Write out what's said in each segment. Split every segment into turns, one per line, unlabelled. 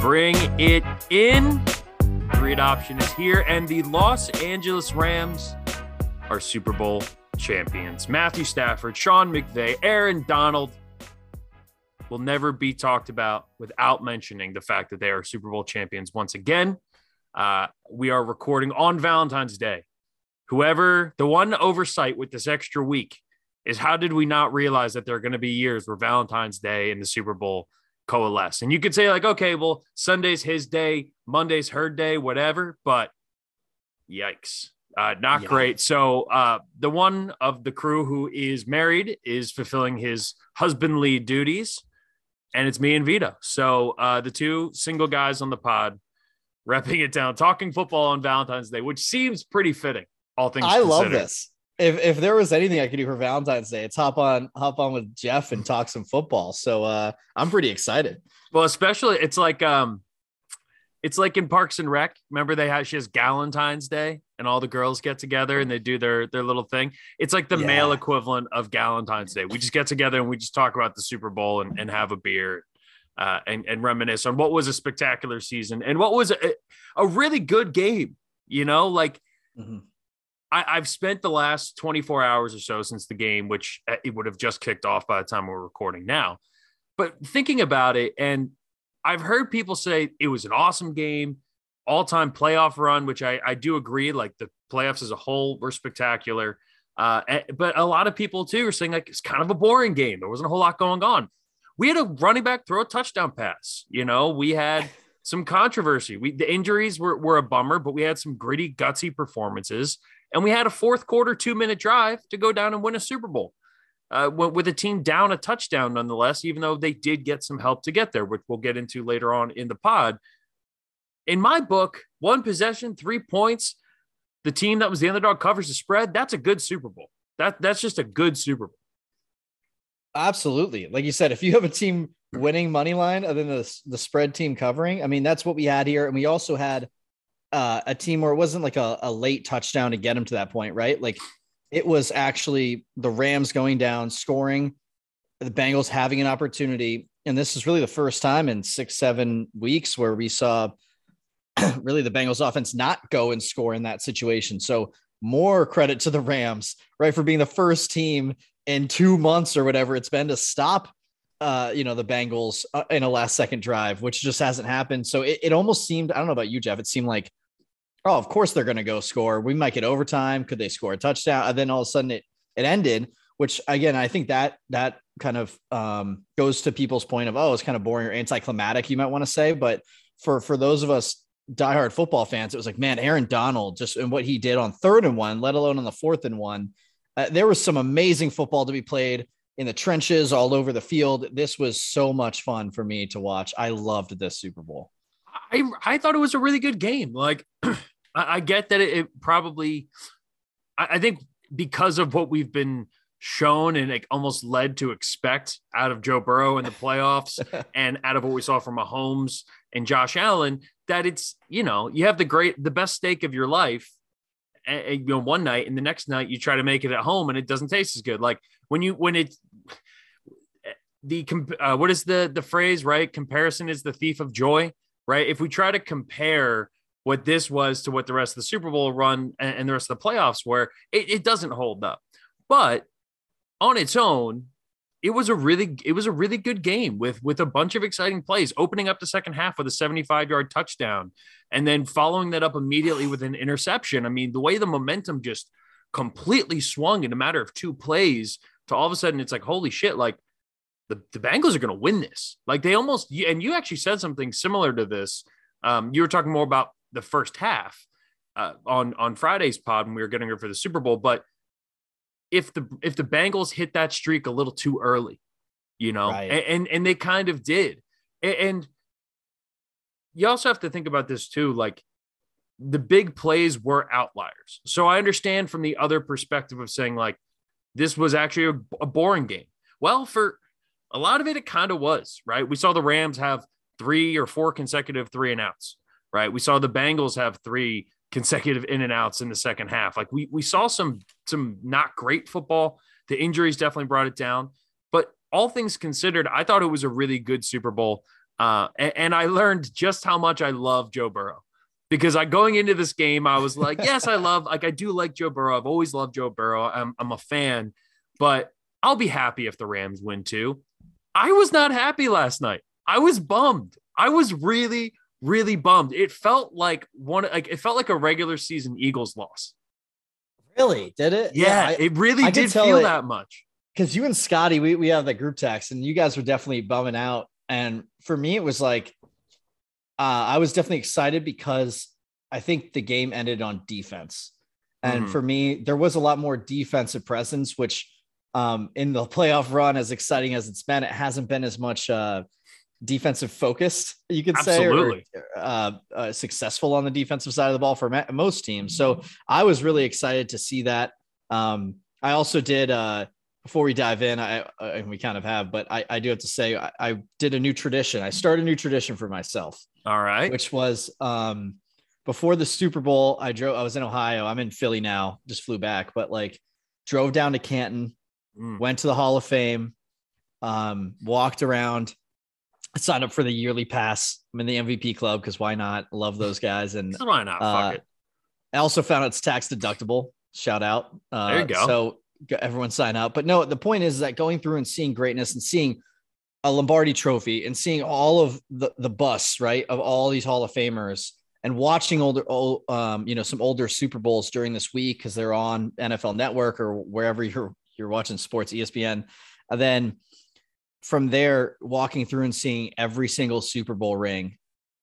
Bring it in. Read option is here, and the Los Angeles Rams are Super Bowl champions. Matthew Stafford, Sean McVay, Aaron Donald will never be talked about without mentioning the fact that they are Super Bowl champions once again. Uh, we are recording on Valentine's Day. Whoever, the one oversight with this extra week is how did we not realize that there are going to be years where Valentine's Day and the Super Bowl coalesce? And you could say, like, okay, well, Sunday's his day, Monday's her day, whatever, but yikes. Uh, not yeah. great. So uh, the one of the crew who is married is fulfilling his husbandly duties, and it's me and Vido. So uh, the two single guys on the pod, repping it down, talking football on Valentine's Day, which seems pretty fitting. All things. I
considered. love this if if there was anything I could do for Valentine's Day, it's hop on hop on with Jeff and talk some football. So uh, I'm pretty excited.
Well, especially it's like um, it's like in Parks and Rec. Remember they had she has Galentine's Day and all the girls get together and they do their their little thing. It's like the yeah. male equivalent of Galentine's Day. We just get together and we just talk about the Super Bowl and, and have a beer. Uh, and, and reminisce on what was a spectacular season and what was a, a really good game. You know, like mm-hmm. I, have spent the last 24 hours or so since the game, which uh, it would have just kicked off by the time we're recording now. But thinking about it, and I've heard people say it was an awesome game, all time playoff run, which I, I do agree. Like the playoffs as a whole were spectacular. Uh, eh, but a lot of people too are saying like it's kind of a boring game. There wasn't a whole lot going on. We had a running back throw a touchdown pass. You know, we had some controversy. We the injuries were, were a bummer, but we had some gritty, gutsy performances. And we had a fourth quarter, two minute drive to go down and win a Super Bowl uh, with a team down a touchdown, nonetheless, even though they did get some help to get there, which we'll get into later on in the pod. In my book, one possession, three points, the team that was the underdog covers the spread. That's a good Super Bowl. That that's just a good Super Bowl.
Absolutely. Like you said, if you have a team winning money line other than the, the spread team covering, I mean, that's what we had here. And we also had uh, a team where it wasn't like a, a late touchdown to get him to that point, right? Like it was actually the Rams going down, scoring, the Bengals having an opportunity. And this is really the first time in six, seven weeks where we saw really the Bengals offense not go and score in that situation. So more credit to the Rams, right, for being the first team in two months or whatever it's been to stop uh, you know, the Bengals uh, in a last second drive, which just hasn't happened. So it, it almost seemed, I don't know about you, Jeff, it seemed like, oh, of course they're going to go score. We might get overtime. Could they score a touchdown? And then all of a sudden it, it ended, which again, I think that, that kind of um, goes to people's point of, oh, it's kind of boring or anticlimactic, you might want to say. But for, for those of us diehard football fans, it was like, man, Aaron Donald just and what he did on third and one, let alone on the fourth and one. Uh, there was some amazing football to be played in the trenches, all over the field. This was so much fun for me to watch. I loved this Super Bowl.
I I thought it was a really good game. Like I, I, get that it, it probably I, I, think because of what we've been shown and like almost led to expect out of Joe Burrow in the playoffs and out of what we saw from Mahomes and Josh Allen, that it's you know you have the great the best steak of your life you know one night and the next night you try to make it at home and it doesn't taste as good. Like when you when it the uh, what is the the phrase right? Comparison is the thief of joy right? If we try to compare what this was to what the rest of the super bowl run and, and the rest of the playoffs were it, it doesn't hold up. But on its own it was a really it was a really good game with with a bunch of exciting plays opening up the second half with a 75 yard touchdown and then following that up immediately with an interception i mean the way the momentum just completely swung in a matter of two plays to all of a sudden it's like holy shit like the, the Bengals are going to win this. Like they almost, and you actually said something similar to this. Um, you were talking more about the first half uh, on on Friday's pod when we were getting ready for the Super Bowl. But if the if the Bengals hit that streak a little too early, you know, right. and, and, and they kind of did, and, and you also have to think about this too, like the big plays were outliers. So I understand from the other perspective of saying like this was actually a, a boring game. Well, for a lot of it, it kind of was, right? We saw the Rams have three or four consecutive three and outs, right? We saw the Bengals have three consecutive in and outs in the second half. Like we we saw some some not great football. The injuries definitely brought it down, but all things considered, I thought it was a really good Super Bowl. Uh, and, and I learned just how much I love Joe Burrow because I going into this game, I was like, yes, I love, like, I do like Joe Burrow. I've always loved Joe Burrow. I'm, I'm a fan, but I'll be happy if the Rams win too. I was not happy last night. I was bummed. I was really, really bummed. It felt like one, like it felt like a regular season Eagles loss.
Really? Did it?
Yeah, yeah I, it really I did feel it, that much.
Because you and Scotty, we, we have the group text, and you guys were definitely bumming out. And for me, it was like uh, I was definitely excited because I think the game ended on defense. And mm-hmm. for me, there was a lot more defensive presence, which um, in the playoff run, as exciting as it's been, it hasn't been as much uh, defensive focused, you could
Absolutely.
say, or uh, uh, successful on the defensive side of the ball for most teams. So I was really excited to see that. Um, I also did uh, before we dive in, I uh, and we kind of have, but I, I do have to say I, I, did a new tradition. I started a new tradition for myself.
All right,
which was um, before the Super Bowl. I drove. I was in Ohio. I'm in Philly now. Just flew back, but like drove down to Canton, mm. went to the Hall of Fame, um, walked around. Signed up for the yearly pass. I'm in the MVP club because why not? Love those guys and
why not? Uh, Fuck it.
I also found it's tax deductible. Shout out.
Uh, there you go.
So everyone sign up. But no, the point is that going through and seeing greatness and seeing a Lombardi trophy and seeing all of the, the bus, right, of all these Hall of Famers and watching older, old, um, you know, some older Super Bowls during this week because they're on NFL Network or wherever you're you're watching sports, ESPN. And then from there, walking through and seeing every single Super Bowl ring,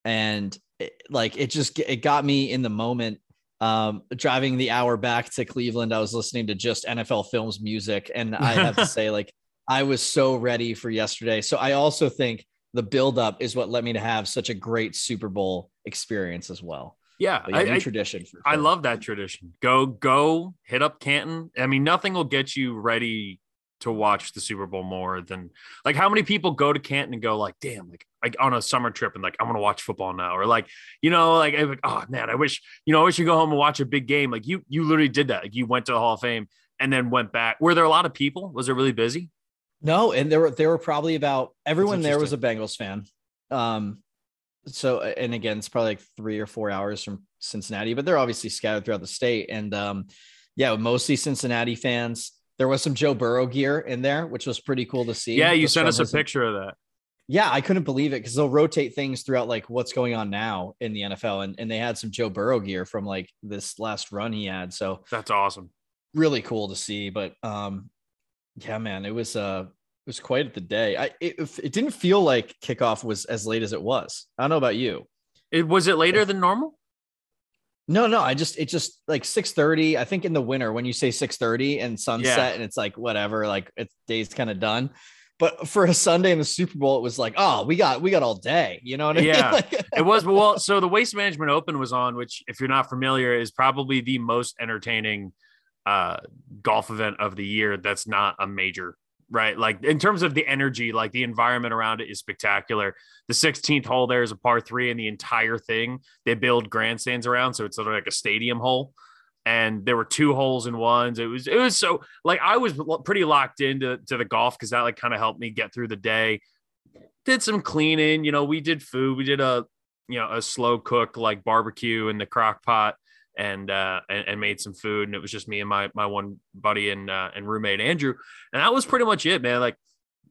and it, like it just it got me in the moment um, driving the hour back to Cleveland, I was listening to just NFL Films music, and I have to say, like, I was so ready for yesterday. So I also think the buildup is what led me to have such a great Super Bowl experience as well.
Yeah,
yeah I, tradition.
Sure. I love that tradition. Go, go, hit up Canton. I mean, nothing will get you ready to watch the Super Bowl more than like how many people go to Canton and go like, damn, like like on a summer trip and like I'm gonna watch football now, or like you know, like, like oh man, I wish you know, I wish you go home and watch a big game. Like you, you literally did that. Like you went to the Hall of Fame and then went back. Were there a lot of people? Was it really busy?
No, and there were there were probably about everyone there was a Bengals fan. Um, so and again, it's probably like three or four hours from Cincinnati, but they're obviously scattered throughout the state. And um, yeah, mostly Cincinnati fans. There was some Joe Burrow gear in there, which was pretty cool to see.
Yeah, you sent us a picture of that.
Yeah, I couldn't believe it because they'll rotate things throughout like what's going on now in the NFL. And, and they had some Joe Burrow gear from like this last run he had. So
that's awesome.
Really cool to see. But um yeah, man, it was uh it was quite the day. I it, it didn't feel like kickoff was as late as it was. I don't know about you.
It was it later than normal?
No, no, I just it just like 6:30. I think in the winter when you say 6:30 and sunset yeah. and it's like whatever, like it's day's kind of done. But for a Sunday in the Super Bowl, it was like, oh, we got we got all day. You know what I
yeah,
mean?
Yeah, it was. Well, so the Waste Management Open was on, which if you're not familiar, is probably the most entertaining uh, golf event of the year. That's not a major right? Like in terms of the energy, like the environment around it is spectacular. The 16th hole there is a par three, and the entire thing they build grandstands around, so it's sort of like a stadium hole. And there were two holes in ones. It was it was so like I was pretty locked into to the golf because that like kind of helped me get through the day. Did some cleaning, you know. We did food. We did a you know a slow cook like barbecue in the crock pot and uh and, and, made some food and it was just me and my my one buddy and uh, and roommate Andrew and that was pretty much it man like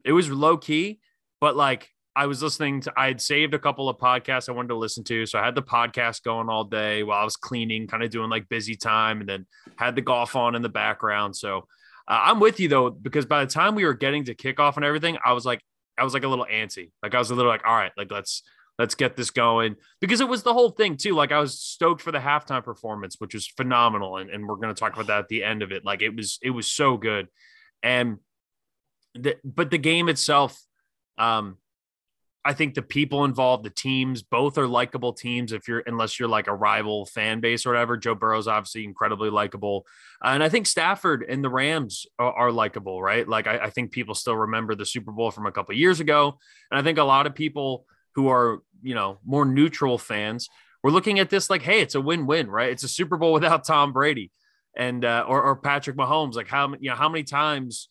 it was low key but like I was listening to I had saved a couple of podcasts I wanted to listen to so I had the podcast going all day while I was cleaning kind of doing like busy time and then had the golf on in the background so uh, I'm with you though because by the time we were getting to kickoff and everything I was like I was like a little antsy like I was a little like all right like let's let's get this going because it was the whole thing too. Like i was stoked for the halftime performance which was phenomenal and, and we're going to talk about that at the end of it. Like it was it was so good. And the, but the game itself um i think the people involved the teams both are likable teams if you're unless you're like a rival fan base or whatever. Joe burrow's obviously incredibly likable. And i think stafford and the rams are, are likable right? Like I, I think people still remember the super bowl from a couple years ago. And i think a lot of people who are, you know, more neutral fans, we're looking at this like, hey, it's a win-win, right? It's a Super Bowl without Tom Brady and uh, or, or Patrick Mahomes. Like how you know how many times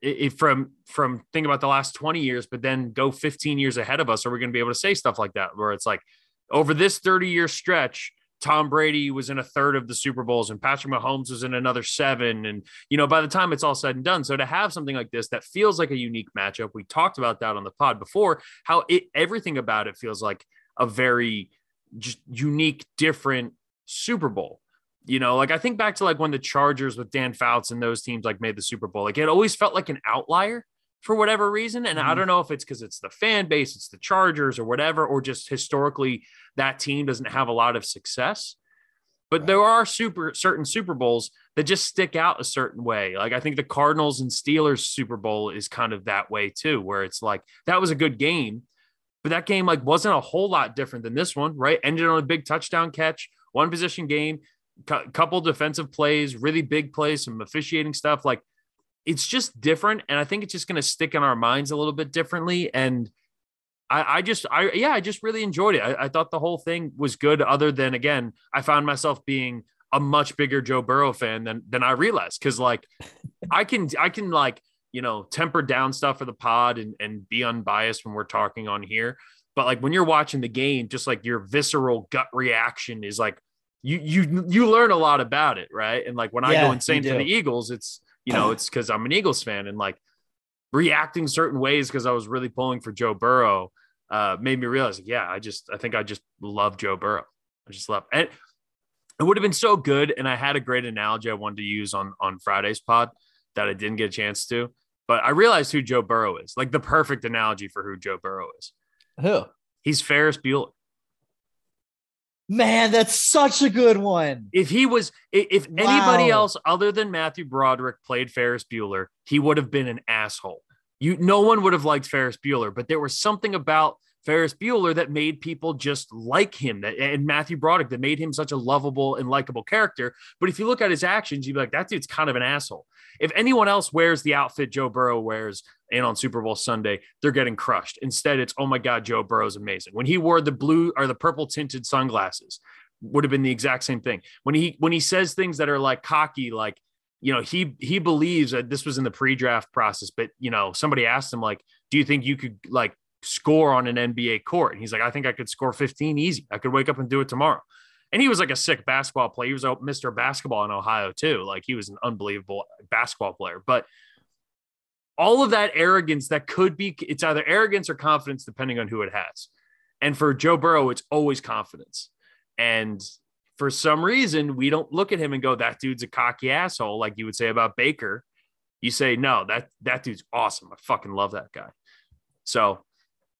if from from think about the last 20 years, but then go 15 years ahead of us, are we going to be able to say stuff like that? Where it's like over this 30 year stretch, Tom Brady was in a third of the Super Bowls and Patrick Mahomes was in another seven. And, you know, by the time it's all said and done, so to have something like this that feels like a unique matchup, we talked about that on the pod before, how it everything about it feels like a very just unique, different Super Bowl. You know, like I think back to like when the Chargers with Dan Fouts and those teams like made the Super Bowl. Like it always felt like an outlier for whatever reason. And mm-hmm. I don't know if it's because it's the fan base, it's the Chargers or whatever, or just historically that team doesn't have a lot of success. But right. there are super certain Super Bowls that just stick out a certain way. Like I think the Cardinals and Steelers Super Bowl is kind of that way too, where it's like that was a good game, but that game like wasn't a whole lot different than this one, right? Ended on a big touchdown catch, one position game couple defensive plays, really big plays, some officiating stuff. Like it's just different. And I think it's just going to stick in our minds a little bit differently. And I, I just, I, yeah, I just really enjoyed it. I, I thought the whole thing was good, other than, again, I found myself being a much bigger Joe Burrow fan than, than I realized. Cause like I can, I can like, you know, temper down stuff for the pod and, and be unbiased when we're talking on here. But like when you're watching the game, just like your visceral gut reaction is like, you you you learn a lot about it, right? And like when yeah, I go insane for the Eagles, it's you know it's because I'm an Eagles fan and like reacting certain ways because I was really pulling for Joe Burrow uh, made me realize, yeah, I just I think I just love Joe Burrow. I just love and it would have been so good. And I had a great analogy I wanted to use on on Friday's pod that I didn't get a chance to, but I realized who Joe Burrow is, like the perfect analogy for who Joe Burrow is.
Who?
He's Ferris Bueller.
Man, that's such a good one.
If he was, if wow. anybody else other than Matthew Broderick played Ferris Bueller, he would have been an asshole. You, no one would have liked Ferris Bueller, but there was something about Ferris Bueller that made people just like him that, and Matthew Broderick that made him such a lovable and likable character. But if you look at his actions, you'd be like, that dude's kind of an asshole. If anyone else wears the outfit Joe Burrow wears and on Super Bowl Sunday, they're getting crushed. Instead, it's, oh my God, Joe Burrow's amazing. When he wore the blue or the purple tinted sunglasses, would have been the exact same thing. When he when he says things that are like cocky, like, you know, he he believes that this was in the pre-draft process, but you know, somebody asked him, like, do you think you could like score on an NBA court? And he's like, I think I could score 15 easy. I could wake up and do it tomorrow. And he was like a sick basketball player. He was a Mr. Basketball in Ohio too. Like he was an unbelievable basketball player. But all of that arrogance that could be it's either arrogance or confidence depending on who it has. And for Joe Burrow, it's always confidence. And for some reason, we don't look at him and go, that dude's a cocky asshole, like you would say about Baker. You say, no, that that dude's awesome. I fucking love that guy. So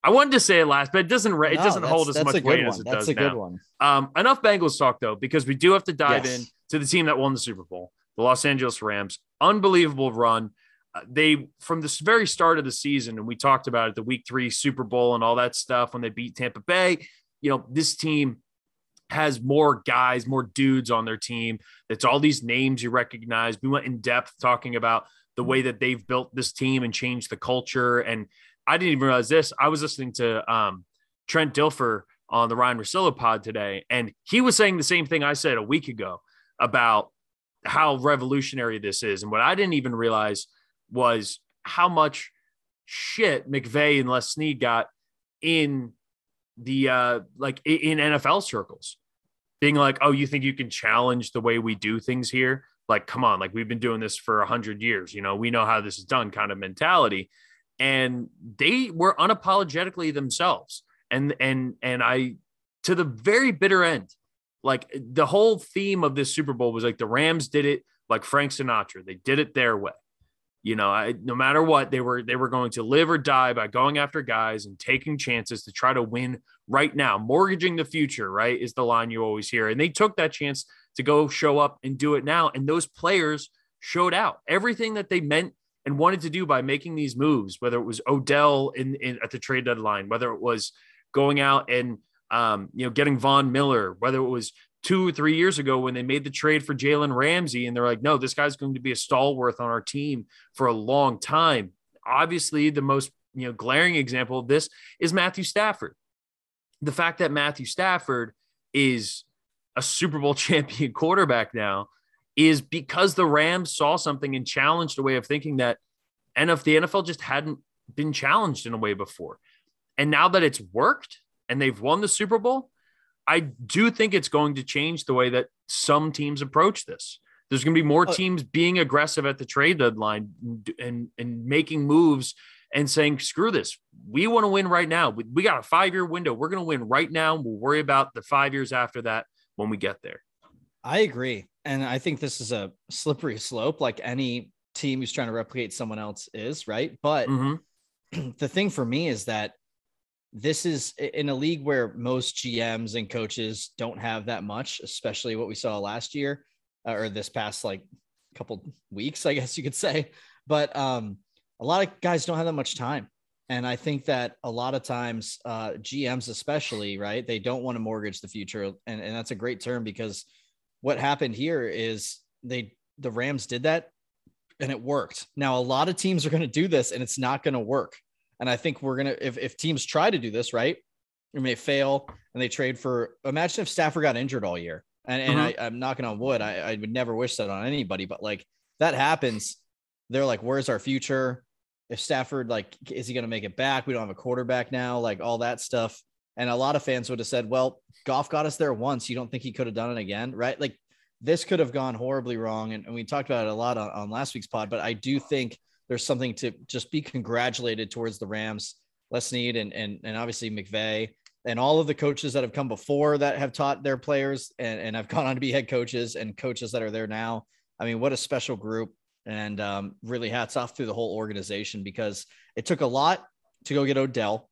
I wanted to say it last, but it doesn't it no, doesn't hold as much weight one. as it
that's
does now. Um, enough Bengals talk though, because we do have to dive yes. in to the team that won the Super Bowl, the Los Angeles Rams. Unbelievable run. Uh, they from the very start of the season, and we talked about it, the Week Three Super Bowl and all that stuff when they beat Tampa Bay. You know, this team has more guys, more dudes on their team. It's all these names you recognize. We went in depth talking about the way that they've built this team and changed the culture and I didn't even realize this. I was listening to um, Trent Dilfer on the Ryen Russillo pod today, and he was saying the same thing I said a week ago about how revolutionary this is. And what I didn't even realize was how much shit McVay and Les Snead got in the uh like in NFL circles. Being like, oh, you think you can challenge the way we do things here? Like, come on, like we've been doing this for a hundred years, you know, we know how this is done kind of mentality and they were unapologetically themselves. And and and i to the very bitter end like the whole theme of this super bowl was like the rams did it like frank sinatra. They did it their way. You know I, no matter what they were they were going to live or die by going after guys and taking chances to try to win right now mortgaging the future right is the line you always hear. And they took that chance to go show up and do it now. And those players showed out. Everything that they meant and wanted to do by making these moves, whether it was Odell in, in at the trade deadline, whether it was going out and um, you know getting Von Miller, whether it was two or three years ago when they made the trade for Jalen Ramsey, and they're like, no, this guy's going to be a stalwart on our team for a long time. Obviously, the most you know glaring example of this is Matthew Stafford. the fact that Matthew Stafford is a Super Bowl champion quarterback now is because the Rams saw something and challenged a way of thinking that and if the NFL just hadn't been challenged in a way before. And now that it's worked and they've won the Super Bowl, I do think it's going to change the way that some teams approach this. There's going to be more oh. teams being aggressive at the trade deadline and and making moves and saying, "Screw this, we want to win right now. We, we got a five year window. We're going to win right now. We'll worry about the five years after that when we get there."
I agree, and I think this is a slippery slope, like any team who's trying to replicate someone else is, right? But mm-hmm. the thing for me is that this is in a league where most GMs and coaches don't have that much, especially what we saw last year uh, or this past like couple weeks, I guess you could say. But um, a lot of guys don't have that much time. And I think that a lot of times, uh, GMs, especially, right, they don't want to mortgage the future. And, and that's a great term because what happened here is they, the Rams did that and it worked. Now, a lot of teams are going to do this and it's not going to work. And I think we're going to, if, if teams try to do this, right, and may fail and they trade for, imagine if Stafford got injured all year. And, and mm-hmm. I, I'm knocking on wood. I, I would never wish that on anybody, but like that happens. They're like, where's our future? If Stafford, like, is he going to make it back? We don't have a quarterback now, like all that stuff. And a lot of fans would have said, well, Goff got us there once. You don't think he could have done it again? Right. Like this could have gone horribly wrong. And, and we talked about it a lot on, on last week's pod, but I do think there's something to just be congratulated towards the Rams, Les Snead and, and, and obviously McVay and all of the coaches that have come before that have taught their players and, and have gone on to be head coaches and coaches that are there now. I mean, what a special group. And um, really hats off to the whole organization because it took a lot to go get Odell,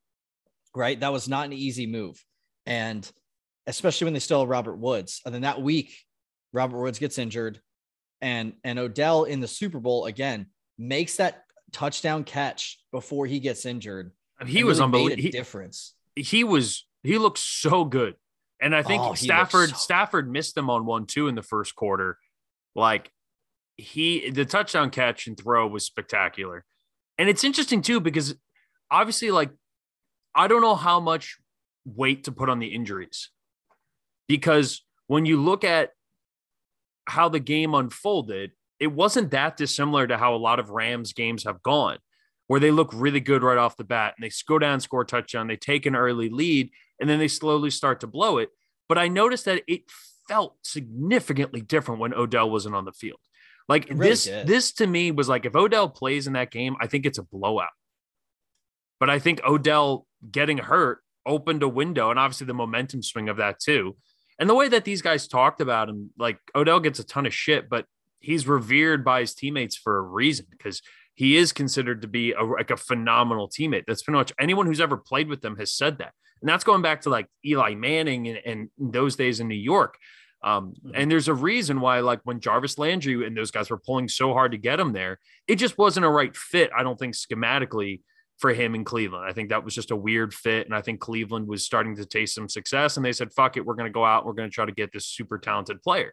right? That was not an easy move. And especially when they still have Robert Woods. And then that week, Robert Woods gets injured, and and Odell in the Super Bowl again makes that touchdown catch before he gets injured.
He was really unbelievable.
difference.
He was he looked so good, and I think oh, Stafford so- Stafford missed him on one two in the first quarter. Like he the touchdown catch and throw was spectacular, and it's interesting too because obviously like I don't know how much weight to put on the injuries because when you look at how the game unfolded, it wasn't that dissimilar to how a lot of Rams games have gone, where they look really good right off the bat and they go down, score a touchdown, they take an early lead, and then they slowly start to blow it. But I noticed that it felt significantly different when Odell wasn't on the field. Like really this, did. this to me was like if Odell plays in that game, I think it's a blowout. But I think Odell getting hurt opened a window, and obviously the momentum swing of that too. And the way that these guys talked about him, like Odell gets a ton of shit, but he's revered by his teammates for a reason because he is considered to be a, like a phenomenal teammate. That's pretty much anyone who's ever played with them has said that. And that's going back to like Eli Manning and, and those days in New York. Um, mm-hmm. and there's a reason why, like when Jarvis Landry and those guys were pulling so hard to get him there, it just wasn't a right fit. I don't think schematically for him in Cleveland. I think that was just a weird fit. And I think Cleveland was starting to taste some success. And they said, fuck it, we're going to go out. We're going to try to get this super talented player.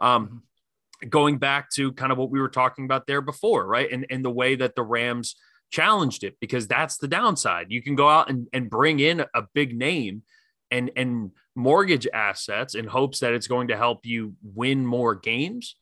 Um, mm-hmm. going back to kind of what we were talking about there before, right? And, and the way that the Rams challenged it, because that's the downside. You can go out and, and bring in a big name and, and mortgage assets in hopes that it's going to help you win more games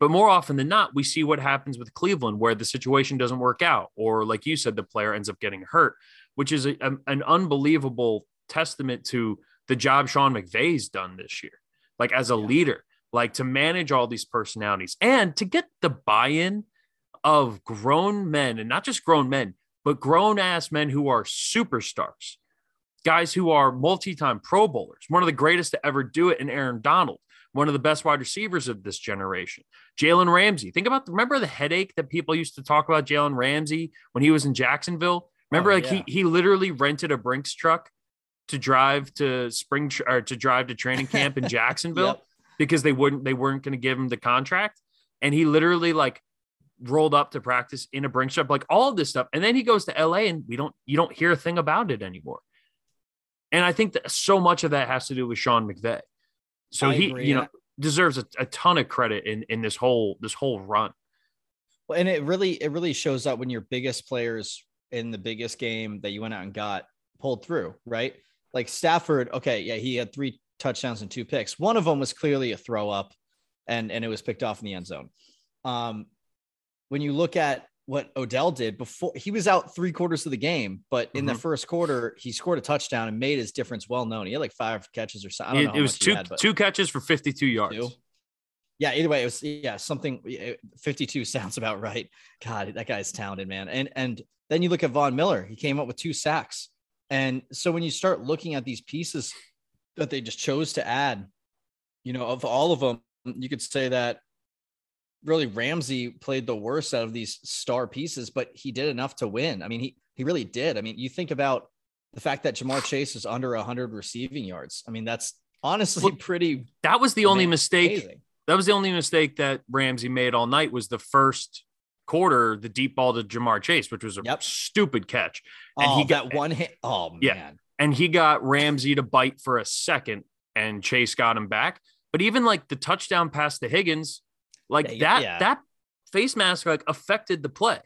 but more often than not, we see what happens with Cleveland where the situation doesn't work out, or like you said, the player ends up getting hurt, which is a, a, an unbelievable testament to the job Sean McVay's done this year, like as a yeah. leader, like to manage all these personalities and to get the buy in of grown men and not just grown men, but grown ass men who are superstars, guys who are multi time Pro Bowlers, one of the greatest to ever do it in Aaron Donald one of the best wide receivers of this generation. Jalen Ramsey. Think about remember the headache that people used to talk about Jalen Ramsey when he was in Jacksonville. Remember, oh, like yeah. he he literally rented a Brinks truck to drive to spring or to drive to training camp in Jacksonville yep. because they wouldn't they weren't going to give him the contract, and he literally like rolled up to practice in a Brinks truck, like all of this stuff, and then he goes to LA, and we don't you don't hear a thing about it anymore. And I think that so much of that has to do with Sean McVay. So I he, agree. you know, deserves a, a ton of credit in in this whole this whole run.
Well, and it really it really shows up when your biggest players in the biggest game that you went out and got pulled through, right? like Stafford, okay, yeah, he had three touchdowns and two picks. One of them was clearly a throw up and and it was picked off in the end zone. Um, when you look at what Odell did before he was out three quarters of the game, but in mm-hmm. the first quarter, he scored a touchdown and made his difference well known. He had like five catches or something.
It, it was two had, two catches for 52 yards. Two?
Yeah, either way, it was yeah, something 52 sounds about right. God, that guy's talented, man. And and then you look at Von Miller, he came up with two sacks. And so when you start looking at these pieces that they just chose to add, you know, of all of them, you could say that really Ramsey played the worst out of these star pieces, but he did enough to win. I mean, he he really did. I mean, you think about the fact that Ja'Marr Chase is under 100 receiving yards. I mean, that's honestly pretty.
That was the only mistake. That was the only mistake that Ramsey made all night. Was the first quarter the deep ball to Ja'Marr Chase, which was a yep. stupid catch,
and oh, he got one hit. Oh man, yeah,
and he got Ramsey to bite for a second, and Chase got him back. But even like the touchdown pass to Higgins, like yeah, that yeah. that face mask like affected the play.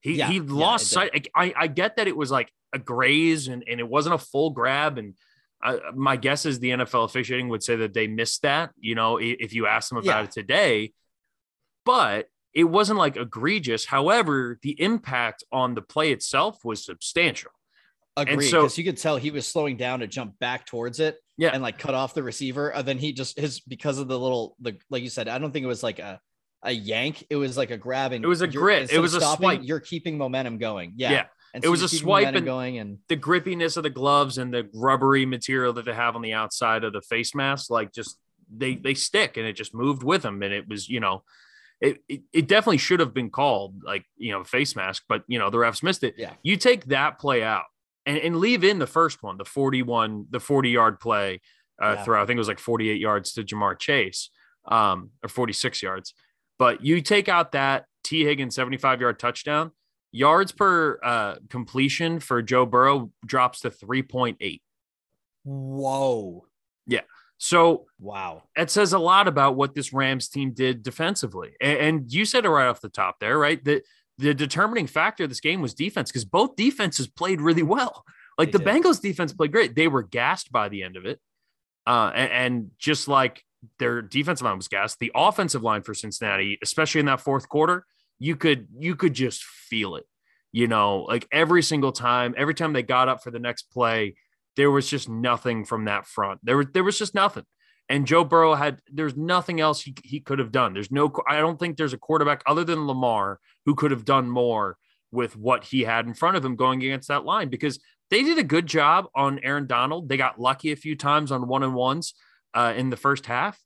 He yeah, he lost sight. I, I get that it was like a graze and, and it wasn't a full grab. And I, my guess is the NFL officiating would say that they missed that, you know, if you ask them about it today. But it wasn't like egregious. However, the impact on the play itself was substantial.
Agreed. Because so, you could tell he was slowing down to jump back towards it. Yeah. And like cut off the receiver. And then he just his because of the little the like you said, I don't think it was like a a yank. It was like a grabbing.
It was a grit. It was a stopping, swipe.
You're keeping momentum going. Yeah. Yeah.
And it was a swipe and going and the grippiness of the gloves and the rubbery material that they have on the outside of the face mask, like just they they stick and it just moved with them. And it was, you know, it, it, it definitely should have been called like, you know, face mask, but you know, the refs missed it.
Yeah.
You take that play out and, and leave in the first one, the 41, the 40 yard play uh, yeah. throw. I think it was like 48 yards to Ja'Marr Chase um, or 46 yards. But you take out that Tee Higgins 75 yard touchdown, yards per uh, completion for Joe Burrow drops to 3.8.
Whoa.
Yeah. So
wow,
it says a lot about what this Rams team did defensively. And, and you said it right off the top there, right? That the determining factor of this game was defense because both defenses played really well. Like they the did. Bengals defense played great. They were gassed by the end of it. Uh, and, and, just like their defensive line was gassed, the offensive line for Cincinnati, especially in that fourth quarter, you could you could just feel it. You know, like every single time, every time they got up for the next play, there was just nothing from that front. There was there was just nothing. And Joe Burrow had there's nothing else he, he could have done. There's no I don't think there's a quarterback other than Lamar who could have done more with what he had in front of him going against that line because they did a good job on Aaron Donald. They got lucky a few times on one on ones uh, in the first half,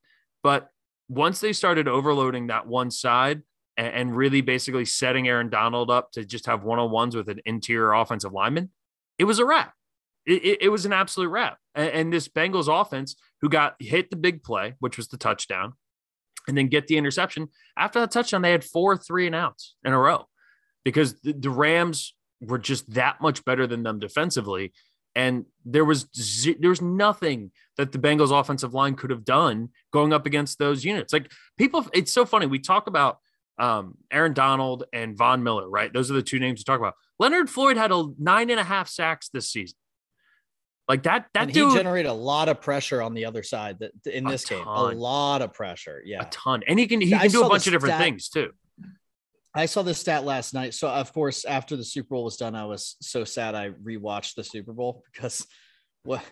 but once they started overloading that one side and, and really basically setting Aaron Donald up to just have one on ones with an interior offensive lineman, it was a wrap. It, it, it was an absolute wrap. And, and this Bengals offense, who got hit the big play, which was the touchdown, and then get the interception. After that touchdown, they had four three and outs in a row because the, the Rams were just that much better than them defensively. And there was there was nothing that the Bengals offensive line could have done going up against those units. Like people, it's so funny. We talk about um, Aaron Donald and Von Miller, right? Those are the two names to talk about. Leonard Floyd had a nine and a half sacks this season. Like that, that
and
dude
he generated a lot of pressure on the other side that in this game, a lot of pressure. Yeah,
a ton. And he can he can do a bunch of different things too.
I saw this stat last night. So of course, after the Super Bowl was done, I was so sad I rewatched the Super Bowl because what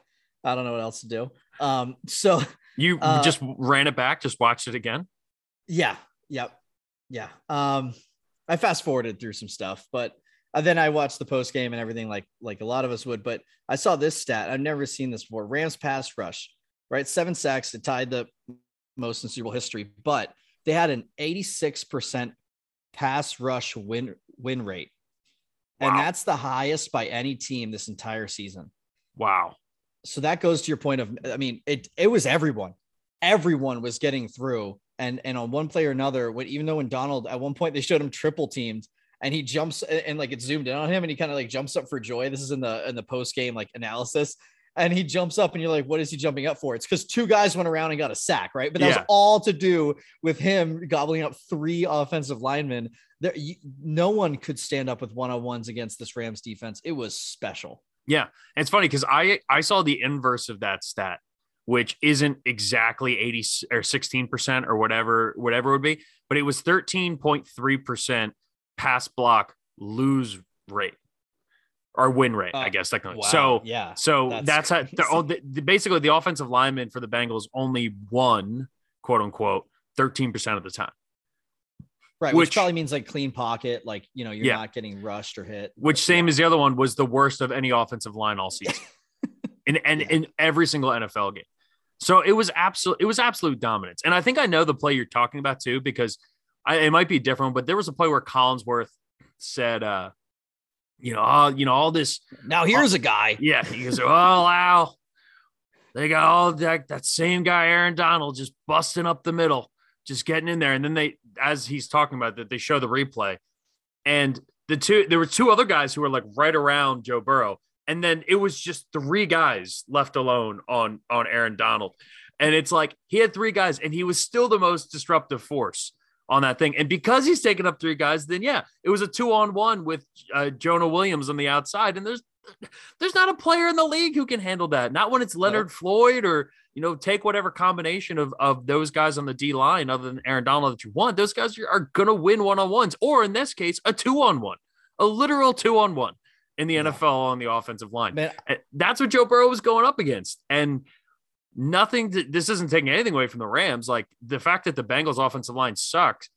I don't know what else to do. Um, so
you uh, just ran it back, just watched it again.
Yeah. Yep. Yeah. Um, I fast forwarded through some stuff, but uh, then I watched the post game and everything like like a lot of us would. But I saw this stat. I've never seen this before. Rams pass rush, right? Seven sacks. It tied the most in Super Bowl history, but they had an 86% pass rush win win rate. Wow. And that's the highest by any team this entire season.
Wow.
So that goes to your point of I mean, it it was everyone. Everyone was getting through. And and on one play or another, when even though when Donald at one point they showed him triple teamed, and he jumps and like it's zoomed in on him and he kind of like jumps up for joy. This is in the in the post game like analysis. And he jumps up and you're like, what is he jumping up for? It's because two guys went around and got a sack, right? But that yeah. was all to do with him gobbling up three offensive linemen. There, you, no one could stand up with one on ones against this Rams defense. It was special.
Yeah, it's funny because I I saw the inverse of that stat, which isn't exactly eighty or sixteen percent or whatever whatever it would be, but it was thirteen point three percent pass block lose rate or win rate, uh, I guess technically. Wow. So
yeah,
so that's, that's how the, the, basically the offensive lineman for the Bengals only won quote unquote thirteen percent of the time.
Right, which, which, probably means like clean pocket, like you know, you're yeah. not getting rushed or hit.
Which same yeah. as the other one was the worst of any offensive line all season. in and yeah. in every single NFL game. So it was absolute it was absolute dominance. And I think I know the play you're talking about too, because I, it might be different, but there was a play where Collinsworth said, uh, you know, oh, you know, all this.
Now here's a guy.
Yeah. He goes, oh, wow. They got all that, that same guy, Aaron Donald, just busting up the middle just getting in there. And then they, as he's talking about that, they show the replay. And the two, there were two other guys who were like right around Joe Burrow. And then it was just three guys left alone on on Aaron Donald. And it's like he had three guys and he was still the most disruptive force on that thing. And because he's taken up three guys, then yeah, it was a two on one with uh, Jonah Williams on the outside. And there's there's not a player in the league who can handle that. Not when it's Leonard Floyd or you know, take whatever combination of, of those guys on the D line other than Aaron Donald that you want. Those guys are, to win one on ones, or in this case, a two on one, a literal two on one in the yeah. NFL on the offensive line. Man, That's what Joe Burrow was going up against. And nothing, to, this isn't taking anything away from the Rams. Like the fact that the Bengals offensive line sucked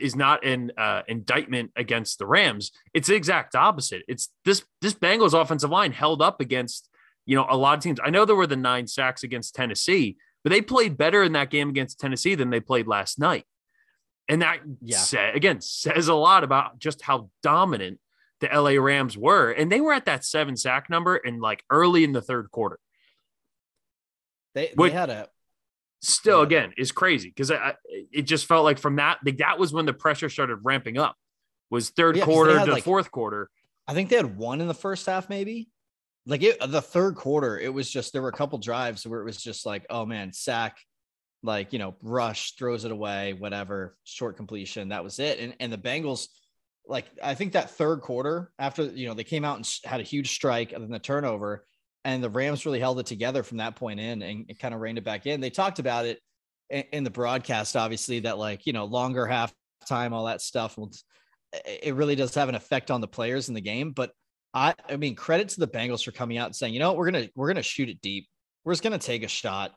is not an uh, indictment against the Rams. It's the exact opposite. It's this this Bengals offensive line held up against you know, a lot of teams. I know there were the nine sacks against Tennessee, but they played better in that game against Tennessee than they played last night. And that, yeah. Say, again, says a lot about just how dominant the LA Rams were. And they were at that seven sack number and like early in the third quarter.
They, they had a
still again is crazy because it just felt like from that that was when the pressure started ramping up was third yeah, quarter to like, fourth quarter.
I think they had one in the first half, maybe like it, the third quarter, it was just there were a couple drives where it was just like, oh man, sack, like you know, rush throws it away, whatever, short completion. That was it. And and the Bengals, like I think that third quarter after you know they came out and had a huge strike and then the turnover, and the Rams really held it together from that point in and it kind of reined it back in. They talked about it in, the broadcast, obviously, that like you know longer half time, all that stuff. It really does have an effect on the players in the game, but I I mean credit to the Bengals for coming out and saying, you know, we're gonna we're gonna shoot it deep. We're just gonna take a shot,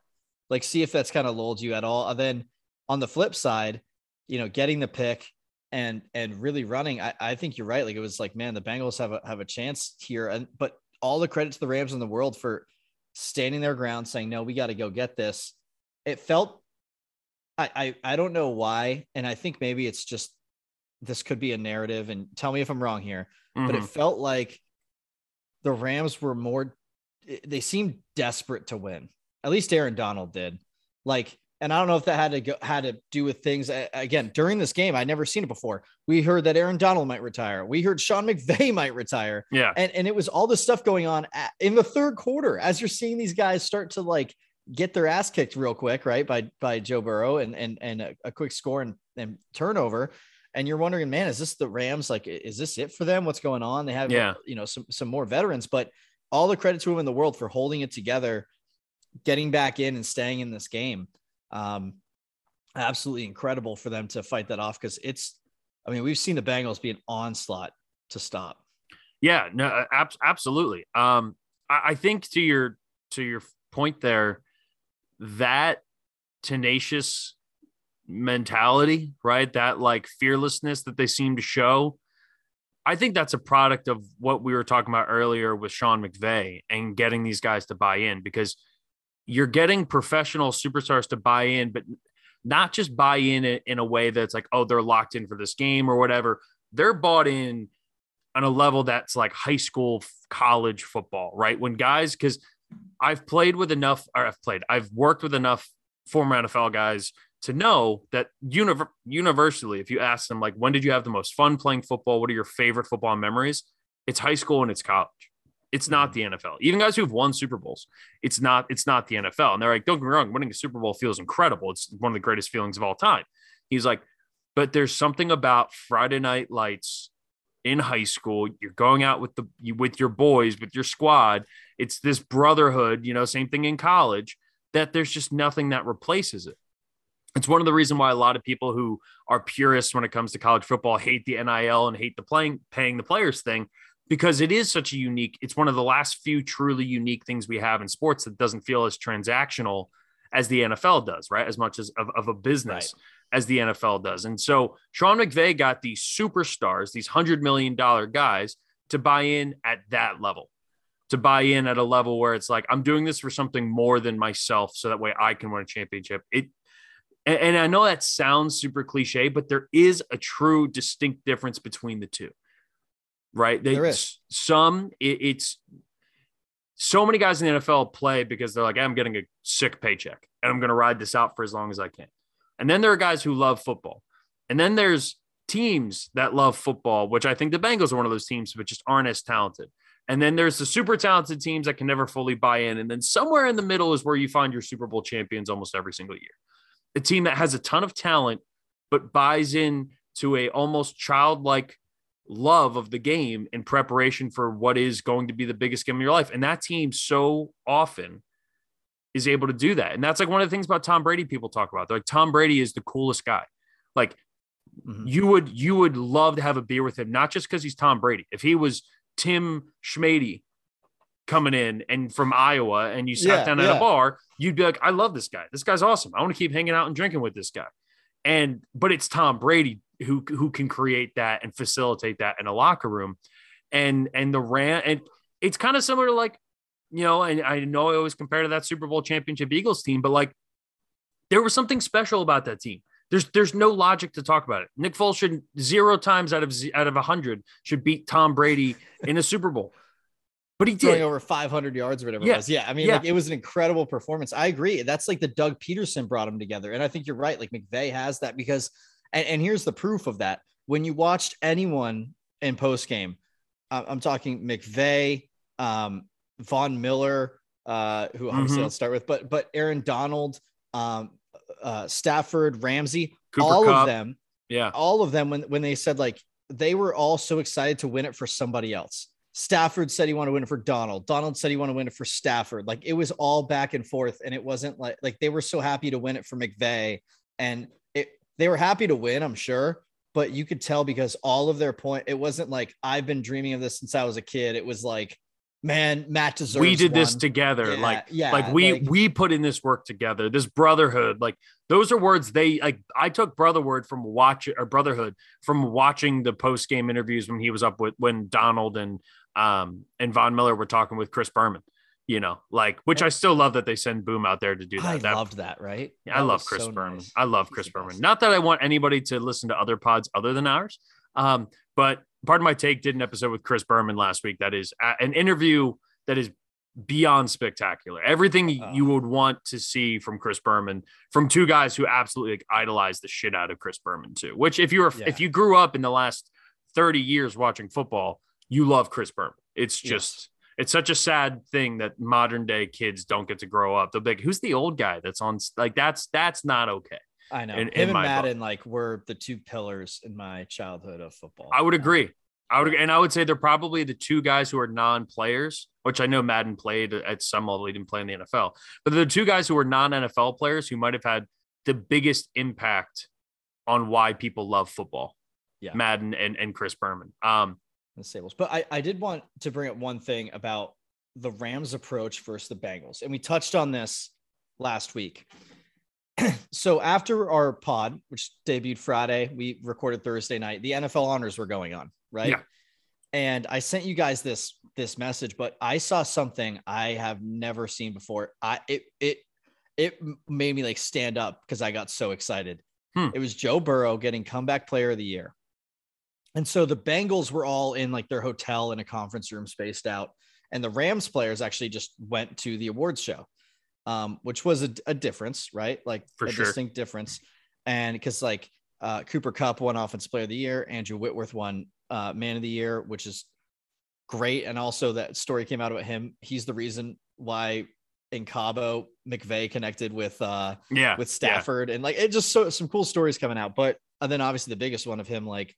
like see if that's kind of lulled you at all. And then on the flip side, you know, getting the pick and and really running, I, I think you're right. Like it was like, man, the Bengals have a have a chance here. And but all the credit to the Rams in the world for standing their ground, saying, no, we got to go get this. It felt I, I I don't know why, and I think maybe it's just this could be a narrative. And tell me if I'm wrong here, mm-hmm. but it mm-hmm. felt like the Rams were more they seemed desperate to win. At least Aaron Donald did. Like, and I don't know if that had to go had to do with things again during this game. I'd never seen it before. We heard that Aaron Donald might retire. We heard Sean McVay might retire.
Yeah.
And and it was all this stuff going on in the third quarter as you're seeing these guys start to like get their ass kicked real quick, right? By by Joe Burrow and and and a, a quick score and, and turnover and you're wondering, man, is this the Rams? Like, is this it for them? What's going on? They have, yeah. you know, some some more veterans, but all the credit to them in the world for holding it together, getting back in and staying in this game. Um, absolutely incredible for them to fight that off because it's, I mean, we've seen the Bengals be an onslaught to stop.
Yeah, no, uh, ab- absolutely. Um, I, I think to your to your point there, that tenacious mentality, right? That like fearlessness that they seem to show. I think that's a product of what we were talking about earlier with Sean McVay and getting these guys to buy in because you're getting professional superstars to buy in, but not just buy in in a way that's like, oh, they're locked in for this game or whatever. They're bought in on a level that's like high school, college football, right? When guys, because I've played with enough, or I've played, I've worked with enough former NFL guys to know that univer- universally, if you ask them, like, when did you have the most fun playing football? What are your favorite football memories? It's high school and it's college. It's not the NFL. Even guys who've won Super Bowls, it's not. It's not the NFL. And they're like, don't get me wrong, winning a Super Bowl feels incredible. It's one of the greatest feelings of all time. He's like, but there's something about Friday Night Lights in high school. You're going out with the with your boys, with your squad. It's this brotherhood, you know, same thing in college, that there's just nothing that replaces it. It's one of the reasons why a lot of people who are purists when it comes to college football hate the NIL and hate the playing paying the players thing because it is such a unique, it's one of the last few truly unique things we have in sports that doesn't feel as transactional as the NFL does, right? As much as of, of a business right. as the NFL does. And so Sean McVay got these superstars, these hundred million dollar guys to buy in at that level, to buy in at a level where it's like, I'm doing this for something more than myself. So that way I can win a championship. It, and, and I know that sounds super cliche, but there is a true distinct difference between the two, right?
They, there is.
Some, it, it's so many guys in the NFL play because they're like, I'm getting a sick paycheck and I'm going to ride this out for as long as I can. And then there are guys who love football. And then there's teams that love football, which I think the Bengals are one of those teams, but just aren't as talented. And then there's the super talented teams that can never fully buy in. And then somewhere in the middle is where you find your Super Bowl champions almost every single year. A team that has a ton of talent, but buys in to a almost childlike love of the game in preparation for what is going to be the biggest game of your life. And that team so often is able to do that. And that's like one of the things about Tom Brady people talk about. They're like Tom Brady is the coolest guy. Like mm-hmm. you would you would love to have a beer with him, not just because he's Tom Brady. If he was Tim Schmady coming in and from Iowa and you sat yeah, down at yeah. a bar, you'd be like, I love this guy. This guy's awesome. I want to keep hanging out and drinking with this guy. And but it's Tom Brady who who can create that and facilitate that in a locker room. And and the ran and it's kind of similar to like, you know, and I know I always compare to that Super Bowl championship Eagles team, but like there was something special about that team. There's there's no logic to talk about it. Nick Foles should zero times out of out of a hundred should beat Tom Brady in a Super Bowl. But he did
over 500 yards or whatever yeah. it was. Yeah, I mean, yeah. like it was an incredible performance. I agree. That's like the Doug Pederson brought him together, and I think you're right. Like McVay has that because and, and here's the proof of that. When you watched anyone in post game, I'm talking McVay, um, Von Miller, uh, who obviously mm-hmm. I'll start with, but but Aaron Donald, um, uh, Stafford, Ramsey, Cooper all of them,
yeah,
all of them when when they said like they were all so excited to win it for somebody else. Stafford said he wanted to win it for Donald. Donald said he wanted to win it for Stafford. Like it was all back and forth, and it wasn't like like they were so happy to win it for McVay, and they were happy to win, I'm sure, but you could tell because all of their point, it wasn't like I've been dreaming of this since I was a kid. It was like, man, Matt deserves.
We did
one.
this together. Yeah, like, yeah, like we like, we put in this work together. This brotherhood, like those are words they like. I took brotherhood from watch or brotherhood from watching the post game interviews when he was up with when Donald and um and Von Miller were talking with Chris Berman you know, like which I still love that they send Boom out there to do that. I
that, loved that, right?
Yeah, I love Chris so Berman. Nice. I love Chris Berman. Not that I want anybody to listen to other pods other than ours, um, but of My Take did an episode with Chris Berman last week. That is an interview that is beyond spectacular. Everything oh. you would want to see from Chris Berman from two guys who absolutely like, idolize the shit out of Chris Berman too. Which if you're yeah. if you grew up in the last 30 years watching football, you love Chris Berman. It's just yes it's such a sad thing that modern day kids don't get to grow up. They'll be like, who's the old guy that's on like that's that's not okay.
I know. In, Him in and Madden book. like were the two pillars in my childhood of football.
I would agree. I would, and I would say they're probably the two guys who are non-players, which I know Madden played at some level. He didn't play in the NFL, but the two guys who were non-NFL players who might have had the biggest impact on why people love football.
Yeah,
Madden and and Chris Berman. Um,
the Sables. But I, I did want to bring up one thing about the Rams approach versus the Bengals. And we touched on this last week. so after our pod, which debuted Friday, we recorded Thursday night, the NFL honors were going on, right? Yeah. And I sent you guys this this message, but I saw something I have never seen before. I it it it made me like stand up because I got so excited. Hmm. It was Joe Burrow getting comeback player of the year. And so the Bengals were all in like their hotel in a conference room spaced out. And the Rams players actually just went to the awards show, um, which was a, a, difference, right? Like
For
a
sure.
distinct difference. And because like uh, Cooper Kupp won Offensive Player of the Year, Andrew Whitworth won uh, Man of the Year, which is great. And also that story came out about him. He's the reason why in Cabo McVay connected with uh
yeah
with Stafford yeah. and like it just so some cool stories coming out. But and then obviously the biggest one of him like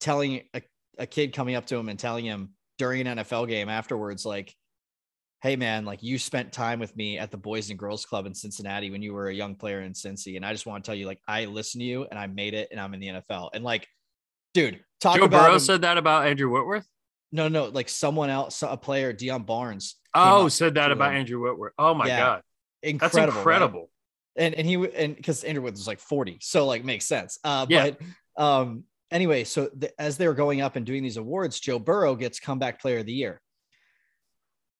telling a, a kid coming up to him and telling him during an NFL game afterwards, like, hey man, like you spent time with me at the Boys and Girls Club in Cincinnati when you were a young player in Cincy. And I just want to tell you, like, I listened to you and I made it and I'm in the NFL. And like, dude, talk about.
Joe
about
Burrow
him-
said that about Andrew Whitworth.
no, no, like someone else, a player, Dion Barnes.
Oh, said that about
him.
Andrew Whitworth. Oh my
Yeah.
god,
Incredible.
that's
right?
incredible.
and and he and because Andrew Whitworth was like 40, so like makes sense. Uh,
Yeah.
but um, anyway, so the, as they were going up and doing these awards, Joe Burrow gets comeback player of the year,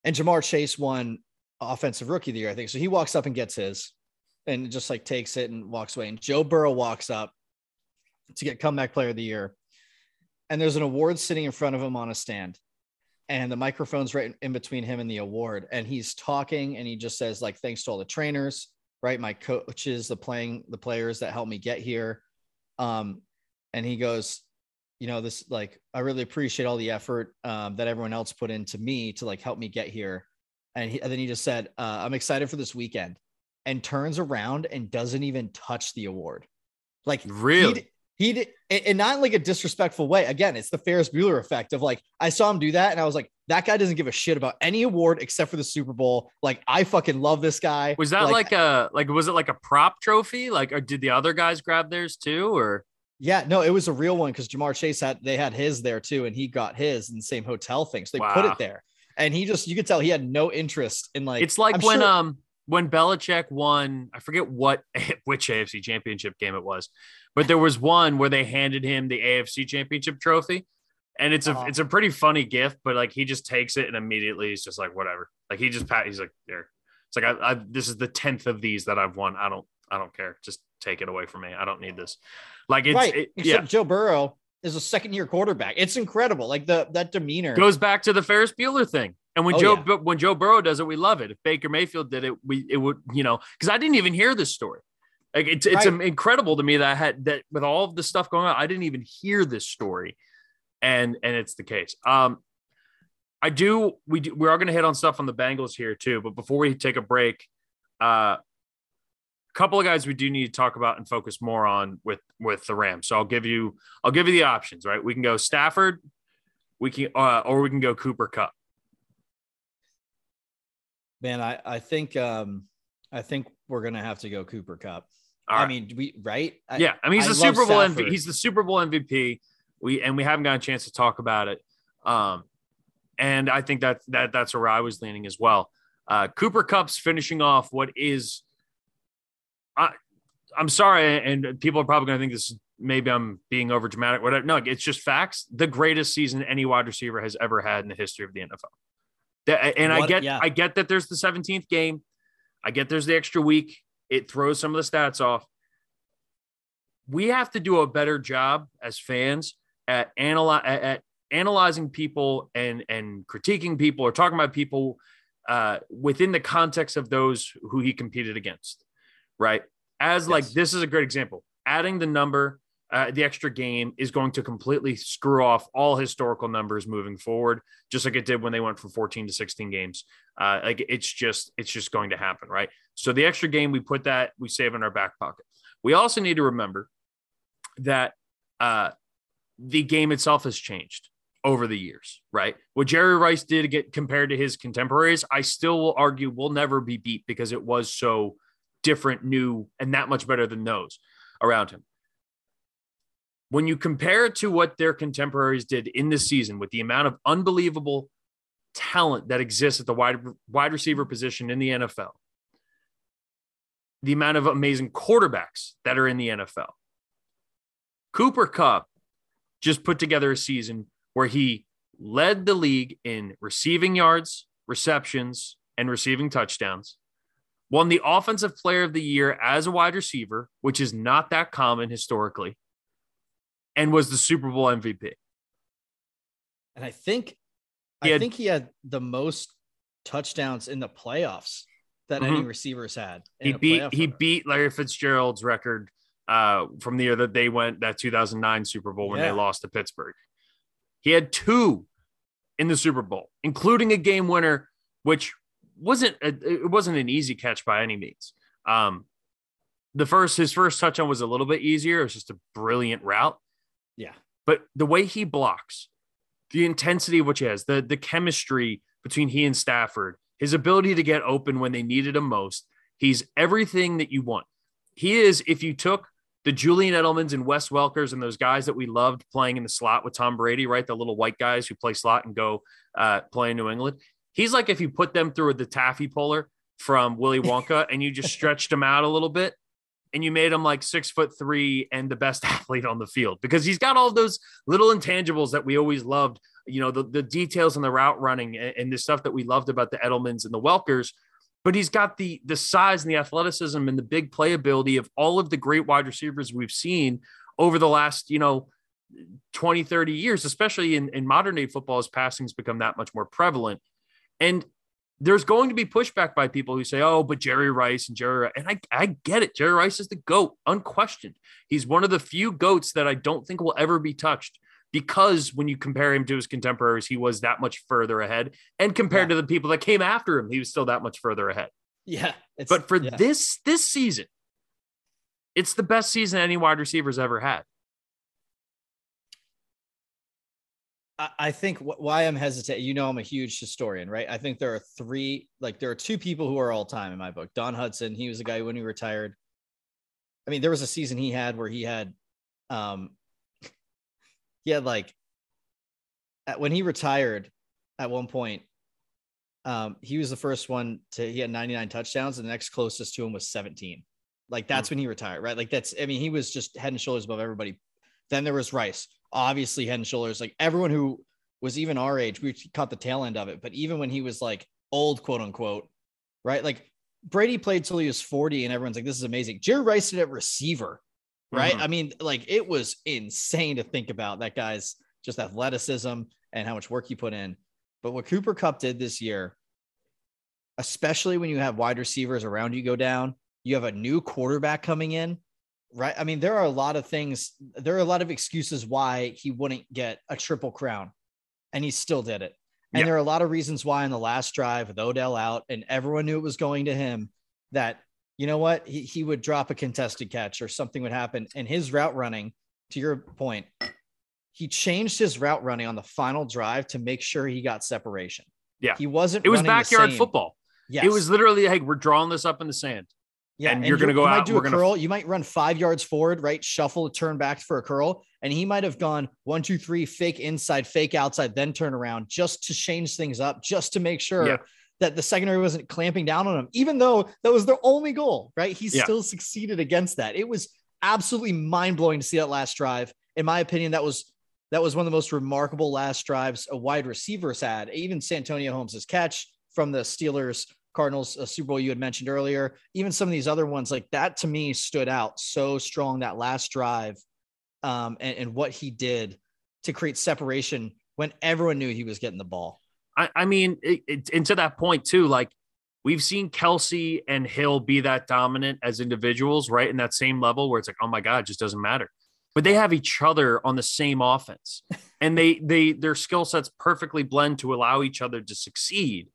and Ja'Marr Chase won offensive rookie of the year, I think. So he walks up and gets his, and just like takes it and walks away. And Joe Burrow walks up to get comeback player of the year, and there's an award sitting in front of him on a stand. And the microphone's right in between him and the award. And he's talking and he just says, like, thanks to all the trainers, right? My coaches, the playing, the players that helped me get here. Um, and he goes, you know, this like I really appreciate all the effort um, that everyone else put into me to like help me get here. And, he, and then he just said, uh, I'm excited for this weekend and turns around and doesn't even touch the award. Like
Really?
he, did, and not in like a disrespectful way. Again, it's the Ferris Bueller effect of like, I saw him do that and I was like, that guy doesn't give a shit about any award except for the Super Bowl. Like, I fucking love this guy.
Was that like, a like was it like a prop trophy? Like, or did the other guys grab theirs too? Or
Yeah, no, it was a real one because Ja'Marr Chase had they had his there too, and he got his in the same hotel thing. So they put it there. And he just you could tell he had no interest in like
it's like
I'm
when
sure-
um when Belichick won, I forget what which AFC championship game it was, but there was one where they handed him the AFC championship trophy. And it's a
Uh-huh.
it's a pretty funny gift, but like he just takes it and immediately he's just like whatever. Like he just pat he's like there. It's like I, I this is the tenth of these that I've won. I don't I don't care. Just take it away from me. I don't need this. Like it's
right.
it-
Except
yeah.
Joe Burrow is a second year quarterback. It's incredible. Like the that demeanor.
goes back to the Ferris Bueller thing. And when
Oh,
Joe
yeah.
when Joe Burrow does it, we love it. If Baker Mayfield did it, we it would you know because I didn't even hear this story. Like it's it's
Right.
incredible to me that I had that with all of the stuff going on, I didn't even hear this story, and and it's the case. Um, I do we do, we are going to hit on stuff on the Bengals here too, but before we take a break, uh, a couple of guys we do need to talk about and focus more on with with the Rams. So I'll give you I'll give you the options. Right, we can go Stafford, we can uh, or we can go Cooper Kupp.
Man, I I think um I think we're gonna have to go Cooper Kupp.
All
I mean, we right? I,
yeah, I mean he's
I
the Super Bowl
Stafford.
MVP. He's the Super Bowl MVP. We and we haven't got a chance to talk about it. Um, and I think that that that's where I was leaning as well. Uh, Cooper Kupp's finishing off what is. I, I'm sorry, and people are probably going to think this. is Maybe I'm being over dramatic. Whatever. No, it's just facts. The greatest season any wide receiver has ever had in the history of the NFL. That- And I get,
yeah.
I get that there's the 17th game. I get there's the extra week. It throws some of the stats off. We have to do a better job as fans at analyze at, at analyzing people and and critiquing people or talking about people uh, within the context of those who he competed against, right? As like this is a great example. Adding the number, uh, the extra game is going to completely screw off all historical numbers moving forward, just like it did when they went from 14 to 16 games. Uh, like it's just it's just going to happen, right? So the extra game, we put that we save in our back pocket. We also need to remember that uh, the game itself has changed over the years, right? What Jerry Rice did get compared to his contemporaries, I still will argue will never be beat because it was so different, new, and that much better than those around him. When you compare it to what their contemporaries did in this season with the amount of unbelievable talent that exists at the wide, wide receiver position in the NFL, the amount of amazing quarterbacks that are in the NFL, Cooper Kupp just put together a season where he led the league in receiving yards, receptions, and receiving touchdowns. Won the offensive player of the year as a wide receiver, which is not that common historically, and was the Super Bowl MVP.
and I think
He
I
had-
think he had the most touchdowns in the playoffs that any
Mhm.
receivers had.
He beat he beat Larry Fitzgerald's record uh, from the year that they went that 2009 Super Bowl when
Yeah.
they lost to Pittsburgh. He had two in the Super Bowl, including a game winner, which wasn't a, it wasn't an easy catch by any means. Um, the first his first touchdown was a little bit easier. It was just a brilliant route.
Yeah.
but the way he blocks, the intensity of what he has, the the chemistry between he and Stafford, his ability to get open when they needed him most, he's everything that you want. He is, if you took the Julian Edelmans and Wes Welkers and those guys that we loved playing in the slot with Tom Brady, right? The little white guys who play slot and go uh, play in New England. He's like if you put them through the taffy puller from Willy Wonka and you just stretched him out a little bit and you made him like six foot three and the best athlete on the field because he's got all those little intangibles that we always loved. You know, the, the details in the route running and, and the stuff that we loved about the Edelmans and the Welkers but he's got the the size and the athleticism and the big playability of all of the great wide receivers we've seen over the last, you know, 20, 30 years, especially in, in modern day football as passing's become that much more prevalent. And there's going to be pushback by people who say, oh, but Jerry Rice and Jerry, and I, I get it. Jerry Rice is the GOAT, unquestioned. He's one of the few GOATs that I don't think will ever be touched because when you compare him to his contemporaries, he was that much further ahead. And compared yeah. to the people that came after him, he was still that much further ahead.
Yeah.
But for
yeah.
this this season, it's the best season any wide receiver's ever had.
I think why I'm hesitant, you know, I'm a huge historian, right? I think there are three, like there are two people who are all time in my book. Don Hutson, he was a guy when he retired. I mean, there was a season he had where he had um he had like at, when he retired at one point um he was the first one to he had 99 touchdowns and the next closest to him was 17 like that's mm-hmm. when he retired right like that's i mean he was just head and shoulders above everybody then there was rice obviously head and shoulders like everyone who was even our age we caught the tail end of it but even when he was like old quote unquote right like brady played till he was 40 and everyone's like this is amazing jerry rice did at receiver right? Mm-hmm. I mean, like it was insane to think about that guy's just athleticism and how much work he put in. But what Cooper Kupp did this year, especially when you have wide receivers around you go down, you have a new quarterback coming in, right? I mean, there are a lot of things, there are a lot of excuses why he wouldn't get a triple crown, and he still did it. And yeah. there are a lot of reasons why in the last drive with Odell out and everyone knew it was going to him that you know what? He, he would drop a contested catch or something would happen. And his route running, to your point, he changed his route running on the final drive to make sure he got separation.
Yeah.
He wasn't,
it was backyard football. Yeah. It was literally, hey, we're drawing this up in the sand. Yeah. And, and you're going to go
you
out.
Might do a curl. You might run five yards forward, right? Shuffle, turn back for a curl. And he might have gone one, two, three, fake inside, fake outside, then turn around just to change things up, just to make sure yeah that the secondary wasn't clamping down on him, even though that was their only goal, right? He yeah. still succeeded against that. It was absolutely mind blowing to see that last drive. In my opinion, that was that was one of the most remarkable last drives a wide receivers had. Even Santonio Holmes's catch from the Steelers Cardinals uh, Super Bowl you had mentioned earlier, even some of these other ones like that to me stood out so strong that last drive um, and, and what he did to create separation when everyone knew he was getting the ball.
I, I mean, it, it, and to that point too, like we've seen Kelce and Hill be that dominant as individuals, right? In that same level where it's like, oh my God, just doesn't matter. But they have each other on the same offense. and they they their skill sets perfectly blend to allow each other to succeed.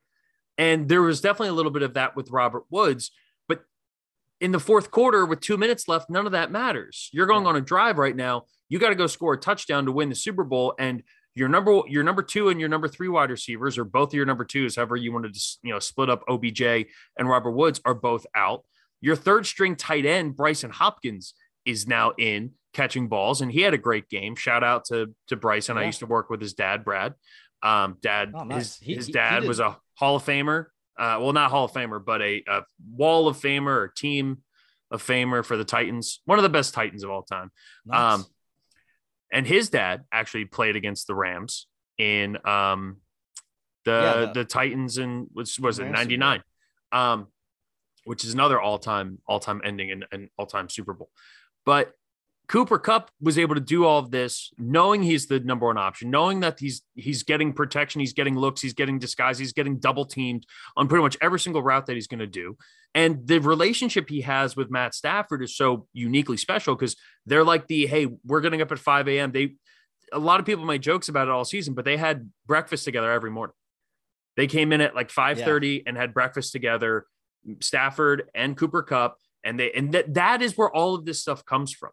And there was definitely a little bit of that with Robert Woods. But in the fourth quarter, with two minutes left, none of that matters. You're going on a drive right now. You got to go score a touchdown to win the Super Bowl. And your number your number two and your number three wide receivers, or both of your number twos, however you wanted to you know split up OBJ and Robert Woods, are both out. Your third string tight end Brycen Hopkins is now in catching balls, and he had a great game. Shout out to to Brycen. Yeah. I used to work with his dad, Brad. Um, dad, oh, nice. his, he, his dad was a Hall of Famer. Uh, well, not Hall of Famer, but a, a Wall of Famer or team of Famer for the Titans. One of the best Titans of all time. Nice. Um, and his dad actually played against the Rams in um, the, yeah, the, the Titans and was was it 99 um, which is another all-time all-time ending and an all-time Super Bowl but Cooper Kupp was able to do all of this knowing he's the number one option, knowing that he's he's getting protection, he's getting looks, he's getting disguise, he's getting double teamed on pretty much every single route that he's going to do. And the relationship he has with Matt Stafford is so uniquely special because they're like the hey, we're getting up at 5 a.m. They a lot of people made jokes about it all season, but they had breakfast together every morning. They came in at like 5:30 yeah. and had breakfast together, Stafford and Cooper Kupp. and they and that that is where all of this stuff comes from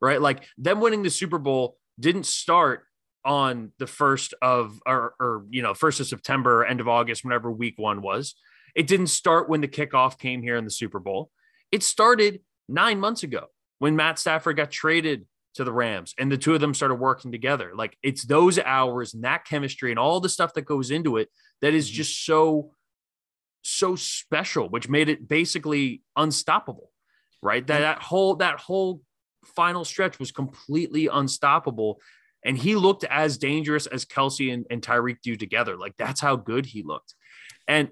right? Like them winning the Super Bowl didn't start on the first of or, or you know first of September, end of August, whenever week one was. It didn't start when the kickoff came here in the Super Bowl. It started nine months ago when Matt Stafford got traded to the Rams and the two of them started working together. Like it's those hours and that chemistry and all the stuff that goes into it that is mm-hmm. just so so special, which made it basically unstoppable. Right. That that whole that whole final stretch was completely unstoppable. And he looked as dangerous as Kelce and, and Tyreek do together. Like that's how good he looked. And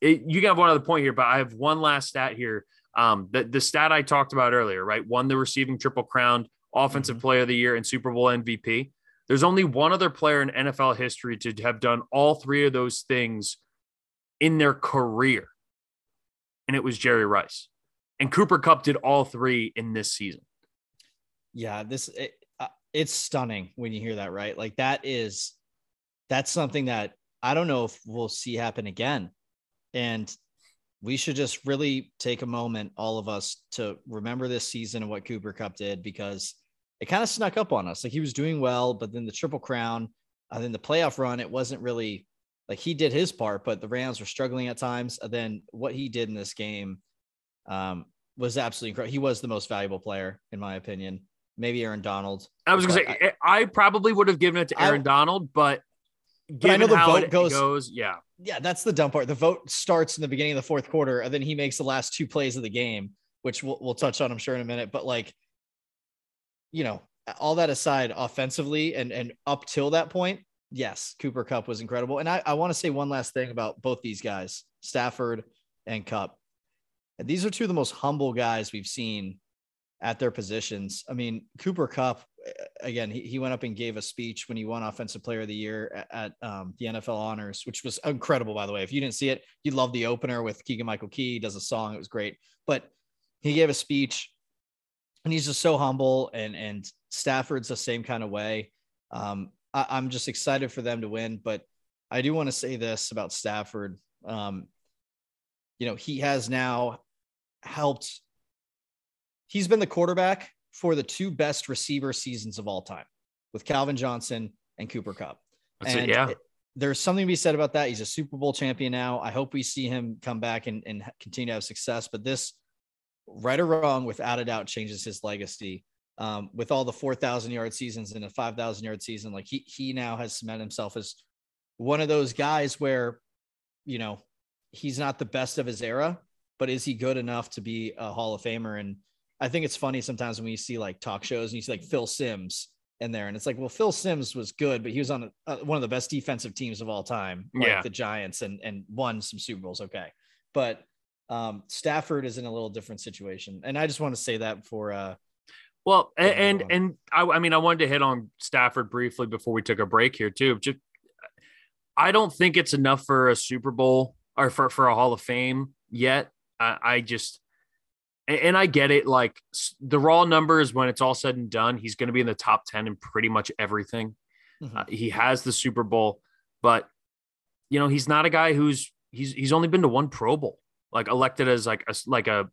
it, you have one other point here, but I have one last stat here. Um, the, the stat I talked about earlier, right? Won the receiving triple crown, offensive mm-hmm. player of the year, and Super Bowl MVP. There's only one other player in NFL history to have done all three of those things in their career, and it was Jerry Rice. And Cooper Kupp did all three in this season.
Yeah, this it, uh, it's stunning when you hear that, right? Like that is that's something that I don't know if we'll see happen again. And we should just really take a moment, all of us, to remember this season and what Cooper Kupp did because it kind of snuck up on us. Like he was doing well, but then the Triple Crown, and then the playoff run, it wasn't really like he did his part, but the Rams were struggling at times. And then what he did in this game um, was absolutely incredible. He was the most valuable player, in my opinion. Maybe Aaron Donald.
I was going to say, I, I, probably would have given it to Aaron I, Donald, but
but I know the vote goes,
goes, yeah,
yeah, that's the dumb part. The vote starts in the beginning of the fourth quarter, and then he makes the last two plays of the game, which we'll, we'll touch on, I'm sure, in a minute. But like, you know, all that aside, offensively and and up till that point, yes, Cooper Kupp was incredible. And I, I want to say one last thing about both these guys, Stafford and Kupp. And these are two of the most humble guys we've seen at their positions. I mean, Cooper Kupp, again, he, he went up and gave a speech when he won Offensive Player of the Year at, at um, the NFL Honors, which was incredible, by the way. If you didn't see it, you'd love the opener with Keegan Michael Key. He does a song. It was great. But he gave a speech and he's just so humble and and Stafford's the same kind of way. Um, I, am just excited for them to win, but I do want to say this about Stafford. Um, you know, he has now helped he's been the quarterback for the two best receiver seasons of all time with Calvin Johnson and Cooper Kupp.
That's and it, yeah. It,
there's something to be said about that. He's a Super Bowl champion now. I hope we see him come back and, and continue to have success. But this, right or wrong, without a doubt, changes his legacy. Um, with all the 4,000 yard seasons and a 5,000 yard season, like he he now has cemented himself as one of those guys where, you know, he's not the best of his era, but is he good enough to be a Hall of Famer? And I think it's funny sometimes when you see like talk shows and you see like Phil Simms in there, and it's like, well, Phil Simms was good, but he was on a, one of the best defensive teams of all time, like yeah. the Giants, and and won some Super Bowls. Okay, but um, Stafford is in a little different situation, and I just want to say that for. Uh,
well, and and, and I, I mean, I wanted to hit on Stafford briefly before we took a break here too. Just, I don't think it's enough for a Super Bowl or for for a Hall of Fame yet. I, I just and I get it. Like the raw numbers, when it's all said and done, he's going to be in the top 10 in pretty much everything. Mm-hmm. Uh, he has the Super Bowl, but you know, he's not a guy who's, he's, he's only been to one Pro Bowl, like elected as like a, like a,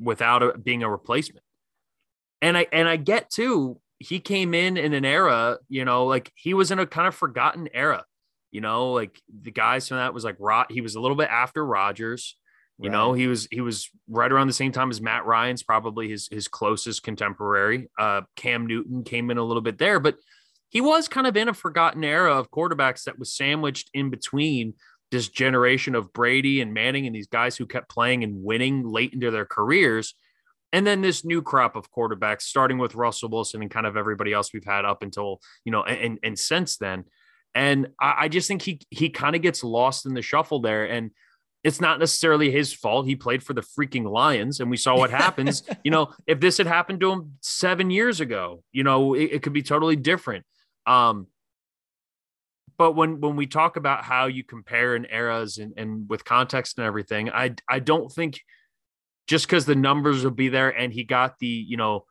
without a, being a replacement. And I, and I get too, he came in in an era, you know, like he was in a kind of forgotten era, you know, like the guys from that was like, Rod, he was a little bit after Rodgers you right. know, he was he was right around the same time as Matt Ryan's probably his his closest contemporary. Uh, Cam Newton came in a little bit there, but he was kind of in a forgotten era of quarterbacks that was sandwiched in between this generation of Brady and Manning and these guys who kept playing and winning late into their careers. And then this new crop of quarterbacks, starting with Russell Wilson and kind of everybody else we've had up until, you know, and, and since then. And I, I just think he he kind of gets lost in the shuffle there. And it's not necessarily his fault. He played for the freaking Lions, and we saw what happens. you know, if this had happened to him seven years ago, you know, it, it could be totally different. Um, but when when we talk about how you compare in eras and, and with context and everything, I I don't think just because the numbers will be there and he got the you know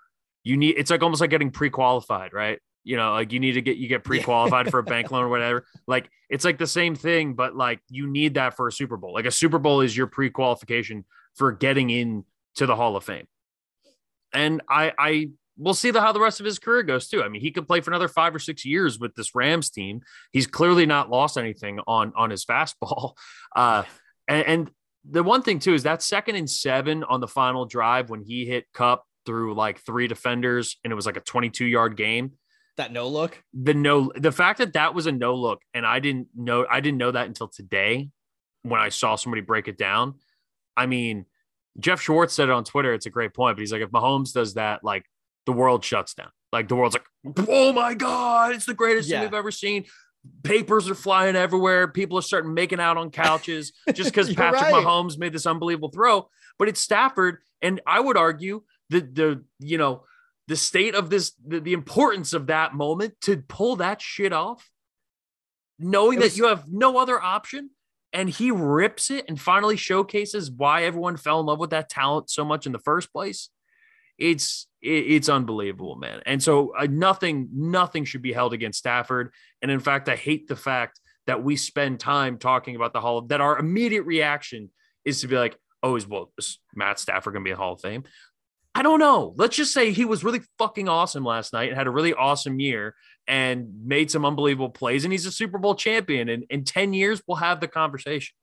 you need it's like almost like getting pre-qualified, right? You know, like you need to get you get pre-qualified for a bank loan or whatever. Like it's like the same thing, but like you need that for a Super Bowl. Like a Super Bowl is your pre-qualification for getting in to the Hall of Fame. And I I we'll see the, how the rest of his career goes too. I mean, he could play for another five or six years with this Rams team. He's clearly not lost anything on on his fastball. Uh, and, and the one thing too is that second and seven on the final drive when he hit Kupp through like three defenders and it was like a 22 yard game.
That no look.
The no, the fact that that was a no look, and I didn't know, I didn't know that until today when I saw somebody break it down. I mean, Jeff Schwartz said it on Twitter. It's a great point, but he's like, if Mahomes does that, like the world shuts down. Like the world's like, oh my God, it's the greatest yeah. thing we've ever seen. Papers are flying everywhere. People are starting making out on couches just because Patrick right. Mahomes made this unbelievable throw. But it's Stafford. And I would argue that the, you know, the state of this, the, the importance of that moment to pull that shit off, knowing was, that you have no other option and he rips it and finally showcases why everyone fell in love with that talent so much in the first place. It's it, it's unbelievable, man. And so uh, nothing nothing should be held against Stafford. And in fact, I hate the fact that we spend time talking about the Hall of that our immediate reaction is to be like, oh, is well, is Matt Stafford gonna be a Hall of Fame? I don't know. Let's just say he was really fucking awesome last night and had a really awesome year and made some unbelievable plays. And he's a Super Bowl champion. And in 10 years, we'll have the conversation.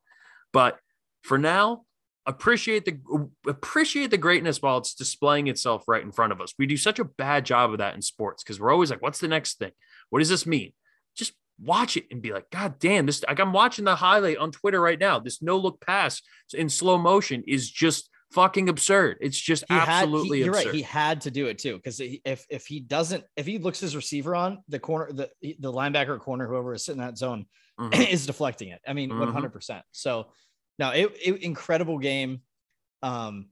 But for now, appreciate the appreciate the greatness while it's displaying itself right in front of us. We do such a bad job of that in sports because we're always like, what's the next thing? What does this mean? Just watch it and be like, God damn, this like I'm watching the highlight on Twitter right now. This no look pass in slow motion is just fucking absurd. It's just he absolutely
had, he,
you're
absurd. right. He had to do it too because if if he doesn't, if he looks his receiver on the corner, the the linebacker corner, whoever is sitting in that zone, mm-hmm. is deflecting it. I mean, one hundred percent. So, now it, it incredible game, um,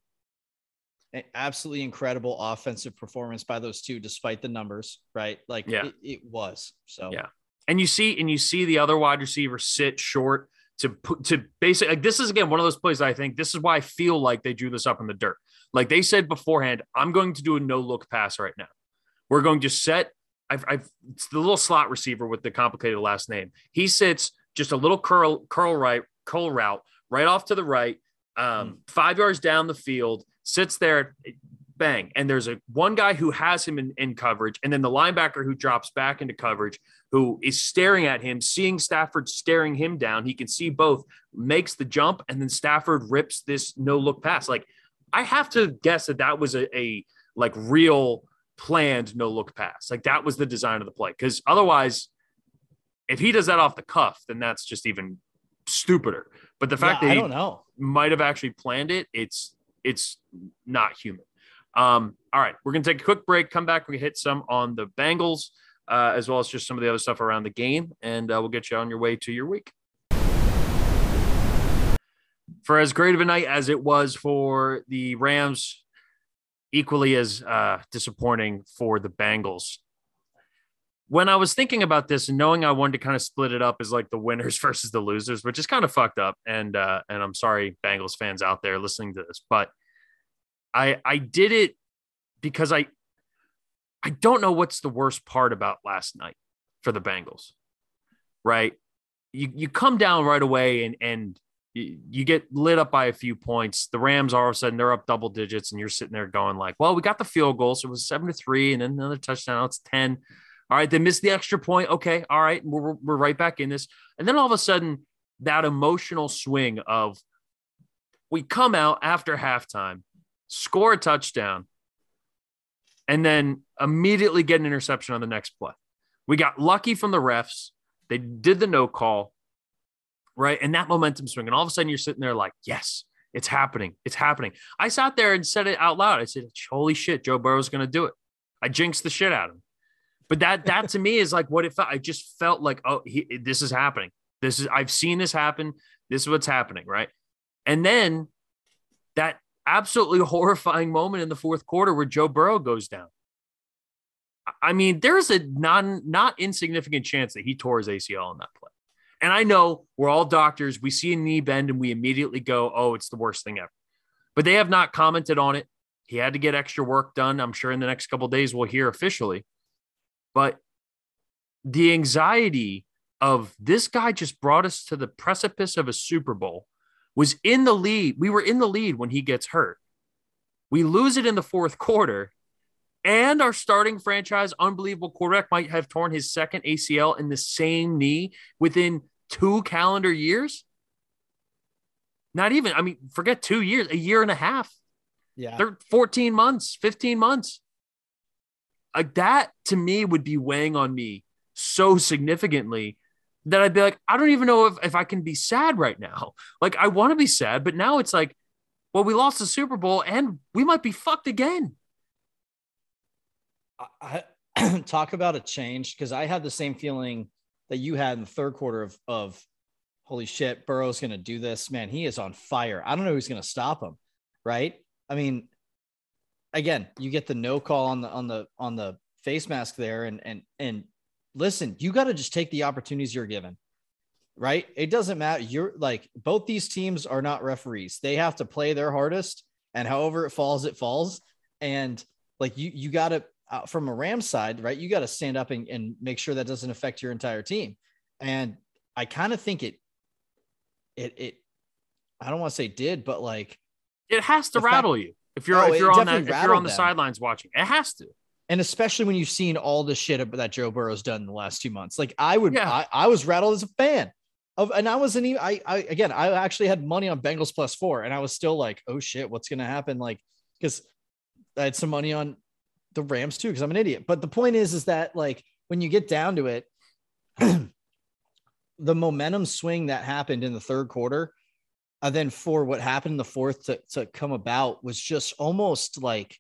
absolutely incredible offensive performance by those two, despite the numbers. Right, like yeah. it, it was. So
yeah, and you see, and you see the other wide receiver sit short to put to basically like this is again one of those plays I think this is why I feel like they drew this up in the dirt. Like they said beforehand, I'm going to do a no look pass right now. We're going to set. I've, I've it's the little slot receiver with the complicated last name. He sits just a little curl curl right curl route right off to the right, um, mm. five yards down the field, sits there, bang, and there's a one guy who has him in, in coverage, and then the linebacker who drops back into coverage who is staring at him, seeing Stafford staring him down. He can see both, makes the jump, and then Stafford rips this no look pass. Like, I have to guess that that was a, a like real planned no look pass. Like, that was the design of the play. Because otherwise, if he does that off the cuff, then that's just even stupider. But the fact yeah, that I don't know might have actually planned it, it's it's not human. Um, all right, we're gonna take a quick break. Come back. We hit some on the Bengals uh, as well as just some of the other stuff around the game. And uh, we'll get you on your way to your week. For as great of a night as it was for the Rams, equally as uh, disappointing for the Bengals. When I was thinking about this and knowing I wanted to kind of split it up as like the winners versus the losers, which is kind of fucked up, and uh, and I'm sorry, Bengals fans out there listening to this, but I I did it because I I don't know what's the worst part about last night for the Bengals, right? You you come down right away and and you, get lit up by a few points. The Rams all of a sudden they're up double digits, and you're sitting there going like, "Well, we got the field goal, so it was seven to three, and then another touchdown. It's ten. All right, they missed the extra point. Okay, all right, we're we're right back in this, and then all of a sudden that emotional swing of we come out after halftime, score a touchdown, and then immediately get an interception on the next play. We got lucky from the refs. They did the no call, right? And that momentum swing. And all of a sudden you're sitting there like, yes, it's happening. It's happening. I sat there and said it out loud. I said, holy shit, Joe Burrow's going to do it. I jinxed the shit out of him. But that, that to me is like what it felt. I just felt like, oh, he, this is happening. This is, I've seen this happen. This is what's happening. Right. And then that absolutely horrifying moment in the fourth quarter where Joe Burrow goes down. I mean, there's a non not insignificant chance that he tore his ACL in that play. And I know we're all doctors. We see a knee bend and we immediately go, "Oh, it's the worst thing ever." But they have not commented on it. He had to get extra work done. I'm sure in the next couple days we'll hear officially. But the anxiety of this guy just brought us to the precipice of a Super Bowl was in the lead. We were in the lead when he gets hurt. We lose it in the fourth quarter. and our starting franchise unbelievable quarterback might have torn his second ACL in the same knee within two calendar years. Not even, I mean, forget two years, a year and a half.
Yeah.
They're 14 months, 15 months. Like that to me would be weighing on me so significantly that I'd be like, I don't even know if, if I can be sad right now. Like, I want to be sad, but now it's like, well, we lost the Super Bowl and we might be fucked again.
I, talk about a change because I had the same feeling that you had in the third quarter of, of holy shit, Burrow's going to do this. Man, he is on fire. I don't know who's going to stop him. Right. I mean, again, you get the no call on the, on the, on the face mask there. And, and, and listen, you got to just take the opportunities you're given. Right. It doesn't matter. You're like, both these teams are not referees. They have to play their hardest and however it falls, it falls. And like, you, you got to, uh, from a Ram side, right? You got to stand up and, and make sure that doesn't affect your entire team. And I kind of think it, it, it, I don't want to say did, but like
it has to rattle fact, you if you're oh, if you're on that if you're on the them. sidelines watching. It has to.
And especially when you've seen all the shit that Joe Burrow's done in the last two months. Like I would, yeah. I, I was rattled as a fan of, and I wasn't even. I, I again, I actually had money on Bengals plus four, and I was still like, oh shit, what's gonna happen? Like, because I had some money on the Rams too, because I'm an idiot. But the point is, is that like when you get down to it, the momentum swing that happened in the third quarter, and then for what happened in the fourth to, to come about was just almost like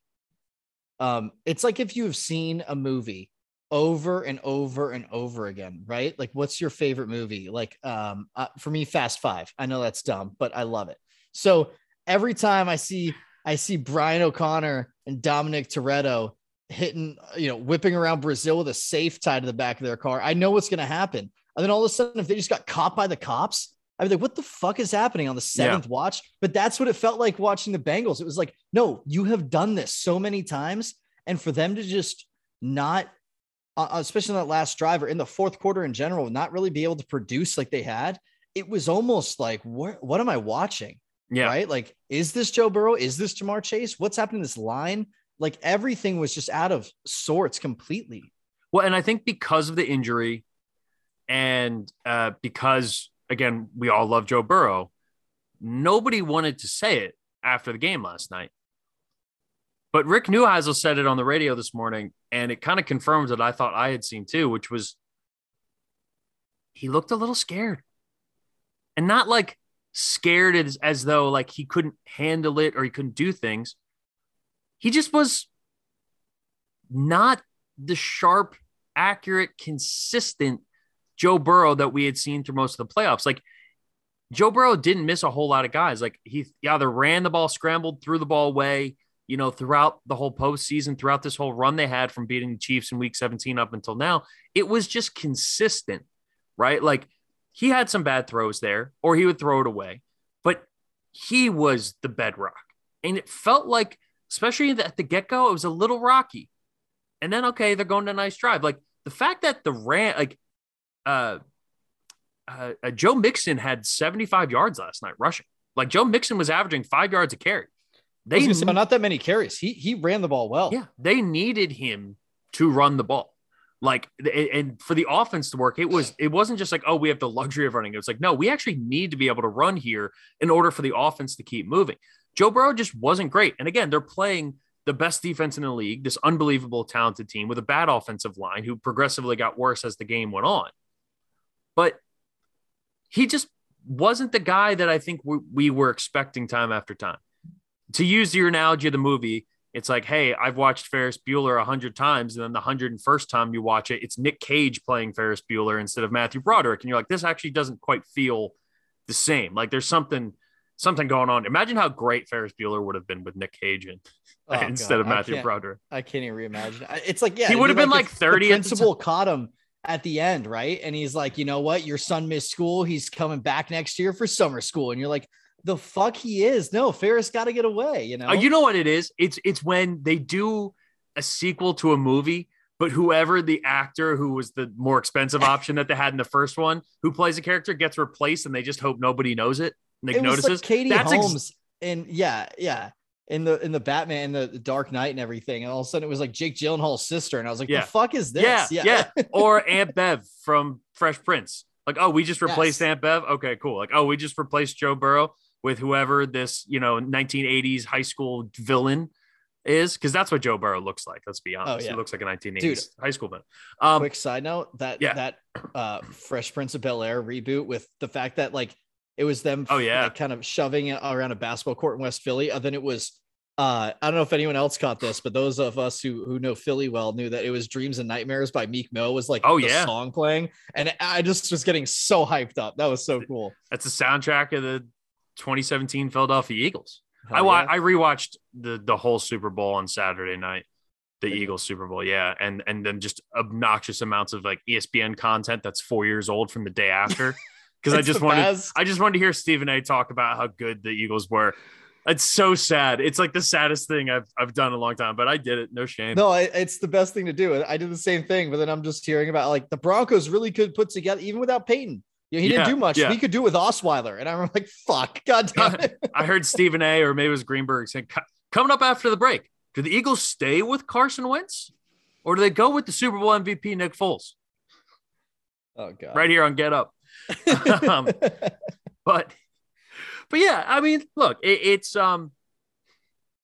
um, it's like if you have seen a movie over and over and over again, right? Like, what's your favorite movie? Like, um, uh, for me, Fast Five. I know that's dumb, but I love it. So every time I see I see Brian O'Conner and Dominic Toretto hitting, you know, whipping around Brazil with a safe tied to the back of their car. I know what's going to happen. And then all of a sudden, if they just got caught by the cops, I'd be like, what the fuck is happening on the seventh yeah. watch? But that's what it felt like watching the Bengals. It was like, no, you have done this so many times. And for them to just not, uh, uh especially in that last drive or in the fourth quarter in general, not really be able to produce like they had, it was almost like, what, what am I watching?
Yeah.
Right. Like, is this Joe Burrow? Is this Ja'Marr Chase? What's happening in this line? like everything was just out of sorts completely.
Well, and I think because of the injury and uh, because, again, we all love Joe Burrow, nobody wanted to say it after the game last night. But Rick Neuheisel said it on the radio this morning, and it kind of confirms what I thought I had seen too, which was he looked a little scared. And not like scared as, as though like he couldn't handle it or he couldn't do things he just was not the sharp, accurate, consistent Joe Burrow that we had seen through most of the playoffs. Like Joe Burrow didn't miss a whole lot of guys. Like he either ran the ball, scrambled, threw the ball away, you know, throughout the whole postseason, throughout this whole run they had from beating the Chiefs in week 17 up until now. It was just consistent, right? Like he had some bad throws there, or he would throw it away, but he was the bedrock. And it felt like especially at the get go, it was a little rocky. And then, okay, they're going to a nice drive. Like the fact that the ran, like, uh, uh, uh, Joe Mixon had 75 yards last night rushing. Like Joe Mixon was averaging five yards a carry.
They say, not that many carries. He he ran the ball well.
Yeah, they needed him to run the ball. Like and for the offense to work, it was it wasn't just like oh we have the luxury of running. It was like no, we actually need to be able to run here in order for the offense to keep moving. Joe Burrow just wasn't great. And again, they're playing the best defense in the league, this unbelievable talented team with a bad offensive line who progressively got worse as the game went on. But he just wasn't the guy that I think we, we were expecting time after time. To use your analogy of the movie, it's like, hey, I've watched Ferris Bueller a hundred times, and then the hundred and first time you watch it, it's Nick Cage playing Ferris Bueller instead of Matthew Broderick, and you're like, this actually doesn't quite feel the same. Like there's something something going on. Imagine how great Ferris Bueller would have been with Nick Cage in, oh, instead God. of Matthew Broderick.
I can't even reimagine. It's like yeah,
he would have been like, like thirty.
The principal caught him at the end, right? And he's like, you know what? Your son missed school. He's coming back next year for summer school, and you're like, the fuck he is. No, Ferris got to get away. You know. Uh,
you know what it is? It's it's when they do a sequel to a movie but whoever the actor who was the more expensive option that they had in the first one who plays a character gets replaced and they just hope nobody knows it Nick
it
notices.
Like Katie That's Holmes, ex- and yeah, yeah. In the in the Batman, the, the Dark Knight, and everything, and all of a sudden it was like Jake Gyllenhaal's sister, and I was like,
Yeah.
"The fuck is this?"
Yeah, yeah. yeah. or Aunt Bev from Fresh Prince. Like, oh, we just replaced
Yes.
Aunt Bev. Okay, cool. Like, oh, we just replaced Joe Burrow with whoever this, you know, 1980s high school villain is, because that's what Joe Burrow looks like. Let's be honest.
Oh, yeah.
He looks like a 1980s
Dude.
high school villain. Um,
Quick side note that
yeah.
that uh Fresh Prince of Bel Air reboot with the fact that like it was them
Oh, yeah.
like, kind of shoving it around a basketball court in West Philly, and then it was uh I don't know if anyone else caught this, but those of us who who know Philly well knew that it was Dreams and Nightmares by Meek Mill was like
Oh,
the
yeah.
song playing, and I just was getting so hyped up. That was so cool.
that's the soundtrack of the 2017 Philadelphia Eagles. I wa-
yeah.
I rewatched the the whole Super Bowl on Saturday night, the Eagles Super Bowl, yeah, and and then just obnoxious amounts of like ESPN content that's four years old from the day after, because I just wanted
best.
I just wanted to hear Stephen A. talk about how good the Eagles were. It's so sad. It's like the saddest thing I've I've done in a long time, but I did it. No shame.
No, I, it's the best thing to do. I did the same thing, but then I'm just hearing about like the Broncos really could put together even without Peyton. You know, he
Yeah,
didn't do much.
yeah.
We could do it with Osweiler, and I'm like, fuck, god damn it.
I heard Stephen A. or maybe it was Greenberg saying coming up after the break. Do the Eagles stay with Carson Wentz, or do they go with the Super Bowl MVP Nick Foles?
oh god,
Right here on Get Up. Um, but but yeah i mean look it, it's um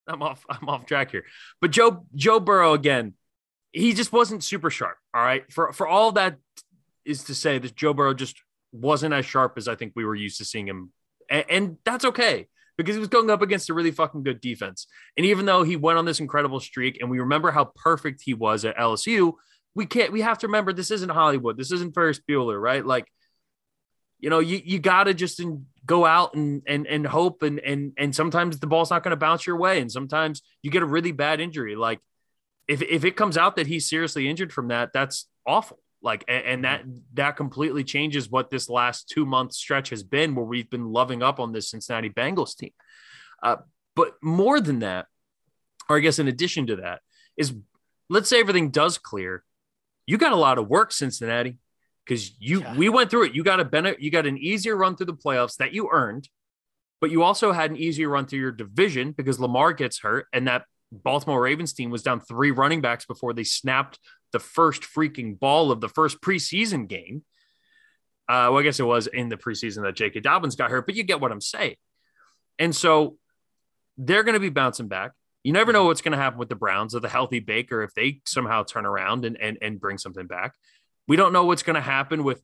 i'm off i'm off track here. But joe joe burrow again he just wasn't super sharp all right? For for all that is to say that joe burrow just wasn't as sharp as i think we were used to seeing him. And, and that's okay because he was going up against a really fucking good defense. And even though he went on this incredible streak and we remember how perfect he was at lsu we can't we have to remember this isn't hollywood. This isn't ferris bueller right? Like you know, you, you got to just go out and and and hope and and and sometimes the ball's not going to bounce your way and sometimes you get a really bad injury. Like if if it comes out that he's seriously injured from that that's awful. Like and, and that that completely changes what this last 2 month stretch has been where we've been loving up on this Cincinnati Bengals team. Uh, but more than that or I guess in addition to that is let's say everything does clear you got a lot of work Cincinnati because you
Yeah.
we went through it. You got a benefit, you got an easier run through the playoffs that you earned, but you also had an easier run through your division because Lamar gets hurt, and that Baltimore Ravens team was down three running backs before they snapped the first freaking ball of the first preseason game. Uh, well, I guess it was in the preseason that J.K. Dobbins got hurt, but you get what I'm saying. And so they're going to be bouncing back. You never know what's going to happen with the Browns or the healthy Baker if they somehow turn around and and, and bring something back. We don't know what's going to happen with,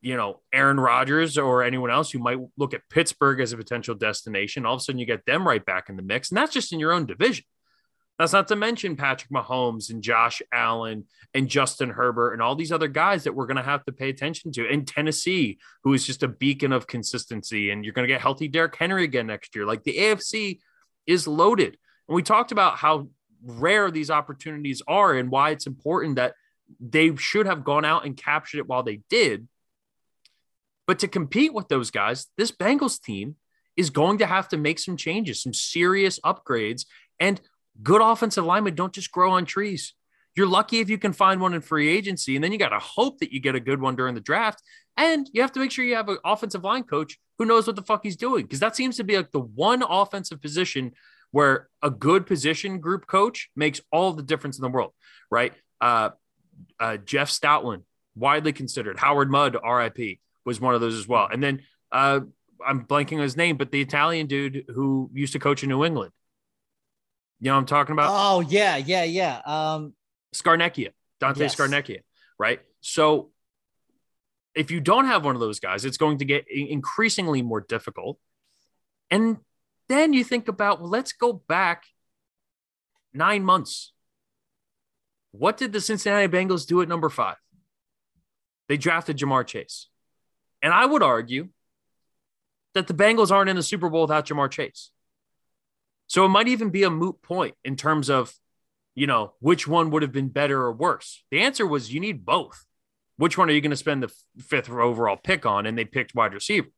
you know, Aaron Rodgers or anyone else who might look at Pittsburgh as a potential destination. All of a sudden, you get them right back in the mix, and that's just in your own division. That's not to mention Patrick Mahomes and Josh Allen and Justin Herbert and all these other guys that we're going to have to pay attention to. And Tennessee, who is just a beacon of consistency. And you're going to get healthy Derrick Henry again next year. Like the AFC is loaded. And we talked about how rare these opportunities are and why it's important that they should have gone out and captured it while they did. But to compete with those guys, this Bengals team is going to have to make some changes, some serious upgrades, and good offensive linemen don't just grow on trees. You're lucky if you can find one in free agency, and then you got to hope that you get a good one during the draft. And you have to make sure you have an offensive line coach who knows what the fuck he's doing, because that seems to be like the one offensive position where a good position group coach makes all the difference in the world, right? Uh, uh, Jeff Stoutland, widely considered. Howard Mudd, RIP, was one of those as well. And then uh, I'm blanking on his name, but the Italian dude who used to coach in New England. You know what I'm talking about?
Oh yeah, yeah, yeah. Um,
Scarnecchia, Dante
Yes.
Scarnecchia, right? So if you don't have one of those guys, it's going to get increasingly more difficult. And then you think about, well, let's go back nine months. What did the Cincinnati Bengals do at number five? They drafted Ja'Marr Chase. And I would argue that the Bengals aren't in the Super Bowl without Ja'Marr Chase. So it might even be a moot point in terms of you know, which one would have been better or worse? The answer was you need both. Which one are you going to spend the fifth overall pick on? And they picked wide receiver.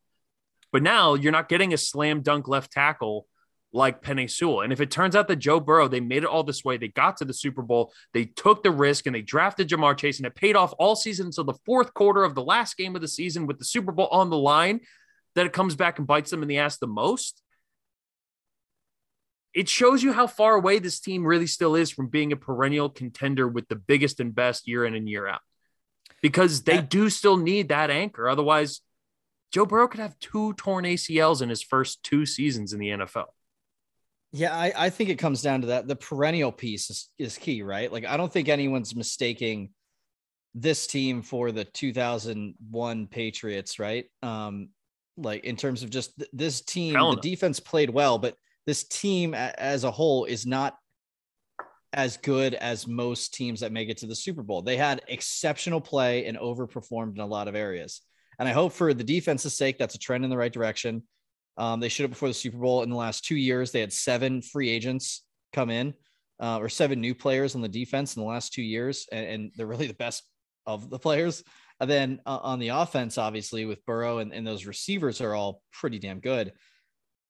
But now you're not getting a slam dunk left tackle like Penei Sewell. And if it turns out that Joe Burrow, they made it all this way, they got to the Super Bowl, they took the risk and they drafted Ja'Marr Chase, and it paid off all season until the fourth quarter of the last game of the season with the Super Bowl on the line, that it comes back and bites them in the ass the most it shows you how far away this team really still is from being a perennial contender with the biggest and best year in and year out. Because they do still need that anchor. Otherwise, Joe Burrow could have two torn ACLs in his first two seasons in the NFL.
Yeah, I, I think it comes down to that. The perennial piece is, is key, right? Like, I don't think anyone's mistaking this team for the 2001 Patriots, right? Um, like in terms of just th- this team, the defense played well, but this team a- as a whole is not as good as most teams that make it to the Super Bowl. They had exceptional play and overperformed in a lot of areas. And I hope for the defense's sake, that's a trend in the right direction. Um, they should have before the Super Bowl in the last two years. They had seven free agents come in, uh, or seven new players on the defense in the last two years, and, and they're really the best of the players. And then uh, on the offense, obviously with Burrow and, and those receivers are all pretty damn good.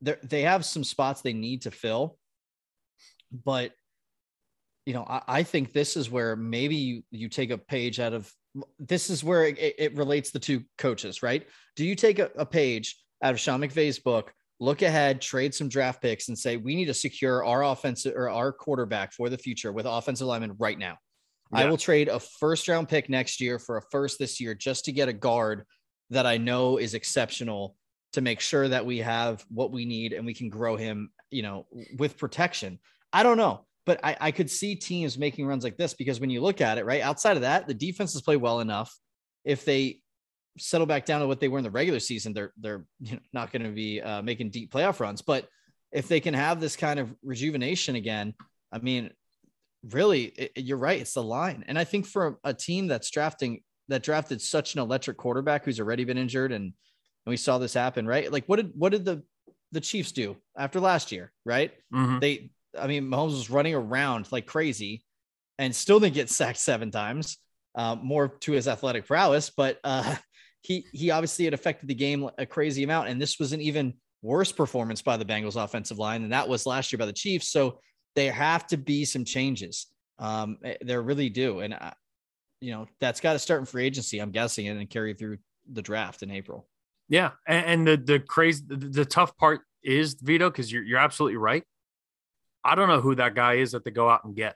They they have some spots they need to fill, but you know I, I think this is where maybe you you take a page out of this is where it, it relates the two coaches, right? Do you take a, a page out of Sean McVay's book, look ahead, trade some draft picks, and say we need to secure our offensive or our quarterback for the future with offensive linemen right now? Yeah. I will trade a first round pick next year for a first this year just to get a guard that I know is exceptional to make sure that we have what we need and we can grow him, you know, with protection. I don't know, but I, I could see teams making runs like this because when you look at it, right outside of that, the defenses play well enough. If they settle back down to what they were in the regular season, they're they're you know, not going to be uh, making deep playoff runs. But if they can have this kind of rejuvenation again, I mean, really, it, you're right. It's the line. And I think for a team that's drafting that drafted such an electric quarterback who's already been injured and, and we saw this happen, right? Like what did what did the the Chiefs do after last year, right? Mm-hmm. They I mean, Mahomes was running around like crazy and still didn't get sacked seven times. Uh, more to his athletic prowess, but uh, he he obviously had affected the game a crazy amount. And this was an even worse performance by the Bengals offensive line than that was last year by the Chiefs. So there have to be some changes. Um, eh, there really do, and uh, you know that's got to start in free agency. I'm guessing, and then carry through the draft in April.
Yeah, and, and the the crazy the, the tough part is Vido because you're you're absolutely right. I don't know who that guy is that they go out and get.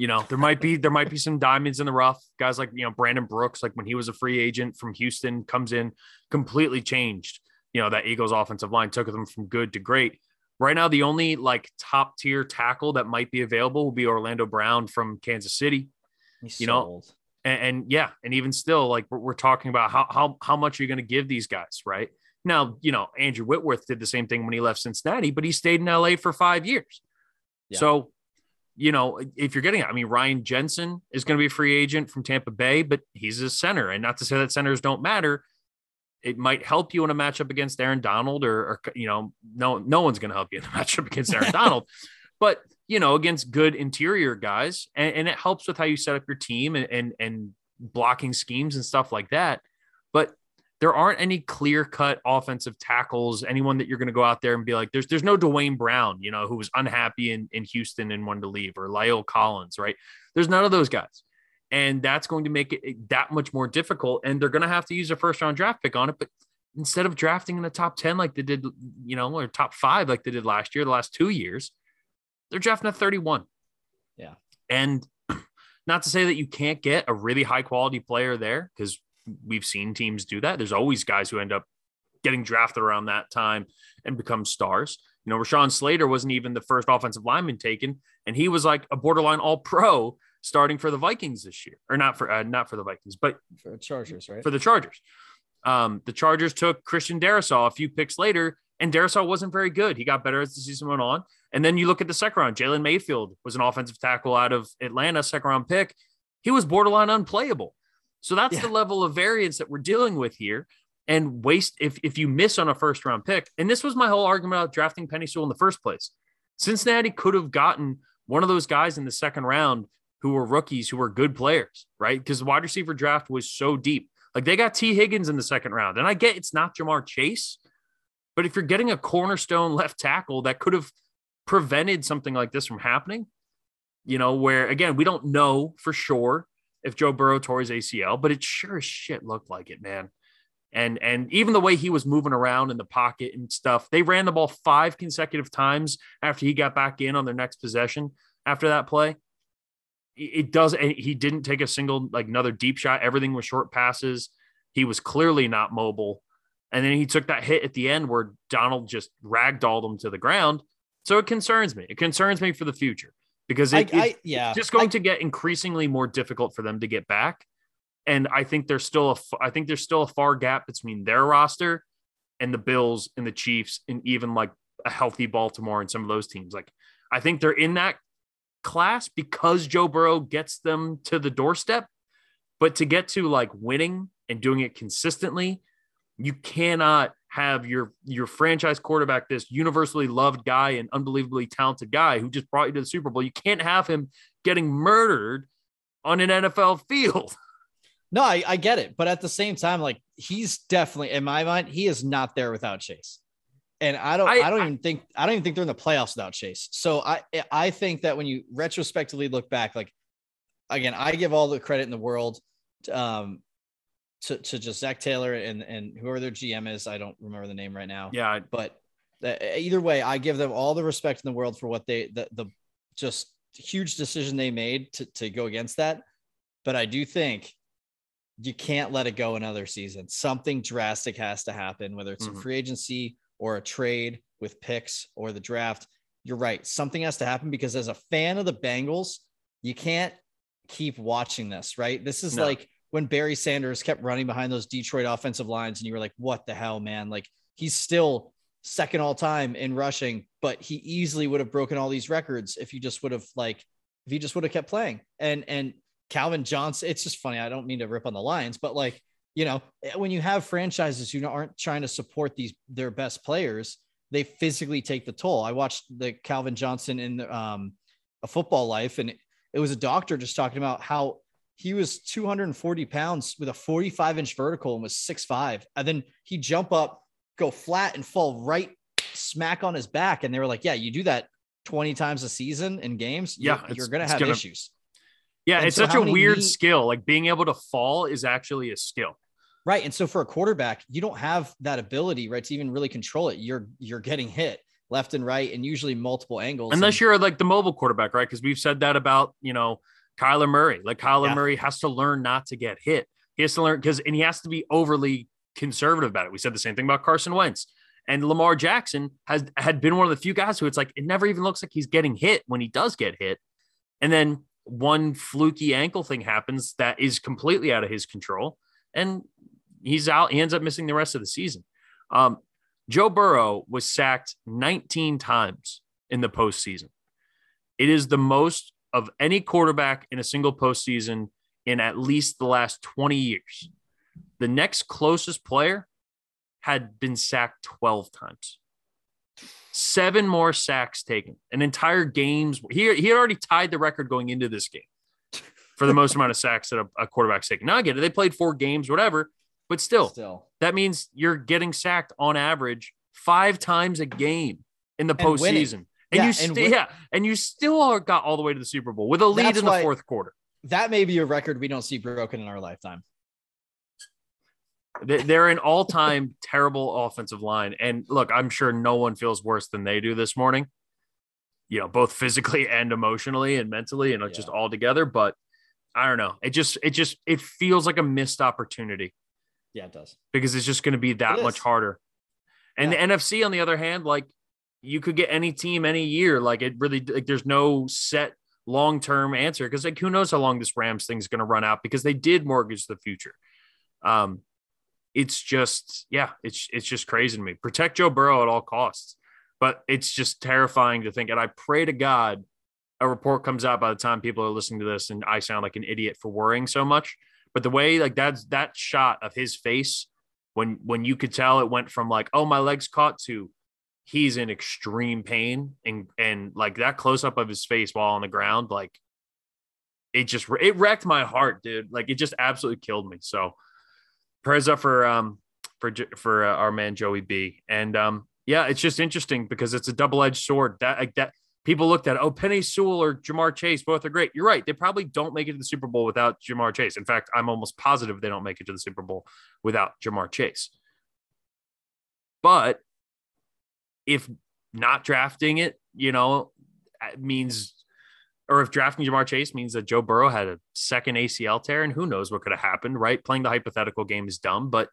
You know, there might be there might be some diamonds in the rough. Guys like you know Brandon Brooks, like when he was a free agent from Houston, comes in completely changed. You know that Eagles offensive line took them from good to great. Right now, the only like top tier tackle that might be available will be Orlando Brown from Kansas City. He's you so know, and, and, yeah, and even still, like we're, we're talking about how how how much are you going to give these guys, right? Now, you know, Andrew Whitworth did the same thing when he left Cincinnati, but he stayed in LA for five years. Yeah. So, you know, if you're getting, I mean, Ryan Jensen is going to be a free agent from Tampa Bay, but he's a center, and not to say that centers don't matter, it might help you in a matchup against Aaron Donald, or, or you know, no, no one's going to help you in a matchup against Aaron Donald, but you know, against good interior guys, and, and, it helps with how you set up your team and, and and blocking schemes and stuff like that. But there aren't any clear cut offensive tackles, anyone that you're going to go out there and be like, there's there's no Duane Brown, you know, who was unhappy in, in Houston and wanted to leave, or Lyle Collins, right? There's none of those guys and that's going to make it that much more difficult. And they're going to have to use a first round draft pick on it. But instead of drafting in the top 10 like they did, you know, or top five like they did last year, the last two years, they're drafting at 31.
Yeah.
And not to say that you can't get a really high quality player there because we've seen teams do that. There's always guys who end up getting drafted around that time and become stars. You know, Rashawn Slater wasn't even the first offensive lineman taken, and he was like a borderline all pro starting for the Vikings this year, or not for uh, not for the Vikings, but
for the Chargers, right?
For the Chargers. Um, the Chargers took Christian Darrisaw a few picks later, and Darrisaw wasn't very good. He got better as the season went on. And then you look at the second round. Jalen Mayfield was an offensive tackle out of Atlanta, second round pick. He was borderline unplayable. So that's yeah. the level of variance that we're dealing with here. And waste if if you miss on a first round pick, and this was my whole argument about drafting Penei Sewell in the first place. Cincinnati could have gotten one of those guys in the second round who were rookies who were good players, right? Because the wide receiver draft was so deep. Like they got Tee Higgins in the second round. And I get it's not Ja'Marr Chase, but if you're getting a cornerstone left tackle that could have prevented something like this from happening, you know, where again, we don't know for sure if Joe Burrow tore his ACL, but it sure as shit looked like it, man. And and even the way he was moving around in the pocket and stuff, they ran the ball five consecutive times after he got back in on their next possession after that play. It does he didn't take a single like another deep shot. Everything was short passes. He was clearly not mobile. And then he took that hit at the end where Donald just ragdolled him to the ground. So it concerns me. It concerns me for the future because it, I, I,
yeah,
it's just going I, to get increasingly more difficult for them to get back. And I think there's still a I think there's still a far gap between their roster and the Bills and the Chiefs and even like a healthy Baltimore and some of those teams. Like I think they're in that class because Joe Burrow gets them to the doorstep. But to get to like winning and doing it consistently, you cannot have your your franchise quarterback, this universally loved guy and unbelievably talented guy who just brought you to the Super Bowl. You can't have him getting murdered on an NFL field.
No, I, I get it, but at the same time, like he's definitely in my mind, he is not there without Chase. And I don't, I, I don't I, even think, I don't even think they're in the playoffs without Chase. So I, I think that when you retrospectively look back, like again, I give all the credit in the world um, to, to just Zac Taylor and and whoever their GM is. I don't remember the name right now.
Yeah,
but either way, I give them all the respect in the world for what they the the just huge decision they made to to go against that. But I do think you can't let it go another season. Something drastic has to happen, whether it's mm-hmm. a free agency or a trade with picks or the draft. You're right. Something has to happen because as a fan of the Bengals, you can't keep watching this, right? This is no. like when Barry Sanders kept running behind those Detroit offensive lines, and you were like, what the hell, man? Like he's still second all time in rushing, but he easily would have broken all these records if you just would have like if he just would have kept playing. And and Calvin Johnson, it's just funny. I don't mean to rip on the Lions, but like, you know, when you have franchises who aren't trying to support these their best players, they physically take the toll. I watched the Calvin Johnson in the, um, a football life, and it was a doctor just talking about how he was 240 pounds with a 45 inch vertical and was six five. And then he jump up, go flat, and fall right smack on his back. And they were like, "Yeah, you do that 20 times a season in games.
Yeah,
you're, you're gonna have gonna, issues."
Yeah, and it's so such a weird skill. Like being able to fall is actually a skill.
Right. And so for a quarterback, you don't have that ability, right, to even really control it. You're you're getting hit left and right and usually multiple angles.
Unless
and,
you're like the mobile quarterback, right? Because we've said that about, you know, Kyler Murray. Like Kyler yeah. Murray has to learn not to get hit. He has to learn because, and he has to be overly conservative about it. We said the same thing about Carson Wentz. And Lamar Jackson has had been one of the few guys who it's like it never even looks like he's getting hit when he does get hit. And then one fluky ankle thing happens that is completely out of his control. And he's out. He ends up missing the rest of the season. Um, Joe Burrow was sacked 19 times in the postseason. It is the most of any quarterback in a single postseason in at least the last 20 years. The next closest player had been sacked 12 times. Seven more sacks taken, an entire games. He, he had already tied the record going into this game for the most amount of sacks that a, a quarterback's taken. Now I get it. They played four games, whatever, but still, still, that means you're getting sacked on average five times a game in the postseason. And yeah, you st- and yeah, and you still got all the way to the Super Bowl with a lead in the fourth quarter.
That may be a record we don't see broken in our lifetime.
They're an all-time terrible offensive line, and look, I'm sure no one feels worse than they do this morning. You know, both physically and emotionally and mentally, and yeah. just all together. But I don't know. It just, it just, it feels like a missed opportunity.
Yeah, it does
because it's just going to be that much harder. And yeah. the NFC, on the other hand, like you could get any team any year. Like it really like there's no set long term answer because like who knows how long this Rams thing is going to run out because they did mortgage the future. Um, it's just yeah, it's it's just crazy to me. Protect Joe Burrow at all costs, but it's just terrifying to think. And I pray to God a report comes out by the time people are listening to this, and I sound like an idiot for worrying so much. But the way like that's that shot of his face when when you could tell it went from like oh my legs caught to he's in extreme pain and and like that close up of his face while on the ground like it just it wrecked my heart dude like it just absolutely killed me so prayers up for um for for uh, our man joey b and um yeah it's just interesting because it's a double-edged sword that like that people looked at, oh, Penei Sewell or Ja'Marr Chase, both are great. You're right. They probably don't make it to the Super Bowl without Ja'Marr Chase. In fact, I'm almost positive they don't make it to the Super Bowl without Ja'Marr Chase. But if not drafting it, you know, means, or if drafting Ja'Marr Chase means that Joe Burrow had a second ACL tear, and who knows what could have happened, right? Playing the hypothetical game is dumb, but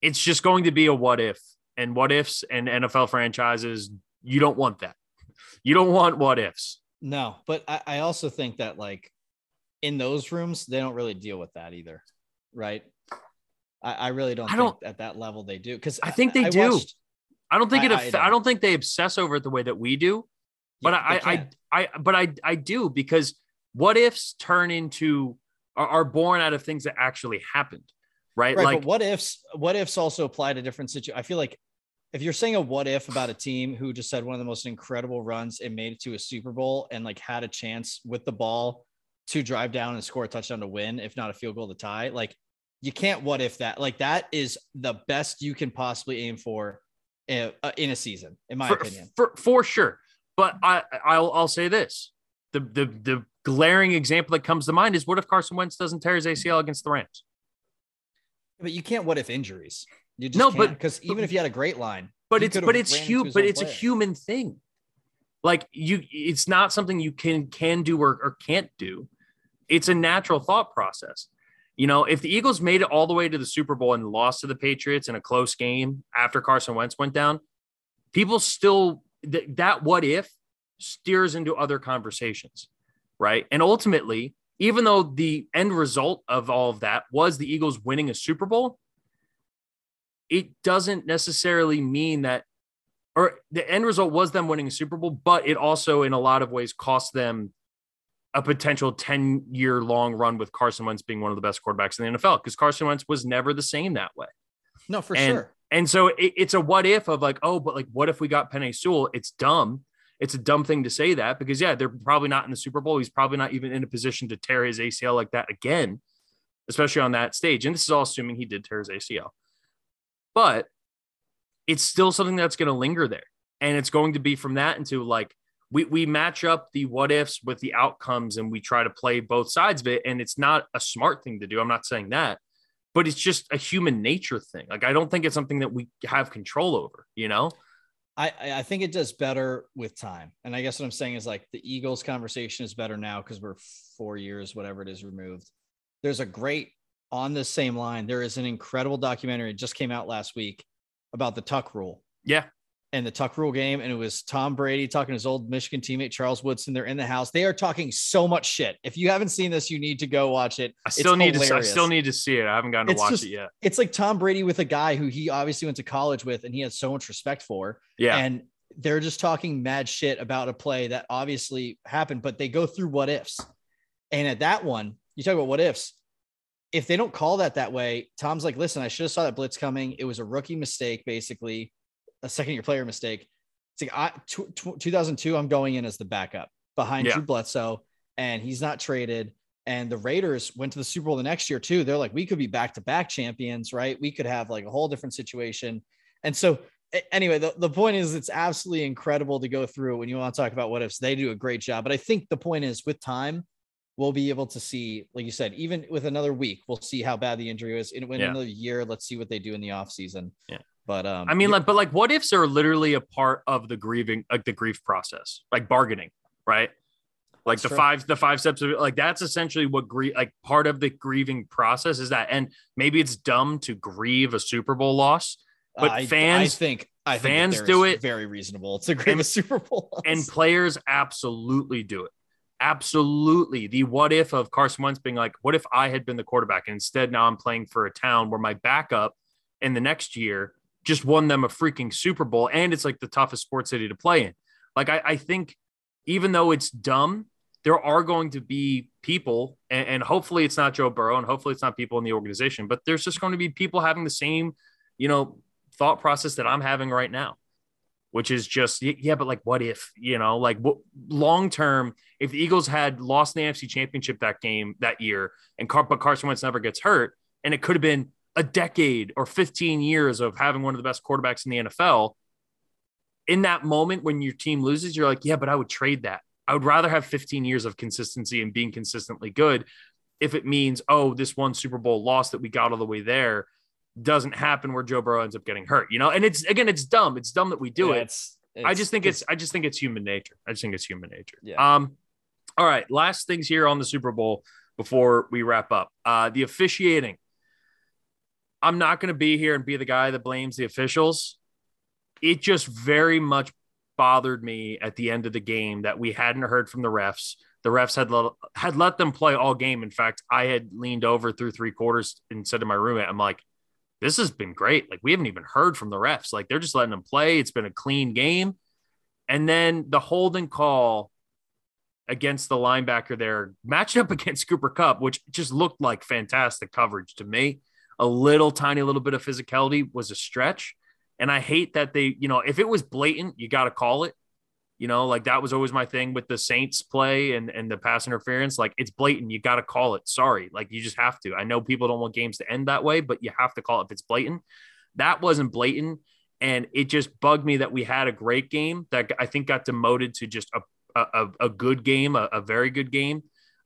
it's just going to be a what if. And what ifs and NFL franchises, you don't want that. You don't want what ifs.
No, but I, I also think that like in those rooms, they don't really deal with that either. Right. I, I really don't, I don't at that level they do because
I think they I do. Watched, I don't think it. I, I, don't think they obsess over it the way that we do. But yeah, I, I, I, but I, I do because what ifs turn into are, are born out of things that actually happened, right?
right like what ifs, what ifs also apply to different situations. I feel like if you're saying a what if about a team who just had one of the most incredible runs and made it to a Super Bowl and like had a chance with the ball to drive down and score a touchdown to win, if not a field goal to tie, like you can't what if that. Like that is the best you can possibly aim for in, uh, in a season, in my
for,
opinion.
For, for sure. But I, I'll, I'll say this: the, the the glaring example that comes to mind is what if Carson Wentz doesn't tear his ACL against the Rams?
But you can't what if injuries. You just no, but because even if you had a great line,
but it's but it's human, but it's player. a human thing. Like you, it's not something you can can do or, or can't do. It's a natural thought process. You know, if the Eagles made it all the way to the Super Bowl and lost to the Patriots in a close game after Carson Wentz went down, people still th- that what if steers into other conversations, right? And ultimately, even though the end result of all of that was the Eagles winning a Super Bowl, it doesn't necessarily mean that, or the end result was them winning a Super Bowl, but it also, in a lot of ways, cost them a potential 10 year long run with Carson Wentz being one of the best quarterbacks in the NFL because Carson Wentz was never the same that way.
No, for
and,
sure.
And so it, it's a what if of like, oh, but like, what if we got Penei Sewell? It's dumb. It's a dumb thing to say that because, yeah, they're probably not in the Super Bowl. He's probably not even in a position to tear his ACL like that again, especially on that stage. And this is all assuming he did tear his ACL. But it's still something that's going to linger there. And it's going to be from that into like, we, we match up the what ifs with the outcomes and we try to play both sides of it. And it's not a smart thing to do. I'm not saying that but it's just a human nature thing. Like I don't think it's something that we have control over, you know?
I, I think it does better with time. And I guess what I'm saying is like the Eagles conversation is better now because we're four years, whatever it is, removed. There's a great on the same line. There is an incredible documentary. It just came out last week about the tuck rule.
Yeah
and the Tuck Rule game, and it was Tom Brady talking to his old Michigan teammate Charles Woodson. They're in the house. They are talking so much shit. If you haven't seen this, you need to go watch it.
I still it's need hilarious. to. I still need to see it. I haven't gotten to
it's
watch
just,
it yet.
It's like Tom Brady with a guy who he obviously went to college with, and he has so much respect for.
Yeah,
and they're just talking mad shit about a play that obviously happened, but they go through what ifs. And at that one, you talk about what ifs. If they don't call that that way, Tom's like, listen, I should have saw that blitz coming. It was a rookie mistake, basically, a second year player mistake it's like I, t- t- 2002, I'm going in as the backup behind yeah. Drew Bledsoe, and he's not traded. And the Raiders went to the Super Bowl the next year too. They're like, we could be back to back champions, right? We could have like a whole different situation. And so, anyway, the, the point is, it's absolutely incredible to go through when you want to talk about what ifs. They do a great job. But I think the point is, with time, we'll be able to see, like you said, even with another week, we'll see how bad the injury was. In, in yeah. another year, let's see what they do in the offseason.
Yeah.
But um,
I mean, like, but like, what ifs are literally a part of the grieving, like the grief process, like bargaining, right? Like that's the true. five, the five steps of it, like that's essentially what grief, like part of the grieving process is that. And maybe it's dumb to grieve a Super Bowl loss, but uh, fans,
I think, I
fans do it
very reasonable to grieve and, a Super Bowl,
loss. and players absolutely do it. Absolutely. The what if of Carson Wentz being like, what if I had been the quarterback? And instead, now I'm playing for a town where my backup in the next year just won them a freaking Super Bowl, and it's like the toughest sports city to play in. Like I, I think, even though it's dumb, there are going to be people, and, and, hopefully it's not Joe Burrow, and hopefully it's not people in the organization, but there's just going to be people having the same, you know, thought process that I'm having right now, which is just yeah, but like what if you know, like what long term, if the Eagles had lost the NFC Championship that game that year, and Car- but Carson Wentz never gets hurt, and it could have been a decade or 15 years of having one of the best quarterbacks in the NFL, in that moment when your team loses, you're like, yeah, but I would trade that. I would rather have 15 years of consistency and being consistently good if it means, oh, this one Super Bowl loss that we got all the way there doesn't happen where Joe Burrow ends up getting hurt, you know? And it's again, it's dumb. It's dumb that we do
Yeah,
it.
It's,
I just think it's,
it's
I just think it's human nature. I just think it's human nature.
Yeah.
Um, all right. Last things here on the Super Bowl before we wrap up. Uh, the officiating. I'm not going to be here and be the guy that blames the officials. It just very much bothered me at the end of the game that we hadn't heard from the refs. The refs had let, had let them play all game. In fact, I had leaned over through three quarters and said to my roommate, I'm like, this has been great. Like, we haven't even heard from the refs. Like, they're just letting them play. It's been a clean game. And then the holding call against the linebacker there, matched up against Cooper Kupp, which just looked like fantastic coverage to me. A little tiny little bit of physicality was a stretch. And I hate that they, you know, if it was blatant, you got to call it. You know, like that was always my thing with the Saints play and, and the pass interference. Like it's blatant. You got to call it. Sorry. Like you just have to. I know people don't want games to end that way, but you have to call it if it's blatant. That wasn't blatant. And it just bugged me that we had a great game that I think got demoted to just a, a, a good game, a, a very good game,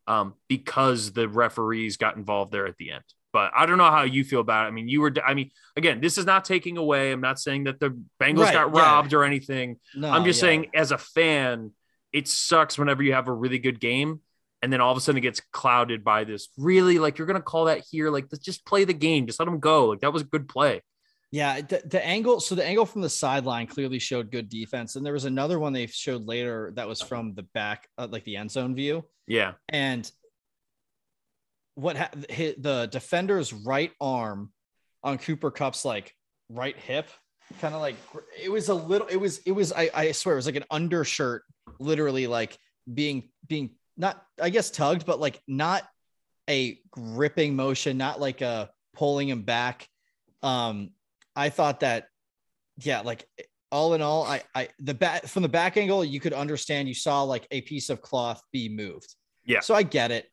um, because the referees got involved there at the end. But I don't know how you feel about it. I mean, you were, I mean, again, this is not taking away. I'm not saying that the Bengals
Right,
got
yeah.
robbed or anything.
no,
I'm just
yeah.
saying, as a fan, it sucks whenever you have a really good game and then all of a sudden it gets clouded by this really like you're gonna call that here. Like, let's just play the game, just let them go. Like that was a good play.
Yeah, the, the angle. So the angle from the sideline clearly showed good defense, and there was another one they showed later that was from the back, uh, like the end zone view.
Yeah,
And what ha- hit the defender's right arm on Cooper Kupp's like right hip, kind of like it was a little. It was it was I I swear it was like an undershirt, literally like being being not I guess tugged, but like not a gripping motion, not like a pulling him back. Um, I thought that, yeah, like all in all, I, I, the back from the back angle, you could understand you saw like a piece of cloth be moved.
Yeah.
So I get it.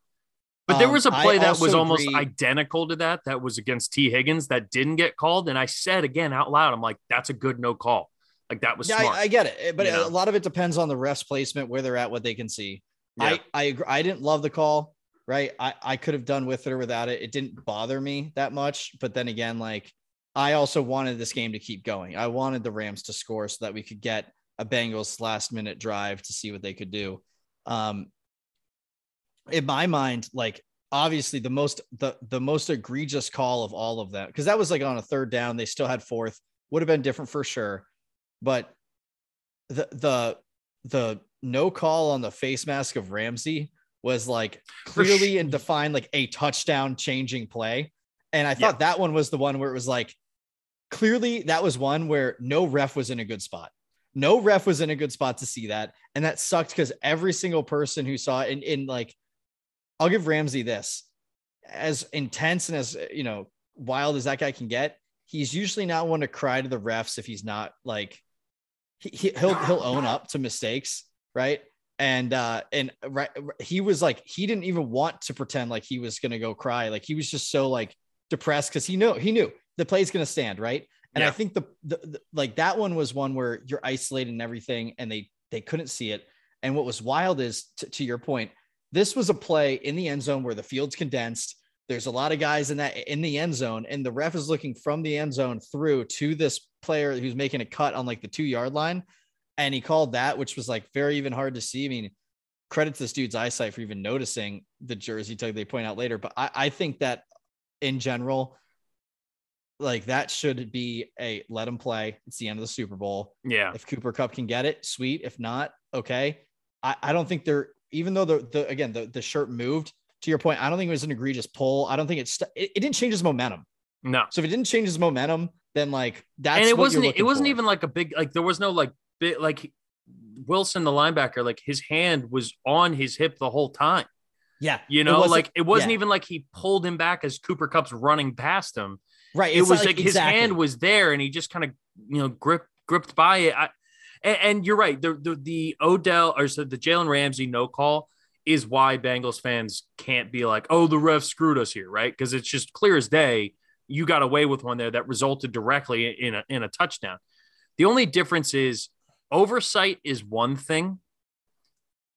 But there
Um,
was a play that was almost
agree-
identical to that. That was against Tee Higgins that didn't get called. And I said again out loud, I'm like, that's a good no call. Like that was
Yeah,
smart.
I, I get it, but
You know?
a lot of it depends on the ref's placement, where they're at, what they can see.
Yeah.
I, I, agree. I didn't love the call, right? I, I could have done with it or without it. It didn't bother me that much. But then again, like I also wanted this game to keep going. I wanted the Rams to score so that we could get a Bengals last minute drive to see what they could do. Um, in my mind, like obviously the most the the most egregious call of all of them because that was like on a third down. They still had fourth. Would have been different for sure, but the the the no call on the face mask of Ramsey was like clearly and defined like a touchdown changing play. And I thought that one was the one where it was like clearly that was one where no ref was in a good spot. No ref was in a good spot to see that. And that sucked because every single person who saw it in, in like, I'll give Ramsey this as intense and as, you know, wild as that guy can get. He's usually not one to cry to the refs if he's not like, he, he, he'll, he'll own up to mistakes. Right. And, uh, and right, he was like, he didn't even want to pretend like he was going to go cry. Like he was just so like depressed because he knew, he knew the play's going to stand. Right. And I think the, the, the like that one was one where you're isolated and everything, and they they couldn't see it. And what was wild is to, to your point, this was a play in the end zone where the field's condensed. There's a lot of guys in that in the end zone, and the ref is looking from the end zone through to this player who's making a cut on like the two yard line, and he called that, which was like very even hard to see. I mean, credit to this dude's eyesight for even noticing the jersey tug they point out later. But I, I think that in general, like that should be a let him play. It's the end of the Super Bowl.
yeah.
If Cooper Kupp can get it, sweet. If not, okay. I, I don't think they're even though the the again the, the shirt moved to your point. I don't think it was an egregious pull. I don't think it's it, it didn't change his momentum.
No.
So if it didn't change his momentum, then like that's
and it wasn't it wasn't
for.
even like a big like there was no like bit like Wilson the linebacker like his hand was on his hip the whole time.
yeah.
You know,
wasn't-
like it wasn't
yeah.
even like he pulled him back as Cooper Kupp's running past him.
right.
it was
not
like, his hand was there and he just kind of you know gripped gripped by it. I, and, and you're right. The the, the Odell or so the Jalen Ramsey no call is why Bengals fans can't be like, oh, the ref screwed us here, right? Because it's just clear as day. You got away with one there that resulted directly in a in a touchdown. The only difference is oversight is one thing.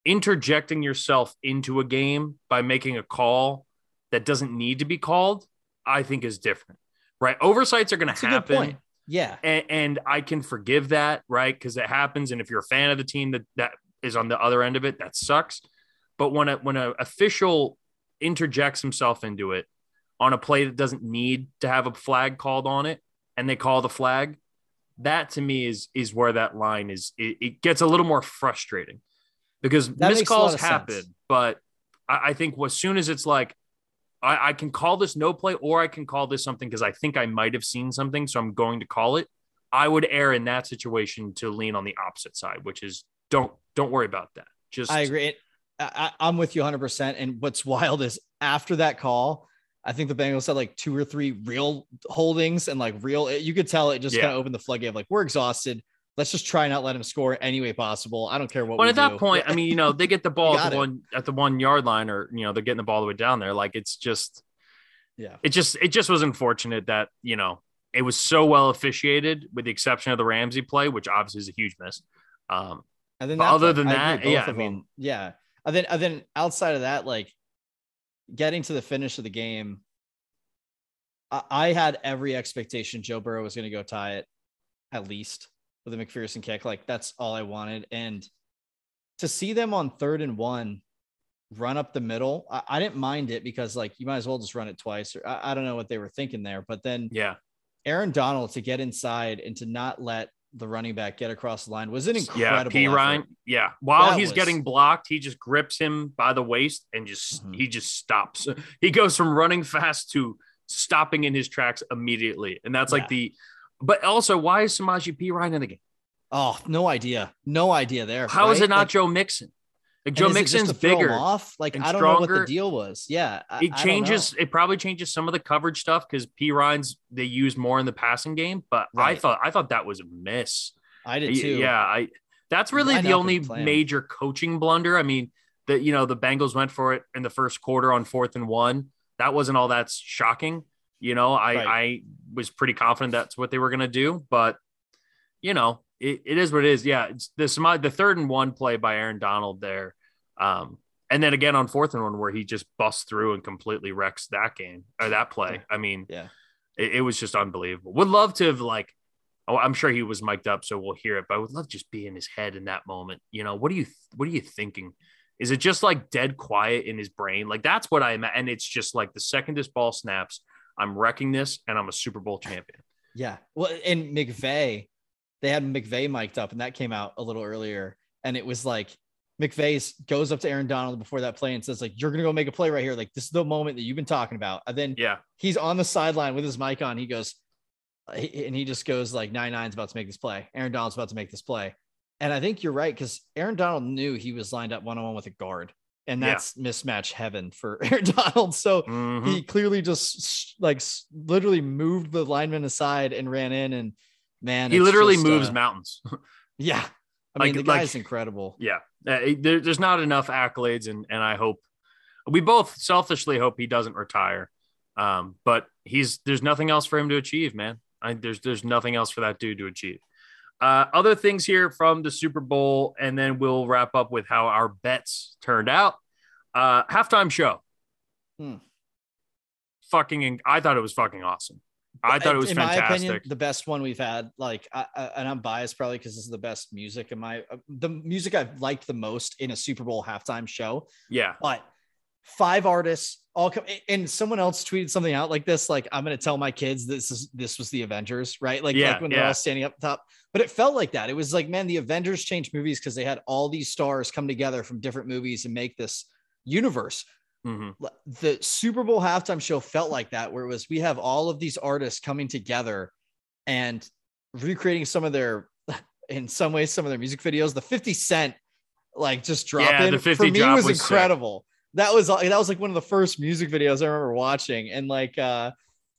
Interjecting yourself into a game by making a call that doesn't need to be called, I think is different. Right? Oversights are going to happen.
Yeah.
And, and, I can forgive that, right? Because it happens. And if you're a fan of the team that, that is on the other end of it, that sucks. But when a when an official interjects himself into it on a play that doesn't need to have a flag called on it, and they call the flag, that to me is is where that line is. It, it gets a little more frustrating because that missed calls happen, sense. but I, I, think as soon as it's like I, I can call this no play or I can call this something because I think I might have seen something, so I'm going to call it. I would err in that situation to lean on the opposite side, which is don't don't worry about that. Just
I agree. I, am with you 100. percent And what's wild is after that call, I think the Bengals had like two or three real holdings and like real. You could tell it just yeah. kind of opened the floodgate of like we're exhausted. Let's just try not let him score any way possible. I don't care what.
But
at
do. that point, I mean, you know, they get the ball at the it. one at the one yard line, or you know, they're getting the ball all the way down there. Like it's just,
yeah,
it just it just was unfortunate that you know it was so well officiated, with the exception of the Ramsey play, which obviously is a huge miss. Um, and then other than that, yeah, I mean,
yeah, and then and then outside of that, like getting to the finish of the game, I, I had every expectation Joe Burrow was going to go tie it, at least with a McPherson kick. Like that's all I wanted, and to see them on third and one run up the middle, I, I didn't mind it because like you might as well just run it twice. Or I, I don't know what they were thinking there, but then
yeah,
Aaron Donald to get inside and to not let the running back get across the line was an incredible.
Yeah, Perine. Yeah, while that he's was... getting blocked, he just grips him by the waist and just mm-hmm. he just stops. He goes from running fast to stopping in his tracks immediately, and that's yeah. like the. But also, why is Samaje Perine in the game?
Oh, no idea. No idea there.
How right? is it not like, Joe Mixon? Like Joe Mixon's bigger
off. Like I don't stronger. know what the deal was. Yeah,
I, it changes. It probably changes some of the coverage stuff because Perine's they use more in the passing game. But right. I thought I thought that was a miss.
I did too.
Yeah, I. That's really the only major coaching blunder. I mean, that you know the Bengals went for it in the first quarter on fourth and one. That wasn't all that shocking. You know, I right. I was pretty confident that's what they were going to do, but you know, it, it is what it is. Yeah, it's this the third and one play by Aaron Donald there. Um, and then again on fourth and one where he just busts through and completely wrecks that game or that play. I mean,
yeah,
it, it, was just unbelievable. Would love to have like, oh, I'm sure he was mic'd up, so we'll hear it. But I would love just be in his head in that moment. You know, what are you what are you thinking? Is it just like dead quiet in his brain? Like that's what I am. And it's just like the second this ball snaps, I'm wrecking this and I'm a Super Bowl champion.
Yeah. Well, and McVay, they had McVay mic'd up, and that came out a little earlier. And it was like McVay goes up to Aaron Donald before that play and says, like, you're gonna go make a play right here. Like, this is the moment that you've been talking about. And then
yeah,
he's on the sideline with his mic on. He goes, and he just goes like nine nine's about to make this play. Aaron Donald's about to make this play. And I think you're right because Aaron Donald knew he was lined up one on one with a guard, and that's yeah. mismatch heaven for Aaron Donald. So mm-hmm. he clearly just like literally moved the lineman aside and ran in. And man,
he literally just, moves uh, mountains.
yeah, I mean, like, the guy's like, incredible.
Yeah, uh, there, there's not enough accolades, and and I hope we both selfishly hope he doesn't retire. Um, but he's there's nothing else for him to achieve, man. I, there's there's nothing else for that dude to achieve. Uh, other things here from the Super Bowl, and then we'll wrap up with how our bets turned out. Uh, halftime show.
Hmm.
Fucking, I thought it was fucking awesome. I thought it was in fantastic. my opinion,
the best one we've had. Like, I, I, and I'm biased probably because this is the best music in my uh, the music I've liked the most in a Super Bowl halftime show.
Yeah,
but five artists all come and someone else tweeted something out like this like i'm going to tell my kids this is this was the avengers right like, yeah, like when they're all standing up top but it felt like that it was like man the avengers changed movies because they had all these stars come together from different movies and make this universe
Mm-hmm.
The Super Bowl halftime show felt like that, where it was we have all of these artists coming together and recreating some of their, in some ways, some of their music videos. The 50 Cent, like just dropping yeah, the 50 for me was, was incredible. That was that was like one of the first music videos I remember watching, and like uh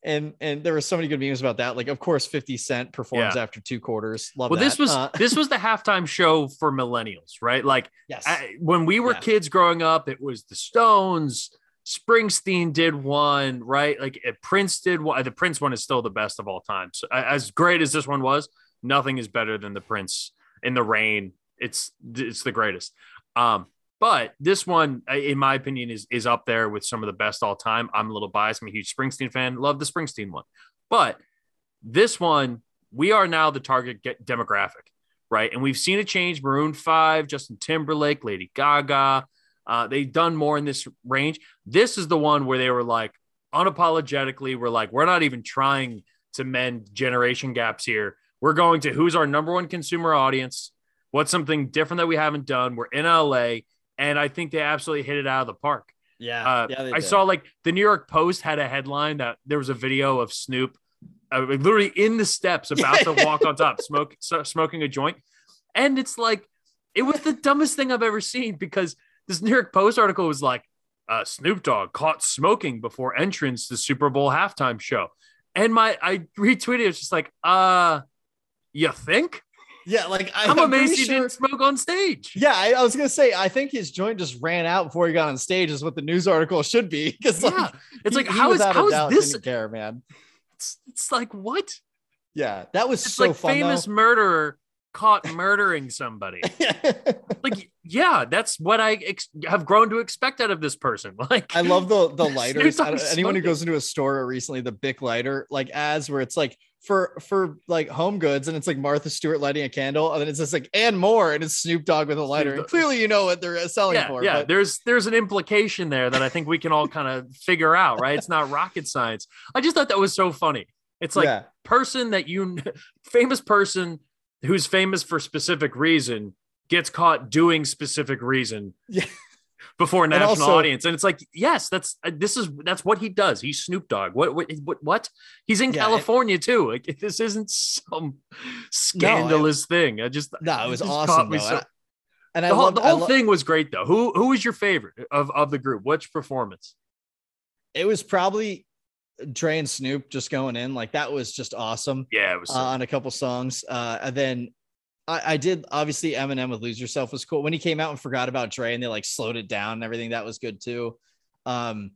and and there were so many good memes about that. Like, of course, Fifty Cent performs yeah. after two quarters. Love.
Well,
that.
this was uh, this was the halftime show for millennials, right? Like,
yes.
I, when we were yeah. kids growing up, it was the Stones. Springsteen did one, right? Like Prince did one. The Prince one is still the best of all time. So as great as this one was, nothing is better than the Prince in the rain. It's it's the greatest. Um, but this one, in my opinion, is is up there with some of the best all time. I'm a little biased. I'm a huge Springsteen fan. Love the Springsteen one, but this one, we are now the target demographic, right? And we've seen a change. Maroon Five, Justin Timberlake, Lady Gaga. Uh, they've done more in this range. This is the one where they were like unapologetically, we're like, we're not even trying to mend generation gaps here. We're going to who's our number one consumer audience. What's something different that we haven't done? We're in LA and I think they absolutely hit it out of the park.
Yeah,
uh,
yeah
I saw like the New York Post had a headline that there was a video of Snoop, uh, literally in the steps, about to walk on top, smoke, so, smoking a joint, and it's like it was the dumbest thing I've ever seen because this New York Post article was like, uh, Snoop Dogg caught smoking before entrance to Super Bowl halftime show, and my I retweeted it's just like, uh, you think?
Yeah, like
I, am amazed he sure... didn't smoke on stage.
Yeah, I, I, was gonna say I think his joint just ran out before he got on stage, is what the news article should be. Because
yeah, like, it's he, like how is how is this?
Care, man.
It's, it's like what?
Yeah, that was
it's
so
like
fun,
famous
though.
murderer caught murdering somebody. like, yeah, that's what I ex- have grown to expect out of this person. Like,
I love the the lighters. anyone who goes into a store recently, the Bic lighter, like as where it's like for for like home goods, and it's like Martha Stewart lighting a candle, and then it's just like and more, and it's Snoop Dogg with a lighter. And clearly, you know what they're uh, selling
yeah,
for.
Yeah,
but...
there's there's an implication there that I think we can all kind of figure out. Right? It's not rocket science. I just thought that was so funny. It's like yeah. person that you famous person who's famous for specific reason gets caught doing specific reason.
Yeah.
Before a national also, audience, and it's like, yes, that's uh, this is that's what he does. He's Snoop Dogg. What what what? what? He's in yeah, California it, too. Like this isn't some scandalous no, thing. I just
no, it was awesome. So,
and I the whole, the whole thing was great though. Who who was your favorite of of the group? Which performance?
It was probably Dre and Snoop just going in like that was just awesome.
Yeah, it was
uh, on a couple songs. Uh, and then I, I, did obviously Eminem with "Lose Yourself" was cool when he came out and forgot about Dre and they like slowed it down and everything. That was good too. Um,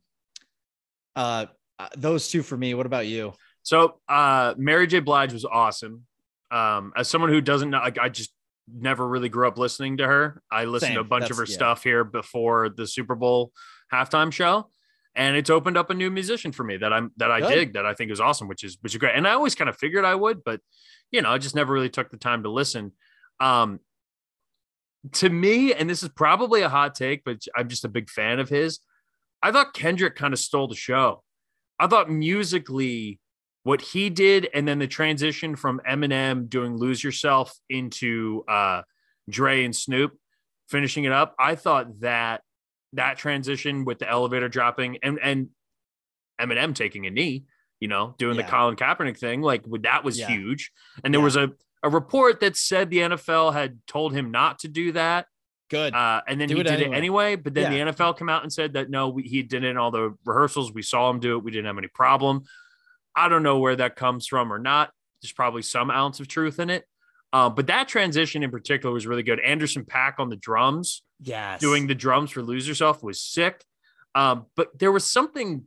uh, uh, those two for me. What about you?
So, uh, Mary J. Blige was awesome. Um, as someone who doesn't know, like, I just never really grew up listening to her. I listened Same. to a bunch That's, of her yeah. stuff here before the Super Bowl halftime show and it's opened up a new musician for me that I'm that I Good. dig that I think is awesome, which is which is great. And I always kind of figured I would, but you know, I just never really took the time to listen. Um, to me, and this is probably a hot take, but I'm just a big fan of his. I thought Kendrick kind of stole the show. I thought musically, what he did, and then the transition from Eminem doing "Lose Yourself" into uh, Dre and Snoop finishing it up. I thought that that transition with the elevator dropping and and Eminem taking a knee, you know, doing yeah. the Colin Kaepernick thing, like that was yeah. huge. And there yeah. was a a report that said the NFL had told him not to do that.
Good.
Uh, and then do he it did anyway. it anyway. But then the NFL came out and said that no, we, he did it in all the rehearsals. We saw him do it. We didn't have any problem. I don't know where that comes from or not. There's probably some ounce of truth in it. Uh, but that transition in particular was really good. Anderson .Paak on the drums,
yes,
doing the drums for "Lose Yourself" was sick. Um, but there was something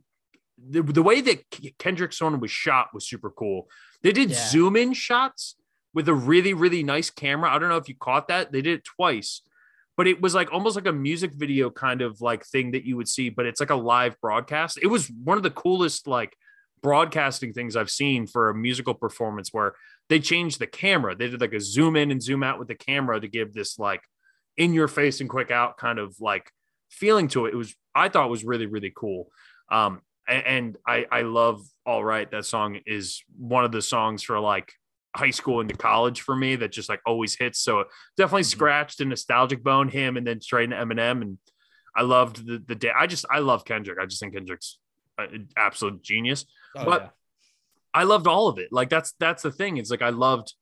the, the way that Kendrick's song was shot was super cool. They did yeah. zoom in shots with a really really nice camera. I don't know if you caught that. They did it twice, but it was like almost like a music video kind of like thing that you would see, but it's like a live broadcast. It was one of the coolest like broadcasting things I've seen for a musical performance where they changed the camera. They did like a zoom in and zoom out with the camera to give this like in your face and quick out kind of like feeling to it. It was I thought was really really cool. Um, and, and I I love All Right. That song is one of the songs for like high school into college for me that just like always hits. So definitely mm-hmm. scratched a nostalgic bone him and then straight into Eminem and I loved the the day. I just I love Kendrick. I just think Kendrick's an absolute genius. Oh, but yeah. I loved all of it. Like that's that's the thing. It's like I loved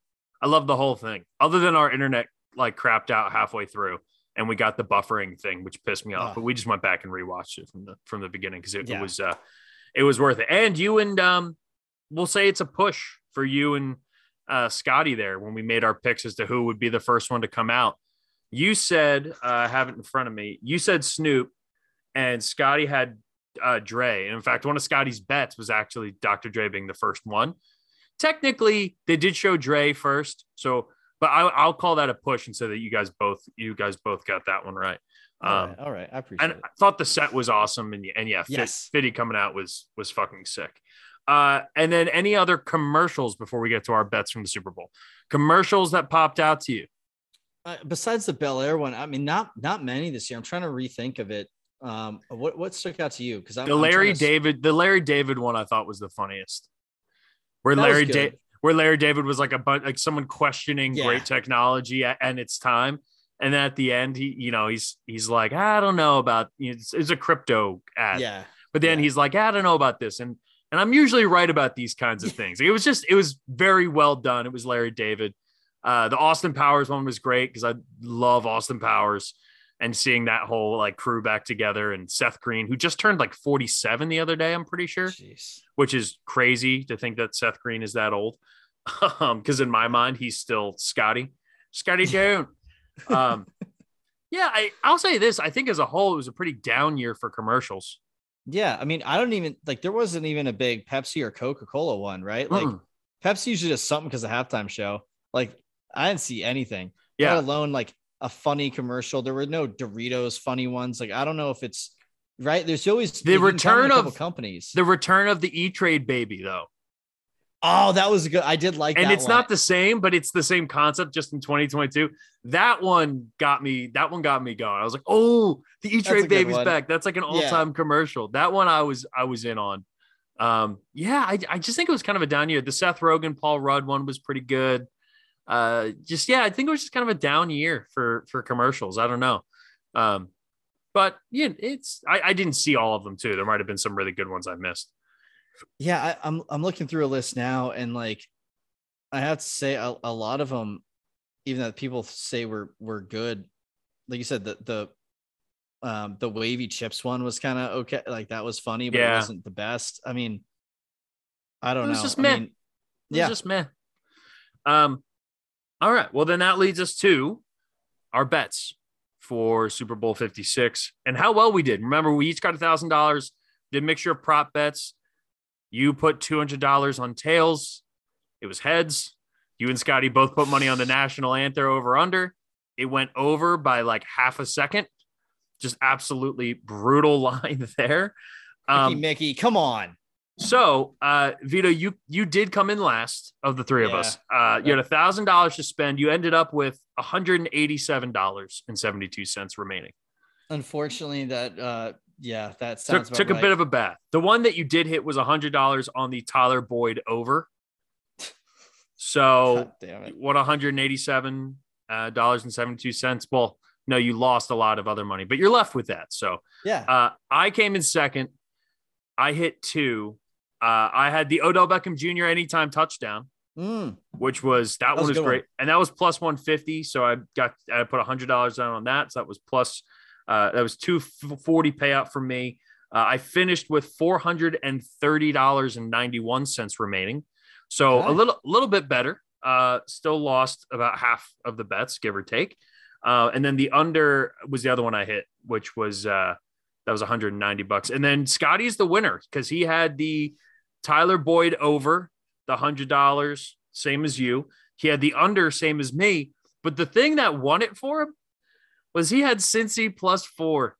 I loved the whole thing. Other than our internet like crapped out halfway through and we got the buffering thing which pissed me off. Oh. But we just went back and rewatched it from the from the beginning because it, yeah. it, was uh it was worth it. And you and um we'll say it's a push for you and uh Scotty there when we made our picks as to who would be the first one to come out. You said uh, I have it in front of me. You said Snoop and Scotty had uh, Dre. And in fact, one of Scotty's bets was actually Dr. Dre being the first one. Technically, they did show Dre first. So but I, I'll call that a push and say that you guys both you guys both got that one right. Um,
right, all right. I appreciate
and
it.
I thought the set was awesome, and and yeah,
Yes.
Fitty coming out was was fucking sick. Uh, and then any other commercials before we get to our bets from the Super Bowl? Commercials that popped out to you?
Uh, besides the Bel Air one, I mean, not not many this year. I'm trying to rethink of it. Um, what what stuck out to you? Because
The Larry David, the Larry David one, I thought was the funniest. Where
That
Larry. David, where Larry David was like a bunch, like someone questioning
Yeah.
great technology and its time, and then at the end, he, you know, he's he's like, I don't know about it's, it's a crypto ad,
Yeah,
but then
yeah.
he's like, I don't know about this, and and I'm usually right about these kinds of things. It was just, it was very well done. It was Larry David. Uh, the Austin Powers one was great because I love Austin Powers and seeing that whole like crew back together and Seth Green, who just turned like 47 the other day, I'm pretty sure,
Jeez.
which is crazy to think that Seth Green is that old. Um, because in my mind, he's still Scotty, Scotty Jones. um, yeah, I, I'll say this. I think as a whole, it was a pretty down year for commercials.
Yeah, I mean, I don't even like there wasn't even a big Pepsi or Coca Cola one, right? Like
Mm-mm.
Pepsi usually does something because of halftime show. Like I didn't see anything.
yeah,
Let alone like a funny commercial. There were no Doritos funny ones. Like I don't know if it's right. There's always
The
you can count on
return of
companies.
the return of the E Trade baby, though.
oh, that was good. I did like
and it's
one.
not the same, but it's the same concept just in 2022. That one got me. That one got me going. I was like, oh, the
E-Trade
baby's back. That's like an all time commercial. That one I was I was in on. Um, yeah, I, I just think it was kind of a down year. The Seth Rogen, Paul Rudd one was pretty good. Uh, just yeah, I think it was just kind of a down year for for commercials. I don't know. Um, but yeah, it's I, I didn't see all of them too. There might have been some really good ones I missed.
yeah I, I'm I'm looking through a list now, and like I have to say a, a lot of them, even though people say were were good. Like you said, the the um the wavy chips one was kind of okay. Like that was funny, but
Yeah.
it wasn't the best. I mean, I don't
It was
know.
just
I
meh.
mean,
It was
Yeah.
just meh. Um, all right. Well, then that leads us to our bets for Super Bowl 56 and how well we did. Remember, we each got a thousand dollars, did a mixture of prop bets. You put two hundred dollars on tails. It was heads. You and Scotty both put money on the national anthem over under. It went over by like half a second. Just absolutely brutal line there.
Mickey,
Um,
Mickey, come on.
So, uh, Vido, you you did come in last of the three of us. Uh, you had a thousand dollars to spend. You ended up with one hundred and eighty-seven dollars and seventy-two cents remaining.
Unfortunately, that uh yeah, that
Took
sounds
took a bit of a bath. The one that you did hit was hundred dollars on the Tyler Boyd over. So what one hundred and eighty-seven uh, dollars and seventy-two cents. Well, no, you lost a lot of other money, but you're left with that. So
Yeah.
uh, I came in second. I hit two. Uh, I had the Odell Beckham Jr. anytime touchdown,
Mm.
which was that,
That was
one
a
was great, and that was plus one fifty. So I got I put hundred dollars down on that. So that was plus uh, that was two forty payout for me. Uh, I finished with four hundred and thirty dollars and ninety one cents remaining. So a
Okay.
little little bit better. Uh, still lost about half of the bets, give or take. Uh, and then the under was the other one I hit, which was uh, that was 190 bucks. And then Scotty's the winner because he had the Tyler Boyd over the hundred dollars, same as you. He had the under, same as me. But the thing that won it for him was he had Cincy plus four,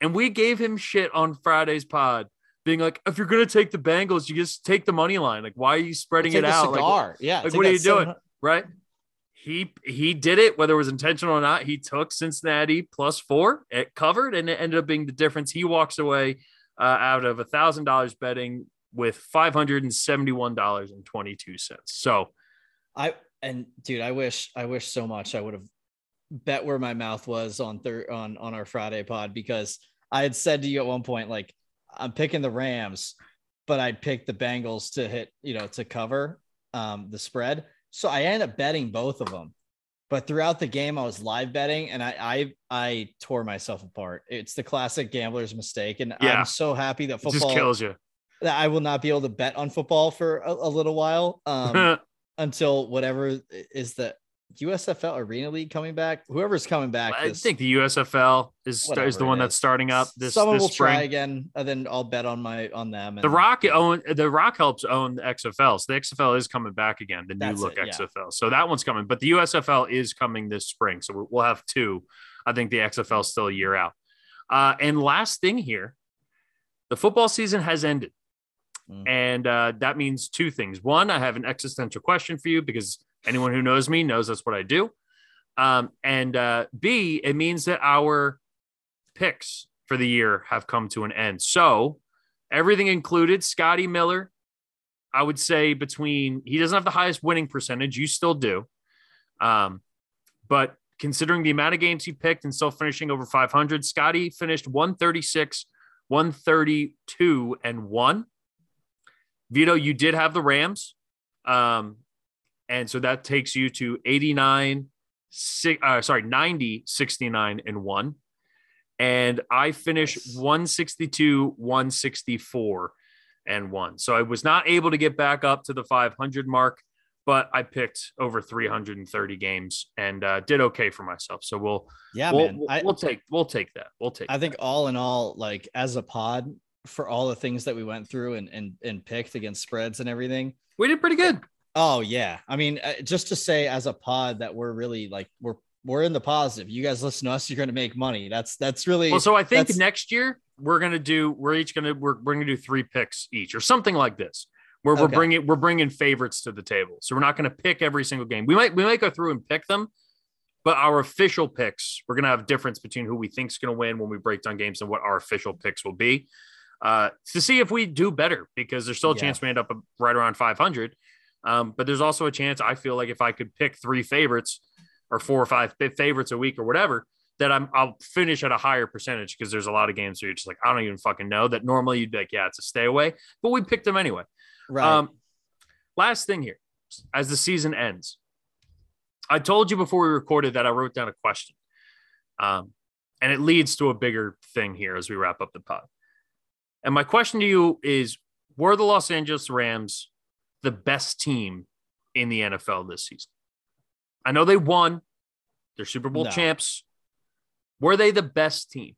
and we gave him shit on Friday's pod, being like, "If you're gonna take the Bengals, you just take the money line. Like, why are you spreading it out? Like,
yeah.
like, what are you doing?
700
right? He he did it, whether it was intentional or not. He took Cincinnati plus four, it covered, and it ended up being the difference. He walks away uh, out of a thousand dollars betting with five hundred and seventy one dollars and twenty two cents. So
I and dude, I wish I wish so much I would have bet where my mouth was on third on on our Friday pod because I had said to you at one point like I'm picking the Rams, but I'd pick the Bengals to hit you know to cover um, the spread. So I ended up betting both of them. But throughout the game, I was live betting and I I, I tore myself apart. It's the classic gambler's mistake, and
Yeah.
I'm so happy that
it
football
just kills you.
That I will not be able to bet on football for a, a little while. Um, until whatever is the USFL Arena League coming back? Whoever's coming back,
I
this-
think the USFL is is the one
it
that's starting up this,
someone
this
will
spring.
try again, and then I'll bet on my on them.
The Rock own the Rock helps own the XFL, so the XFL is coming back again, the new look
it, yeah.
XFL. So that one's coming, but the USFL is coming this spring, so we'll- we'll have two. I think the XFL is still a year out. Uh, and last thing here, the football season has ended,
Mm.
and uh, that means two things. One, I have an existential question for you because anyone who knows me knows that's what I do. Um, and uh, B, it means that our picks for the year have come to an end. So everything included, Scotty Miller, I would say between he doesn't have the highest winning percentage. You still do. Um, but considering the amount of games he picked and still finishing over 500, Scotty finished 136, 132, and one. Vido, you did have the Rams. Um, and so that takes you to 89, six, uh, sorry, 90, 69, and one. And I finished 162, 164, and one. So I was not able to get back up to the 500 mark, but I picked over 330 games and uh, did okay for myself. So we'll,
yeah,
we'll,
man.
we'll,
I,
we'll take, we'll take that. We'll take,
I think all in all, like as a pod, for all the things that we went through and and and picked against spreads and everything.
we did pretty good.
Oh yeah, I mean, uh, just to say as a pod that we're really like we're we're in the positive. You guys listen to us, you're going to make money. That's that's really
Well, so I think next year we're gonna do. We're each gonna we're, we're gonna do three picks each or something like this, where we're bringing we're bringing favorites to the table. So we're not gonna pick every single game. We might we might go through and pick them, but our official picks we're gonna have difference between who we think's gonna win when we break down games and what our official picks will be, uh, to see if we do better because there's still a
Yeah.
chance we end up right around 500. Um, but there's also a chance I feel like if I could pick three favorites or four or five favorites a week or whatever, that I'm I'll finish at a higher percentage because there's a lot of games where you're just like, I don't even fucking know that normally you'd be like, yeah, it's a stay away, but we picked them anyway.
right.
Um, last thing here, as the season ends, I told you before we recorded that I wrote down a question, um, and it leads to a bigger thing here as we wrap up the pod. And my question to you is: Were the Los Angeles Rams the best team in the NFL this season? I know they won; they're Super Bowl
No.
champs. Were they the best team?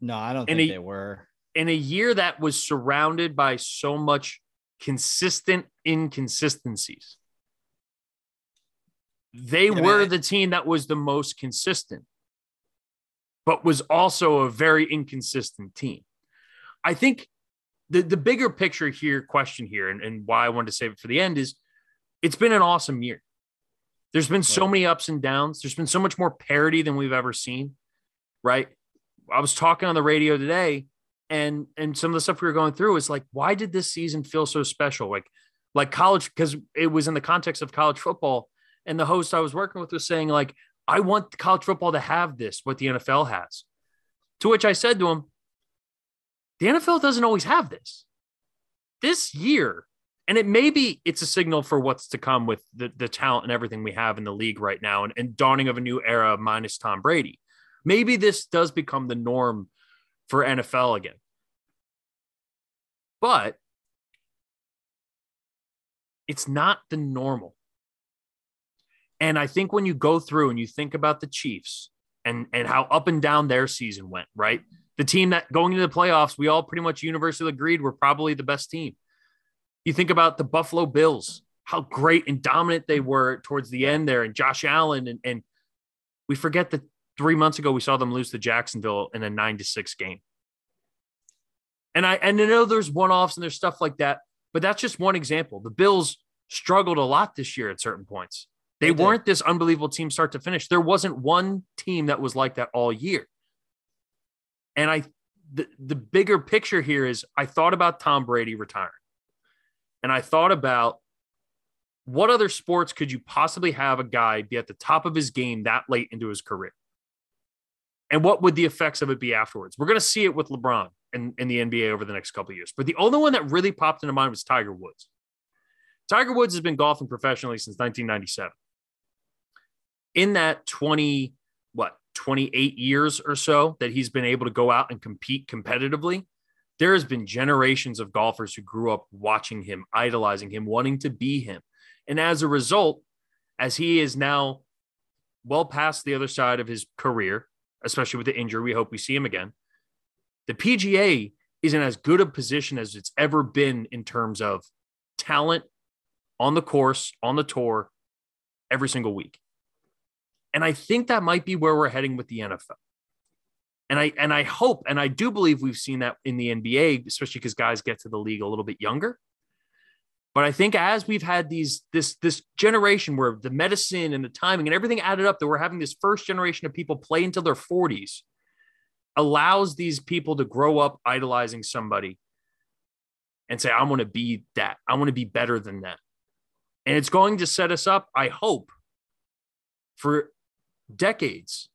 no, I don't
and
think
he-
they were.
in a year that was surrounded by so much consistent inconsistencies. They
Yeah,
were
man.
the team that was the most consistent, but was also a very inconsistent team. I think the, the bigger picture here, question here, and, and why I wanted to save it for the end is it's been an awesome year. There's been so many ups and downs. There's been so much more parity than we've ever seen, right? I was talking on the radio today and and some of the stuff we were going through is like why did this season feel so special like like college because it was in the context of college football and the host i was working with was saying like i want college football to have this what the nfl has to which i said to him the nfl doesn't always have this this year and it maybe it's a signal for what's to come with the, the talent and everything we have in the league right now and, and dawning of a new era minus tom brady maybe this does become the norm for NFL again. But it's not the normal. And I think when you go through and you think about the Chiefs and and how up and down their season went, right? The team that going into the playoffs, we all pretty much universally agreed were probably the best team. You think about the Buffalo Bills, how great and dominant they were towards the end there, and Josh Allen, and, and we forget that three months ago we saw them lose to Jacksonville in a nine to six game. And I and I know there's one-offs and there's stuff like that, but that's just one example. The Bills struggled a lot this year at certain points. They,
They
weren't this unbelievable team start to finish. There wasn't one team that was like that all year. And I the, the bigger picture here is I thought about Tom Brady retiring. And I thought about what other sports could you possibly have a guy be at the top of his game that late into his career? And what would the effects of it be afterwards? We're going to see it with LeBron in, in the NBA over the next couple of years. But the only one that really popped into mind was Tiger Woods. Tiger Woods has been golfing professionally since 1997. In that 20, what, 28 years or so that he's been able to go out and compete competitively, there has been generations of golfers who grew up watching him, idolizing him, wanting to be him. And as a result, as he is now well past the other side of his career, especially with the injury. We hope we see him again. The PGA is in as good a position as it's ever been in terms of talent on the course, on the tour, every single week. And I think that might be where we're heading with the NFL. And I and I hope and I do believe we've seen that in the NBA, especially because guys get to the league a little bit younger. But I think as we've had these this this generation where the medicine and the timing and everything added up, that we're having this first generation of people play until their 40s, allows these people to grow up idolizing somebody and say, I want to be that. I want to be better than that. And it's going to set us up, I hope, for decades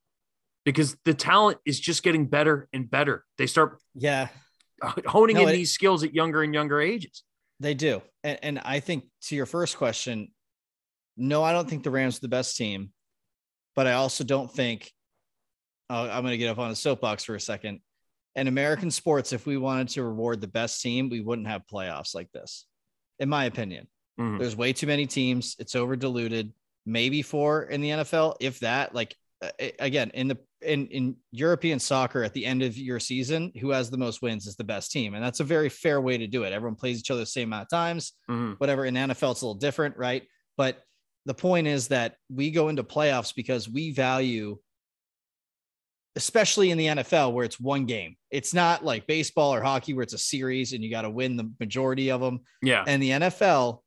because the talent is just getting better and better. They start
yeah
honing no, in it, these skills at younger and younger ages.
They do. And, and I think to your first question, no, I don't think the Rams are the best team, but I also don't think uh, I'm going to get up on a soapbox for a second. In American sports, if we wanted to reward the best team, we wouldn't have playoffs like this, in my opinion. Mm-hmm. There's way too many teams. It's over diluted. Maybe four in the NFL, if that. Like uh, again, in the in in European soccer, at the end of your season, who has the most wins is the best team, and that's a very fair way to do it. Everyone plays each other the same amount of times. Mm-hmm. Whatever in NFL, it's a little different, right? But the point is that we go into playoffs because we value especially in the NFL where it's one game. It's not like baseball or hockey where it's a series and you got to win the majority of them.
Yeah.
And the NFL,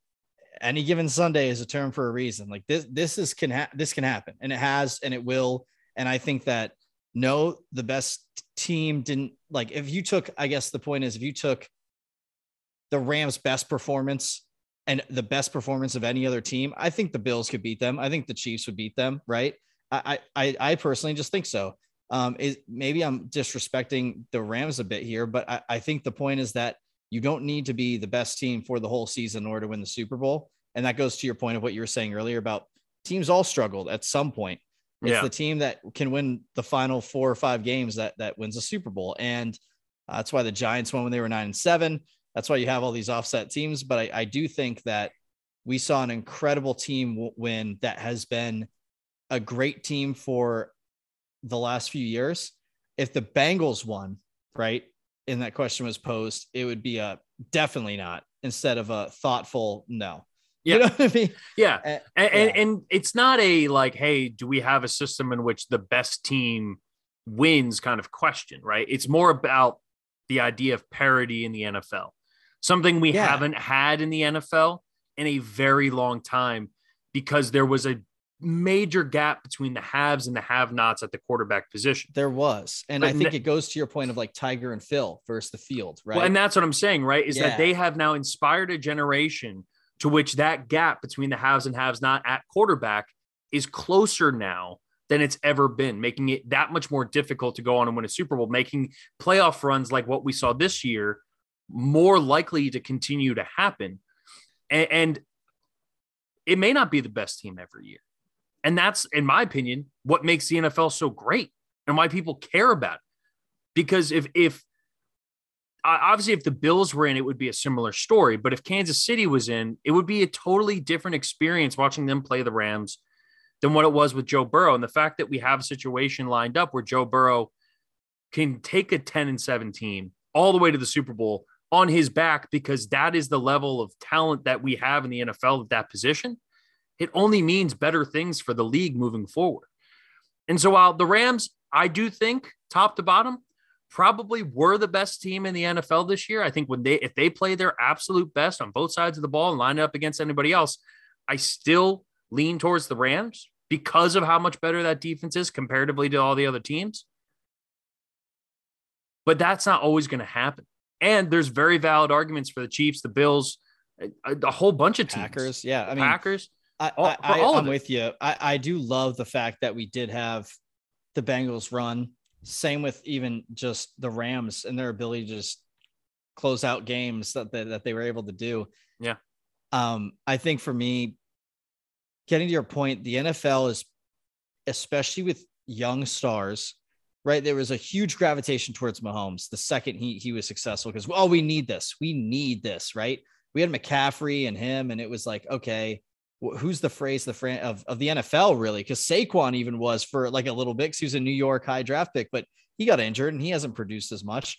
any given Sunday is a term for a reason. Like this, this is can ha- this can happen, and it has, and it will. And I think that no, the best team didn't like. If you took, I guess the point is, if you took the Rams' best performance and the best performance of any other team, I think the Bills could beat them. I think the Chiefs would beat them. Right? I I I personally just think so. Um, is maybe I'm disrespecting the Rams a bit here, but I, I think the point is that you don't need to be the best team for the whole season in order to win the Super Bowl. And that goes to your point of what you were saying earlier about teams all struggled at some point. It's yeah. the team that can win the final four or five games that that wins a Super Bowl. And uh, that's why the Giants won when they were nine and seven. That's why you have all these offset teams. But I, I do think that we saw an incredible team win that has been a great team for the last few years. If the Bengals won, right, and that question was posed, it would be a definitely not instead of a thoughtful no.
Yeah. You know what I mean? Yeah. Uh, and, yeah. and it's not a like, hey, do we have a system in which the best team wins kind of question, right? It's more about the idea of parity in the NFL, something we yeah. haven't had in the NFL in a very long time because there was a major gap between the haves and the have nots at the quarterback position.
There was. And but I think it goes to your point of like Tiger and Phil versus the field, right?
Well, and that's what I'm saying, right? Is yeah. that they have now inspired a generation to which that gap between the haves and haves not at quarterback is closer now than it's ever been, making it that much more difficult to go on and win a Super Bowl, making playoff runs like what we saw this year more likely to continue to happen. And, and it may not be the best team every year. And that's, in my opinion, what makes the NFL so great and why people care about it. Because if if obviously if the Bills were in, it would be a similar story. But if Kansas City was in, it would be a totally different experience watching them play the Rams than what it was with Joe Burrow. And the fact that we have a situation lined up where Joe Burrow can take a 10 and 17 all the way to the Super Bowl on his back because that is the level of talent that we have in the NFL at that position it only means better things for the league moving forward. And so while the Rams, I do think top to bottom, probably were the best team in the NFL this year. I think when they if they play their absolute best on both sides of the ball and line it up against anybody else, I still lean towards the Rams because of how much better that defense is comparatively to all the other teams. But that's not always going to happen. And there's very valid arguments for the Chiefs, the Bills, a, a whole bunch of teams.
Packers, yeah, I mean
Packers.
I, all, I, am with you. I, I do love the fact that we did have the Bengals run. Same with even just the Rams and their ability to just close out games that, that, that they were able to do.
Yeah.
Um, I think for me, getting to your point, the NFL is, especially with young stars, right? There was a huge gravitation towards Mahomes the second he he was successful because oh, we need this, we need this, right? We had McCaffrey and him, and it was like, okay, who's the phrase the fran- of, of the NFL really? Because Saquon even was for like a little bit. he was a New York high draft pick, but he got injured and he hasn't produced as much.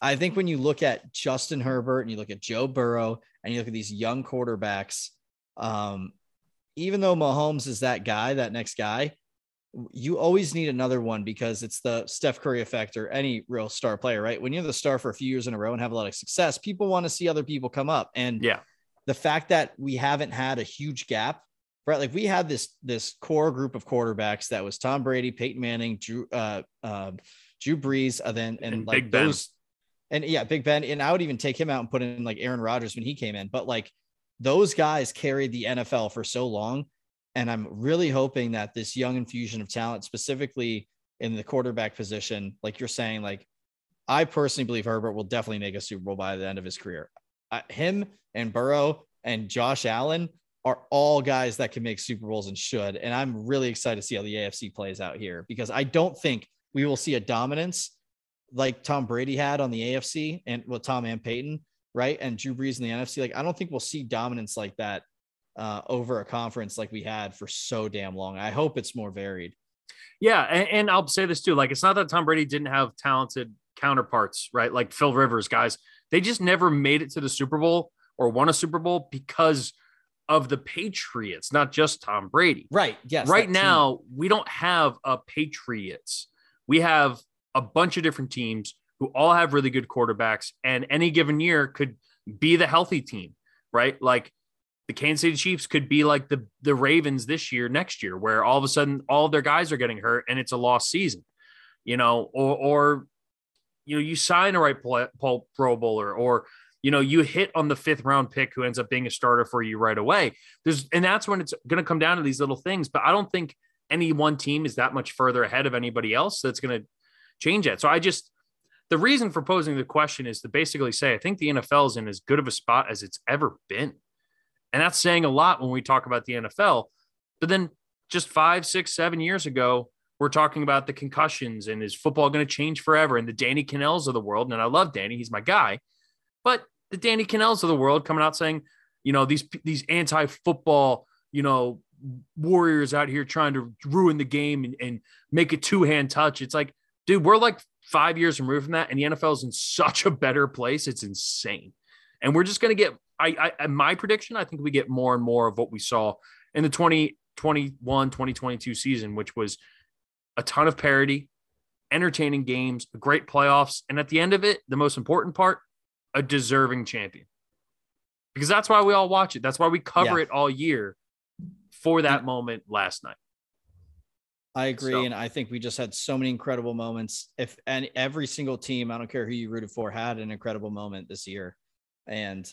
I think when you look at Justin Herbert and you look at Joe Burrow and you look at these young quarterbacks, um, even though Mahomes is that guy, that next guy, you always need another one because it's the Steph Curry effect or any real star player, right? When you're the star for a few years in a row and have a lot of success, people want to see other people come up. And
yeah,
the fact that we haven't had a huge gap, right? Like we had this this core group of quarterbacks that was Tom Brady, Peyton Manning, Drew, uh, uh, Drew Brees, and then and, and like those, ben. and yeah, Big Ben. And I would even take him out and put in like Aaron Rodgers when he came in. But like those guys carried the NFL for so long and I'm really hoping that this young infusion of talent, specifically in the quarterback position, like you're saying, like I personally believe Herbert will definitely make a Super Bowl by the end of his career. Him and Burrow and Josh Allen are all guys that can make Super Bowls and should. And I'm really excited to see how the AFC plays out here because I don't think we will see a dominance like Tom Brady had on the AFC and well, Tom and Peyton, right? And Drew Brees in the NFC. Like, I don't think we'll see dominance like that uh, over a conference like we had for so damn long. I hope it's more varied.
Yeah, and, and, I'll say this too: like it's not that Tom Brady didn't have talented counterparts, right? Like Phil Rivers, guys. They just never made it to the Super Bowl or won a Super Bowl because of the Patriots, not just Tom Brady.
Right. Yes.
Right now, we don't have a Patriots. We have a bunch of different teams who all have really good quarterbacks, and any given year could be the healthy team, right? Like the Kansas City Chiefs could be like the the Ravens this year, next year, where all of a sudden all of their guys are getting hurt and it's a lost season, you know, or or you know you sign a right Pro Bowler, or you know you hit on the fifth round pick who ends up being a starter for you right away. There's and that's when it's going to come down to these little things. But I don't think any one team is that much further ahead of anybody else that's going to change that. So I just the reason for posing the question is to basically say I think the NFL is in as good of a spot as it's ever been and that's saying a lot when we talk about the NFL. But then just five, six, seven years ago, we're talking about the concussions and is football going to change forever? And the Danny Kanells of the world. And I love Danny, he's my guy. But the Danny Kanells of the world coming out saying, you know, these these anti-football, you know, warriors out here trying to ruin the game and, and make a two-hand touch. It's like, dude, we're like five years removed from that, and the NFL is in such a better place. It's insane. And we're just going to get I, I my prediction, I think we get more and more of what we saw in the 2021 2022 season, which was a ton of parity, entertaining games, great playoffs, and at the end of it, the most important part, a deserving champion. Because that's why we all watch it. That's why we cover yeah. it all year for that moment last night.
I agree, so. and I think we just had so many incredible moments. If and every single team, I don't care who you rooted for, had an incredible moment this year, and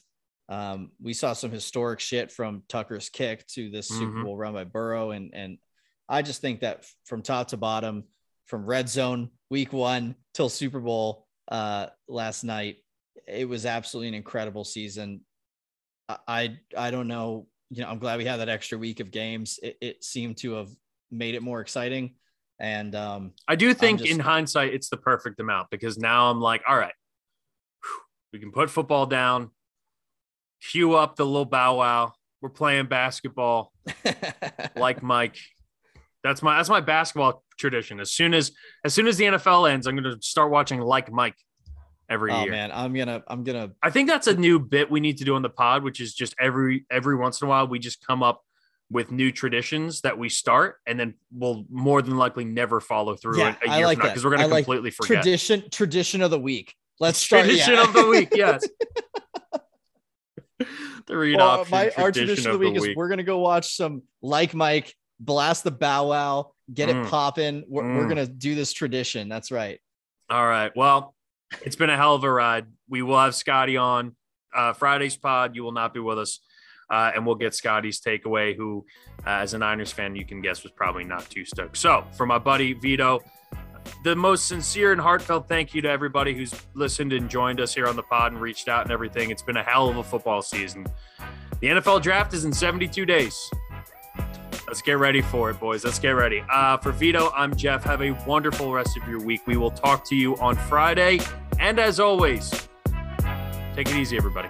um, we saw some historic shit from Tucker's kick to this mm-hmm. Super Bowl run by Burrow, and and I just think that from top to bottom, from red zone week one till Super Bowl uh, last night, it was absolutely an incredible season. I, I I don't know, you know, I'm glad we had that extra week of games. It, it seemed to have made it more exciting, and um,
I do think just, in hindsight it's the perfect amount because now I'm like, all right, we can put football down cue up the little bow wow. We're playing basketball like Mike. That's my that's my basketball tradition. As soon as as soon as the NFL ends, I'm going to start watching like Mike every year. oh, year.
man, I'm gonna I'm gonna.
I think that's a new bit we need to do on the pod, which is just every every once in a while we just come up with new traditions that we start, and then we'll more than likely never follow through yeah, a, a year like from now because we're going to completely like forget.
Tradition tradition of the week. Let's start.
Tradition yeah. of the week. Yes.
the read well, option. My, tradition our tradition of the week, the week is we're gonna go watch some like Mike, blast the bow wow, get mm. it popping. We're, mm. we're gonna do this tradition. That's right.
All right. Well, it's been a hell of a ride. We will have Scotty on uh, Friday's pod. You will not be with us. Uh, and we'll get Scotty's takeaway, who, uh, as a Niners fan, you can guess was probably not too stoked. So, for my buddy Vido, the most sincere and heartfelt thank you to everybody who's listened and joined us here on the pod and reached out and everything. It's been a hell of a football season. The NFL draft is in 72 days. Let's get ready for it, boys. Let's get ready. Uh, for Vido, I'm Jeff. Have a wonderful rest of your week. We will talk to you on Friday. And as always, take it easy, everybody.